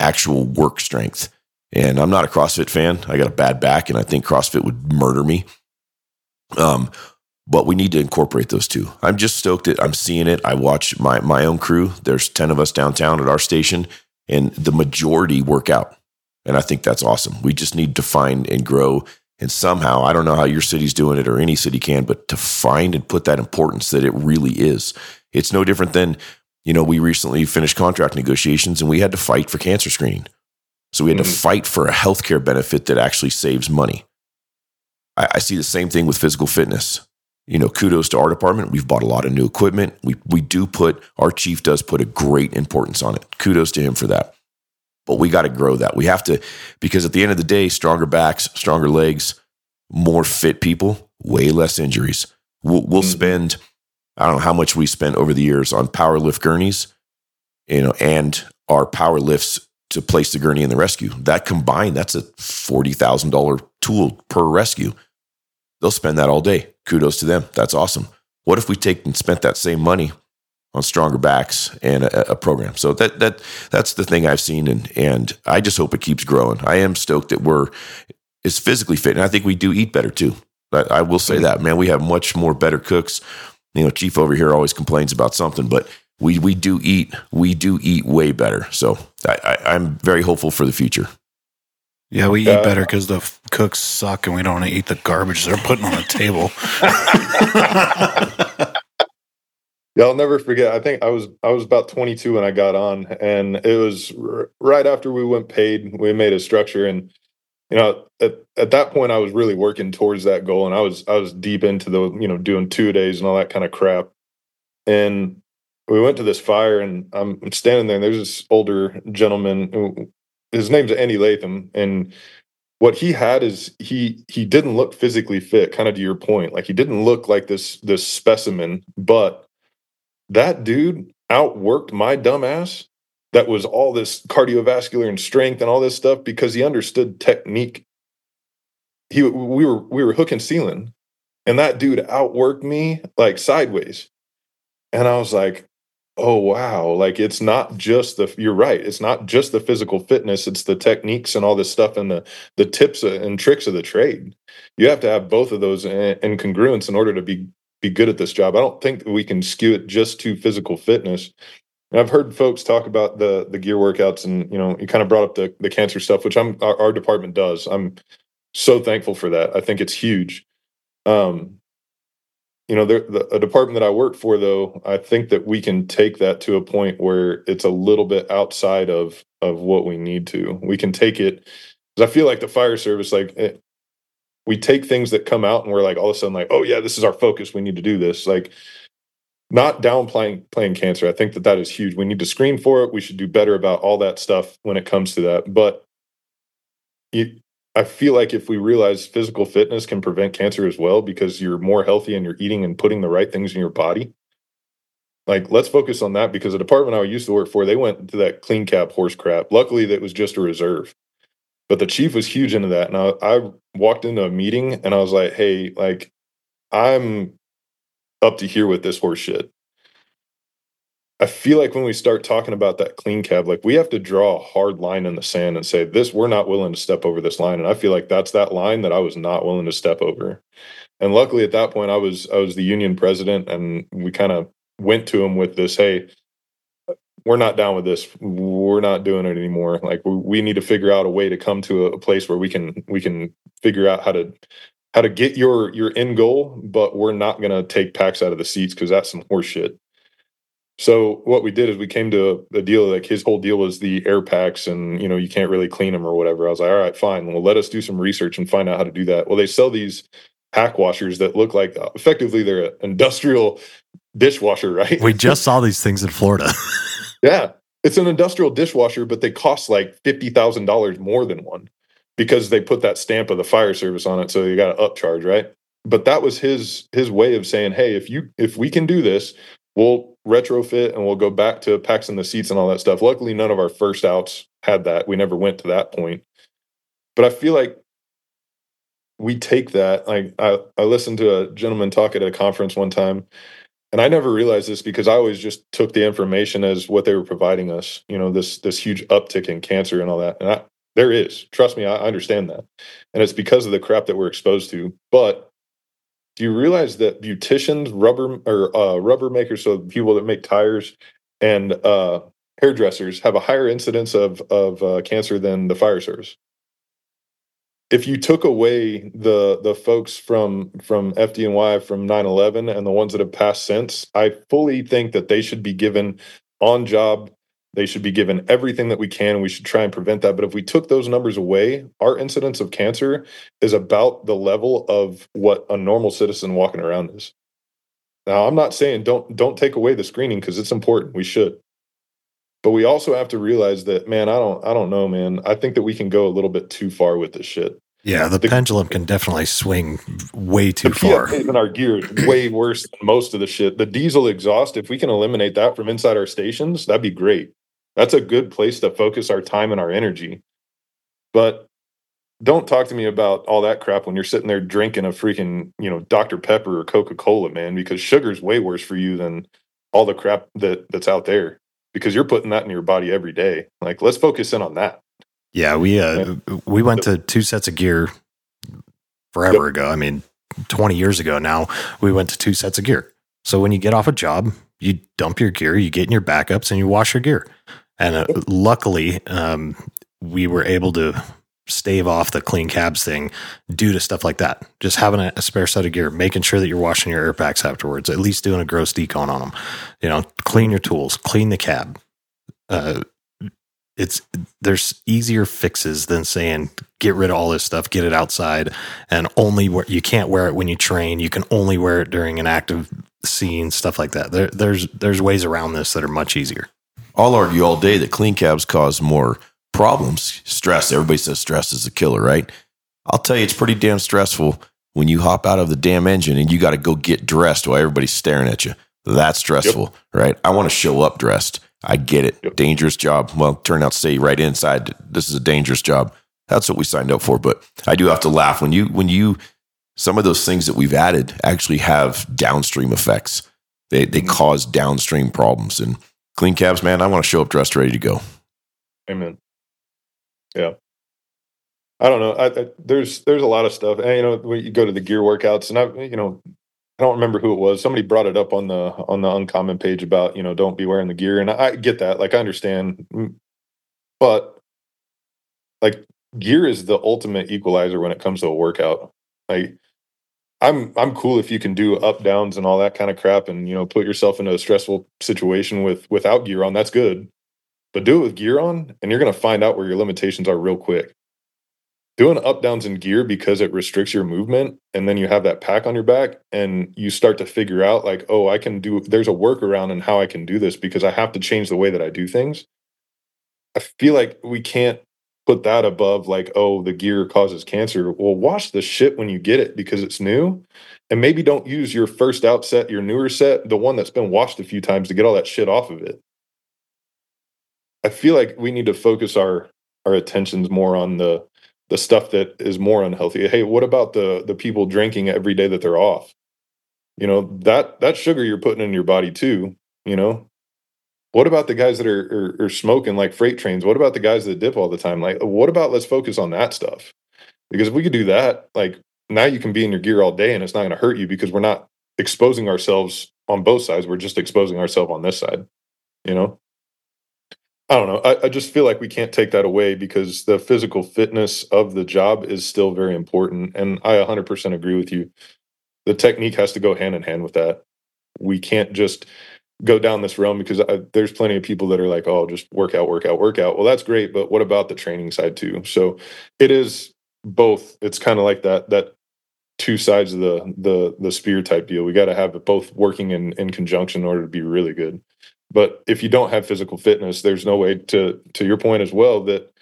actual work strength. And I'm not a CrossFit fan. I got a bad back, and I think CrossFit would murder me. Um, but we need to incorporate those two. I'm just stoked that I'm seeing it. I watch my my own crew. There's ten of us downtown at our station, and the majority work out. And I think that's awesome. We just need to find and grow. And somehow, I don't know how your city's doing it or any city can, but to find and put that importance that it really is. It's no different than, you know, we recently finished contract negotiations and we had to fight for cancer screening. So we had to Mhm. fight for a healthcare benefit that actually saves money. I, I see the same thing with physical fitness. You know, kudos to our department. We've bought a lot of new equipment. We we do put our chief does put a great importance on it. Kudos to him for that but we got to grow that. We have to, because at the end of the day, stronger backs, stronger legs, more fit people, way less injuries. We'll, we'll Mhm. spend, I don't know how much we spent over the years on power lift gurneys, you know, and our power lifts to place the gurney in the rescue. That combined, that's a $40,000 tool per rescue. They'll spend that all day. Kudos to them. That's awesome. What if we take and spent that same money on stronger backs and a, a program. So that that that's the thing I've seen, and and I just hope it keeps growing. I am stoked that we're is physically fit, and I think we do eat better too. I, I will say that, man. We have much more better cooks. You know, Chief over here always complains about something, but we we do eat we do eat way better. So I, I, I'm very hopeful for the future. Yeah, we eat uh, better because the f- cooks suck and we don't want to eat the garbage they're putting on the table. Yeah, I'll never forget. I think I was I was about 22 when I got on, and it was r- right after we went paid. We made a structure, and you know, at, at that point, I was really working towards that goal, and I was I was deep into the you know doing two days and all that kind of crap. And we went to this fire, and I'm I'm standing there, and there's this older gentleman. who- His name's Andy Latham, and what he had is he he didn't look physically fit. Kind of to your point, like he didn't look like this this specimen, but that dude outworked my dumbass that was all this cardiovascular and strength and all this stuff because he understood technique. He we were we were hook and ceiling And that dude outworked me like sideways. And I was like, oh wow. Like it's not just the you're right it's not just the physical fitness it's the techniques and all this stuff and the the tips uh, and tricks of the trade. You have to have both of those in, in congruence in order to be be good at this job. I don't think we can skew it just to physical fitness. And i've heard folks talk about the the gear workouts and you know you kind of brought up the the cancer stuff which i'm our, our department does. I'm so thankful for that. I think it's huge. Um you know, the, a department that I work for, though, I think that we can take that to a point where it's a little bit outside of of what we need to. We can take it because I feel like the fire service, like eh, we take things that come out and we're like all of a sudden like, oh yeah, this is our focus. We need to do this. Like, not downplaying playing cancer. I think that that is huge. We need to screen for it. We should do better about all that stuff when it comes to that. But I feel like if we realize physical fitness can prevent cancer as well because you're more healthy and you're eating and putting the right things in your body. Like, let's focus on that because the department I used to work for, they went to that clean cab horse crap. Luckily, that was just a reserve. But the chief was huge into that. And I, I walked into a meeting and I was like, hey, like, I'm up to here with this horse shit. I feel like when we start talking about that clean cab, like we have to draw a hard line in the sand and say, this, we're not willing to step over this line. And I feel like that's that line that I was not willing to step over. And luckily at that point, I was, I was the union president and we kind of went to him with this, Hey, we're not down with this. We're not doing it anymore. Like we, we need to figure out a way to come to a, a place where we can, we can figure out how to, how to get your, your end goal, but we're not going to take packs out of the seats because that's some horseshit. So what we did is we came to a, deal like his whole deal was the air packs and you know you can't really clean them or whatever. I was like, all right, fine. Well, let us do some research and find out how to do that. Well, they sell these pack washers that look like effectively they're an industrial dishwasher, right? We just saw these things in Florida. yeah, it's an industrial dishwasher, but they cost like fifty thousand dollars more than one because they put that stamp of the fire service on it, so you got to upcharge, right? But that was his his way of saying, hey, if you if we can do this, we'll retrofit and we'll go back to packs in the seats and all that stuff. Luckily, none of our first outs had that. We never went to that point. But I feel like we take that. Like I, I listened to a gentleman talk at a conference one time, and I never realized this because I always just took the information as what they were providing us. You know, this this huge uptick in cancer and all that. And I, there is, trust me, I understand that, and it's because of the crap that we're exposed to. But do you realize that beauticians, rubber or uh, rubber makers, so people that make tires and uh, hairdressers, have a higher incidence of of uh, cancer than the fire service? If you took away the the folks from from FDNY from 9/11 and the ones that have passed since, I fully think that they should be given on job they should be given everything that we can. We should try and prevent that. But if we took those numbers away, our incidence of cancer is about the level of what a normal citizen walking around is. Now, I'm not saying don't don't take away the screening because it's important. We should. But we also have to realize that, man, I don't I don't know, man. I think that we can go a little bit too far with this shit. Yeah, the, the pendulum can definitely swing way too far. Even our gear is way worse than most of the shit. The diesel exhaust, if we can eliminate that from inside our stations, that'd be great that's a good place to focus our time and our energy. But don't talk to me about all that crap when you're sitting there drinking a freaking, you know, Dr. Pepper or Coca-Cola, man, because sugar's way worse for you than all the crap that that's out there because you're putting that in your body every day. Like let's focus in on that. Yeah, we uh we went to two sets of gear forever yep. ago. I mean, 20 years ago now, we went to two sets of gear. So when you get off a job, you dump your gear, you get in your backups and you wash your gear. And uh, luckily, um, we were able to stave off the clean cabs thing due to stuff like that. Just having a, a, spare set of gear, making sure that you're washing your air packs afterwards, at least doing a gross decon on them. You know, clean your tools, clean the cab. Uh, it's there's easier fixes than saying get rid of all this stuff, get it outside, and only wear, you can't wear it when you train. You can only wear it during an active scene, stuff like that. There, there's there's ways around this that are much easier. I'll argue all day that clean cabs cause more problems. Stress. Everybody says stress is a killer, right? I'll tell you, it's pretty damn stressful when you hop out of the damn engine and you got to go get dressed while everybody's staring at you. That's stressful, yep. right? I want to show up dressed. I get it. Yep. Dangerous job. Well, turn out to say right inside, this is a dangerous job. That's what we signed up for. But I do have to laugh when you when you some of those things that we've added actually have downstream effects. They they Mhm. cause downstream problems. And clean cabs, man, I want to show up dressed, ready to go. Amen. Yeah. I don't know. I, I, there's there's a lot of stuff. And, you know, you go to the gear workouts, and I, you know, I don't remember who it was. Somebody brought it up on the on the uncommon page about you know don't be wearing the gear, and I, I get that. Like I understand, Mm, but like gear is the ultimate equalizer when it comes to a workout. Like I'm I'm cool if you can do up downs and all that kind of crap, and you know put yourself into a stressful situation with without gear on. That's good but do it with gear on and you're going to find out where your limitations are real quick. Doing up downs in gear because it restricts your movement and then you have that pack on your back and you start to figure out like oh i can do there's a workaround in how i can do this because i have to change the way that i do things. I feel like we can't put that above like oh the gear causes cancer. Well wash the shit when you get it because it's new and maybe don't use your first out set your newer set the one that's been washed a few times to get all that shit off of it I feel like we need to focus our our attentions more on the the stuff that is more unhealthy. Hey, what about the the people drinking every day that they're off? You know that that sugar you're putting in your body too. You know, what about the guys that are, are, are smoking like freight trains? What about the guys that dip all the time? Like, what about let's focus on that stuff? Because if we could do that, like now you can be in your gear all day and it's not going to hurt you because we're not exposing ourselves on both sides. We're just exposing ourselves on this side. You know. I don't know. I, I, just feel like we can't take that away because the physical fitness of the job is still very important. And I 100% agree with you. The technique has to go hand in hand with that. We can't just go down this realm because I, there's plenty of people that are like, oh, just work out, work out, work out. Well, that's great. But what about the training side too? So it is both. It's kind of like that, that two sides of the, the, the spear type deal. We got to have it both working in, in conjunction in order to be really good. But if you don't have physical fitness, there's no way to to your point as well that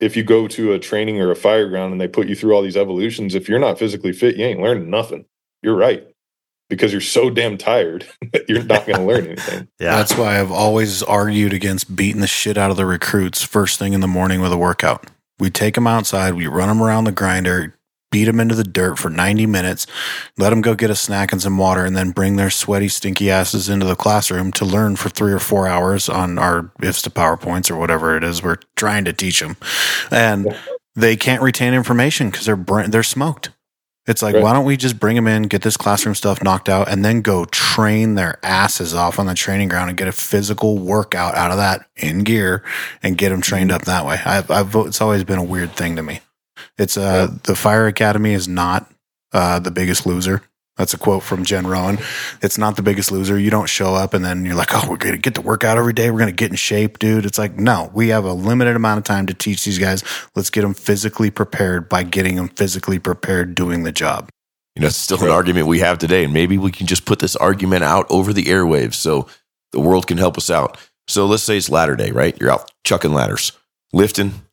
if you go to a training or a fire ground and they put you through all these evolutions, if you're not physically fit, you ain't learning nothing. You're right. Because you're so damn tired that you're not going to learn anything. Yeah. That's why I've always argued against beating the shit out of the recruits first thing in the morning with a workout. We take them outside, we run them around the grinder, beat them into the dirt for 90 minutes, let them go get a snack and some water, and then bring their sweaty, stinky asses into the classroom to learn for three or four hours on our IFSTA PowerPoints or whatever it is we're trying to teach them. And they can't retain information because they're, br- they're smoked. It's like, Right. why don't we just bring them in, get this classroom stuff knocked out, and then go train their asses off on the training ground and get a physical workout out of that in gear and get them trained mm-hmm. up that way. I've, I've, it's always been a weird thing to me. It's uh, the Fire Academy is not uh, the biggest loser. That's a quote from Jen Rowan. It's not the biggest loser. You don't show up and then you're like, oh, we're going to get to work out every day. We're going to get in shape, dude. It's like, no, we have a limited amount of time to teach these guys. Let's get them physically prepared by getting them physically prepared doing the job. You know, it's still an argument we have today, and maybe we can just put this argument out over the airwaves so the world can help us out. So let's say it's ladder day, right? You're out chucking ladders, lifting,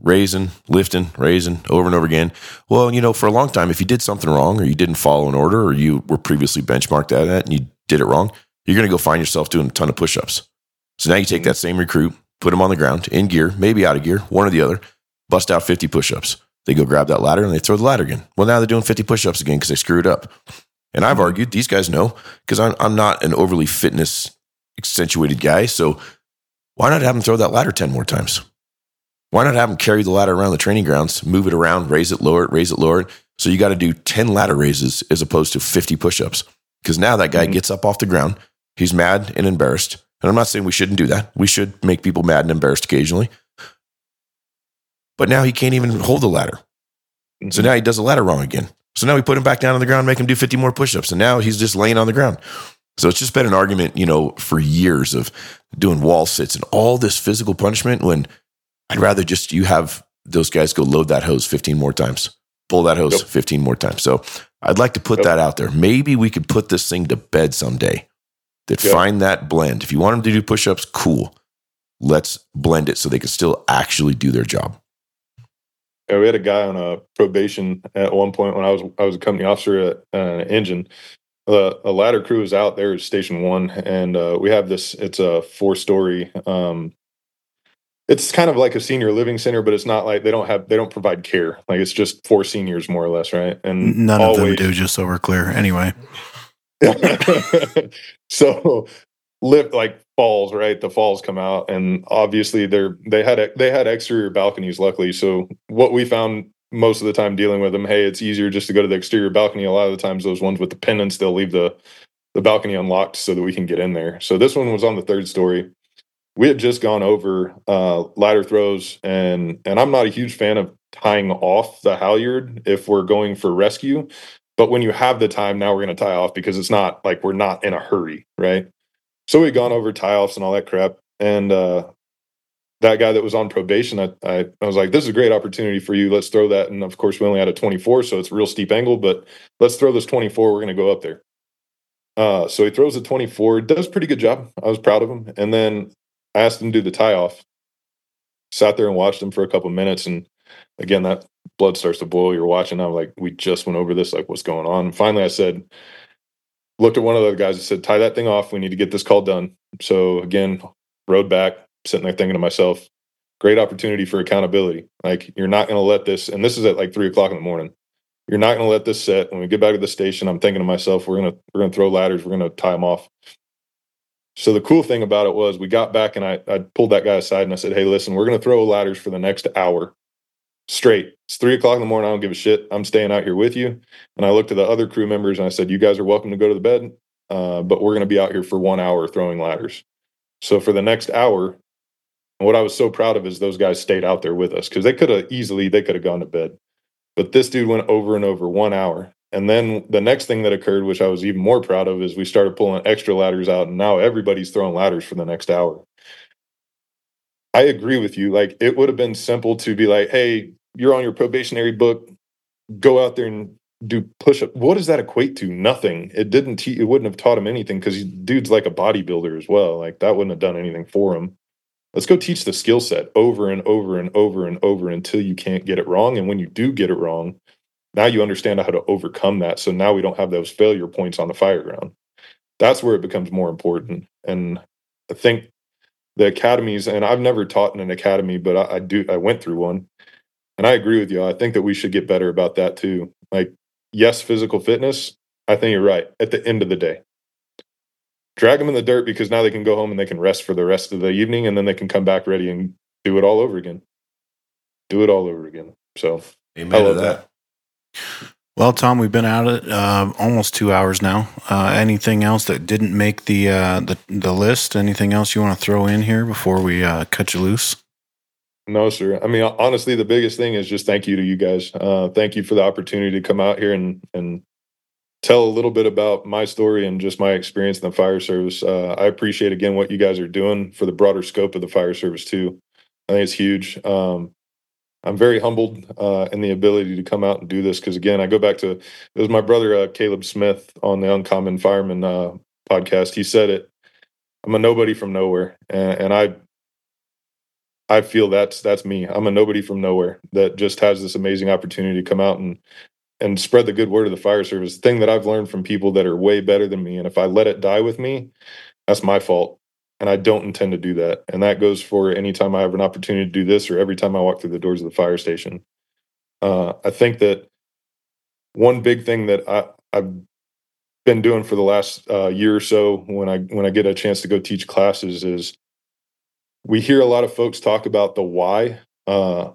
raising, lifting, raising over and over again. Well, you know, for a long time, if you did something wrong or you didn't follow an order or you were previously benchmarked at it and you did it wrong, you're going to go find yourself doing a ton of push ups. So now you take that same recruit, put him on the ground in gear, maybe out of gear, one or the other, bust out 50 push ups. They go grab that ladder and they throw the ladder again. Well, now they're doing 50 push ups again because they screwed up. And I've argued, these guys know because I'm, I'm not an overly fitness accentuated guy. So why not have them throw that ladder 10 more times? Why not have them carry the ladder around the training grounds, move it around, raise it, lower it, raise it, lower it? So you got to do 10 ladder raises as opposed to 50 push ups. Because now that guy Mhm. gets up off the ground, he's mad and embarrassed. And I'm not saying we shouldn't do that. We should make people mad and embarrassed occasionally. But now he can't even hold the ladder. So now he does the ladder wrong again. So now we put him back down on the ground, make him do 50 more push ups. And now he's just laying on the ground. So it's just been an argument, you know, for years of doing wall sits and all this physical punishment when I'd rather just you have those guys go load that hose 15 more times, pull that hose Yep. 15 more times. So I'd like to put Yep. that out there. Maybe we could put this thing to bed someday. That Yep. find that blend. If you want them to do push ups, cool. Let's blend it so they can still actually do their job. Yeah, we had a guy on a probation at one point when I was I was a company officer at uh, an engine. Uh, a ladder crew is out there at station one, and uh, we have this. It's a four story. Um, it's kind of like a senior living center, but it's not like they don't have they don't provide care. Like it's just for seniors more or less, right? And None of them do, just so we're clear. Anyway, so lift like falls right the falls come out and obviously they're they had they had exterior balconies luckily so what we found most of the time dealing with them hey it's easier just to go to the exterior balcony a lot of the times those ones with the pendants they'll leave the the balcony unlocked so that we can get in there so this one was on the third story we had just gone over uh ladder throws and and i'm not a huge fan of tying off the halyard if we're going for rescue but when you have the time, now we're going to tie off because it's not like we're not in a hurry, right? So we'd gone over tie offs and all that crap. And uh, that guy that was on probation, I, I, I was like, this is a great opportunity for you. Let's throw that. And of course, we only had a 24, so it's a real steep angle, but let's throw this 24. We're going to go up there. Uh, so he throws a 24, does pretty good job. I was proud of him. And then I asked him to do the tie off. Sat there and watched him for a couple minutes. And again, that blood starts to boil. You're watching. I'm like, we just went over this. Like, what's going on? And finally, I said, looked at one of the other guys and said, tie that thing off. We need to get this call done. So again, rode back, sitting there thinking to myself, great opportunity for accountability. Like, you're not going to let this, and this is at like three o'clock in the morning. You're not going to let this set. When we get back to the station, I'm thinking to myself, we're gonna we're gonna throw ladders. We're gonna tie them off. So the cool thing about it was we got back and I, I pulled that guy aside and I said, Hey, listen, we're going to throw ladders for the next hour straight. It's three o'clock in the morning. I don't give a shit. I'm staying out here with you. And I looked at the other crew members and I said, You guys are welcome to go to the bed, uh, but we're going to be out here for one hour throwing ladders. So for the next hour, what I was so proud of is those guys stayed out there with us because they could have easily they could have gone to bed. But this dude went over and over one hour. And then the next thing that occurred, which I was even more proud of, is we started pulling extra ladders out, and now everybody's throwing ladders for the next hour. I agree with you. Like it would have been simple to be like, "Hey, you're on your probationary book. Go out there and do push up." What does that equate to? Nothing. It didn't. Te- it wouldn't have taught him anything because dude's like a bodybuilder as well. Like that wouldn't have done anything for him. Let's go teach the skill set over and over and over and over until you can't get it wrong. And when you do get it wrong, now you understand how to overcome that. So now we don't have those failure points on the fire ground. That's where it becomes more important. And I think the academies, and I've never taught in an academy, but I, I do, I went through one. And I agree with you. I think that we should get better about that too. Like, yes, physical fitness. I think you're right. At the end of the day, drag them in the dirt because now they can go home and they can rest for the rest of the evening and then they can come back ready and do it all over again. Do it all over again. So Amen I to love that. Well, Tom, we've been at it uh, almost two hours now. Uh, anything else that didn't make the uh, the the list? Anything else you want to throw in here before we uh, cut you loose? No, sir. I mean, honestly, the biggest thing is just thank you to you guys. Uh, thank you for the opportunity to come out here and and tell a little bit about my story and just my experience in the fire service. Uh, I appreciate again what you guys are doing for the broader scope of the fire service too. I think it's huge. Um, I'm very humbled uh, in the ability to come out and do this because again, I go back to it was my brother uh, Caleb Smith on the Uncommon Fireman uh, podcast. He said it. I'm a nobody from nowhere, and, and I I feel that's that's me. I'm a nobody from nowhere that just has this amazing opportunity to come out and and spread the good word of the fire service. The thing that I've learned from people that are way better than me, and if I let it die with me, that's my fault. And I don't intend to do that. And that goes for anytime I have an opportunity to do this or every time I walk through the doors of the fire station. Uh, I think that one big thing that I, I've been doing for the last uh, year or so when I when I get a chance to go teach classes is we hear a lot of folks talk about the why. Uh,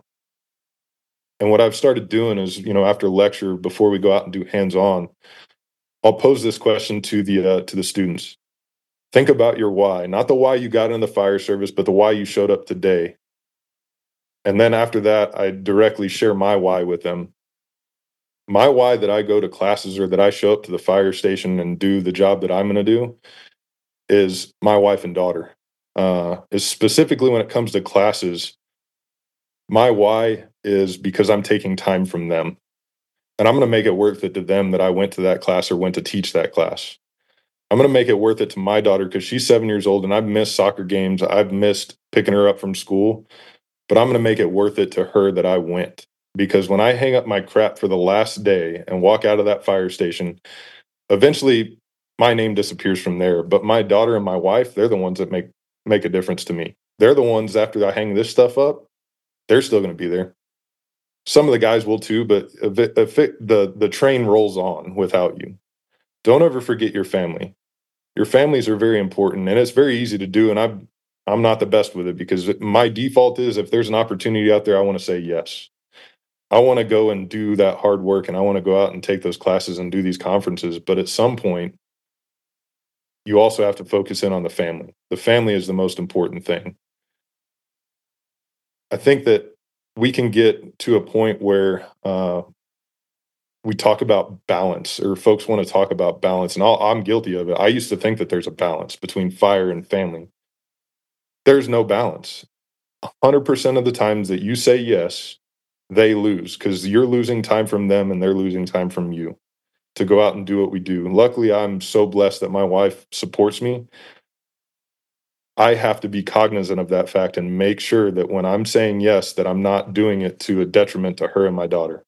and what I've started doing is, you know, after lecture, before we go out and do hands-on, I'll pose this question to the uh, to the students. Think about your why, not the why you got in the fire service, but the why you showed up today. And then after that, I directly share my why with them. My why that I go to classes or that I show up to the fire station and do the job that I'm going to do is my wife and daughter. Uh, is specifically when it comes to classes, my why is because I'm taking time from them. And I'm going to make it worth it to them that I went to that class or went to teach that class. I'm going to make it worth it to my daughter because she's seven years old and I've missed soccer games. I've missed picking her up from school, but I'm going to make it worth it to her that I went. Because when I hang up my crap for the last day and walk out of that fire station, eventually my name disappears from there. But my daughter and my wife, they're the ones that make make a difference to me. they're the ones after I hang this stuff up, they're still going to be there. Some of the guys will too, but if it, if it, the the train rolls on without you. Don't ever forget your family. Your families are very important, and it's very easy to do. And I'm I'm not the best with it because my default is if there's an opportunity out there, I want to say yes. I want to go and do that hard work, and I want to go out and take those classes and do these conferences. But at some point, you also have to focus in on the family. The family is the most important thing. I think that we can get to a point where uh, we talk about balance, or folks want to talk about balance, and i am guilty of it. I used to think that there's a balance between fire and family. There's no balance. 100% of the times that you say yes, they lose because you're losing time from them and they're losing time from you to go out and do what we do. And luckily, I'm so blessed that my wife supports me I have to be cognizant of that fact and make sure that when I'm saying yes, that I'm not doing it to a detriment to her and my daughter.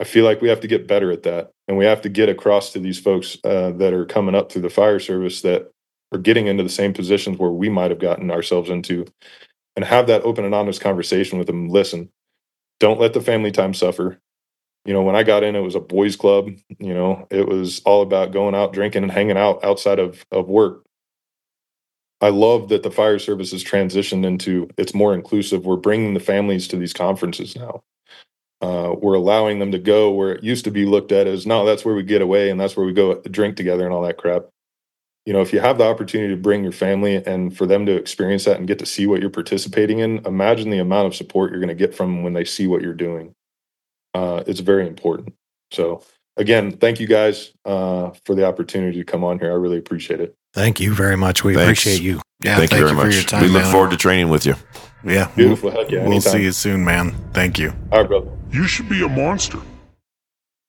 I feel like we have to get better at that. And we have to get across to these folks uh, that are coming up through the fire service that are getting into the same positions where we might have gotten ourselves into and have that open and honest conversation with them. Listen, don't let the family time suffer. You know, when I got in, it was a boys' club. You know, it was all about going out drinking and hanging out outside of, of work I love that the fire service has transitioned into it's more inclusive. We're bringing the families to these conferences now. Uh, we're allowing them to go where it used to be looked at as no, that's where we get away and that's where we go drink together and all that crap. You know, if you have the opportunity to bring your family and for them to experience that and get to see what you're participating in, imagine the amount of support you're going to get from them when they see what you're doing. Uh, it's very important. So, again, thank you guys uh, for the opportunity to come on here. I really appreciate it. Thank you very much. We Thanks. appreciate you. Yeah, thank, you very much. time, we look man. forward to training with you. Yeah, Beautiful. Heck yeah. We'll anytime. see you soon, man. Thank you. All right, brother. You should be a monster.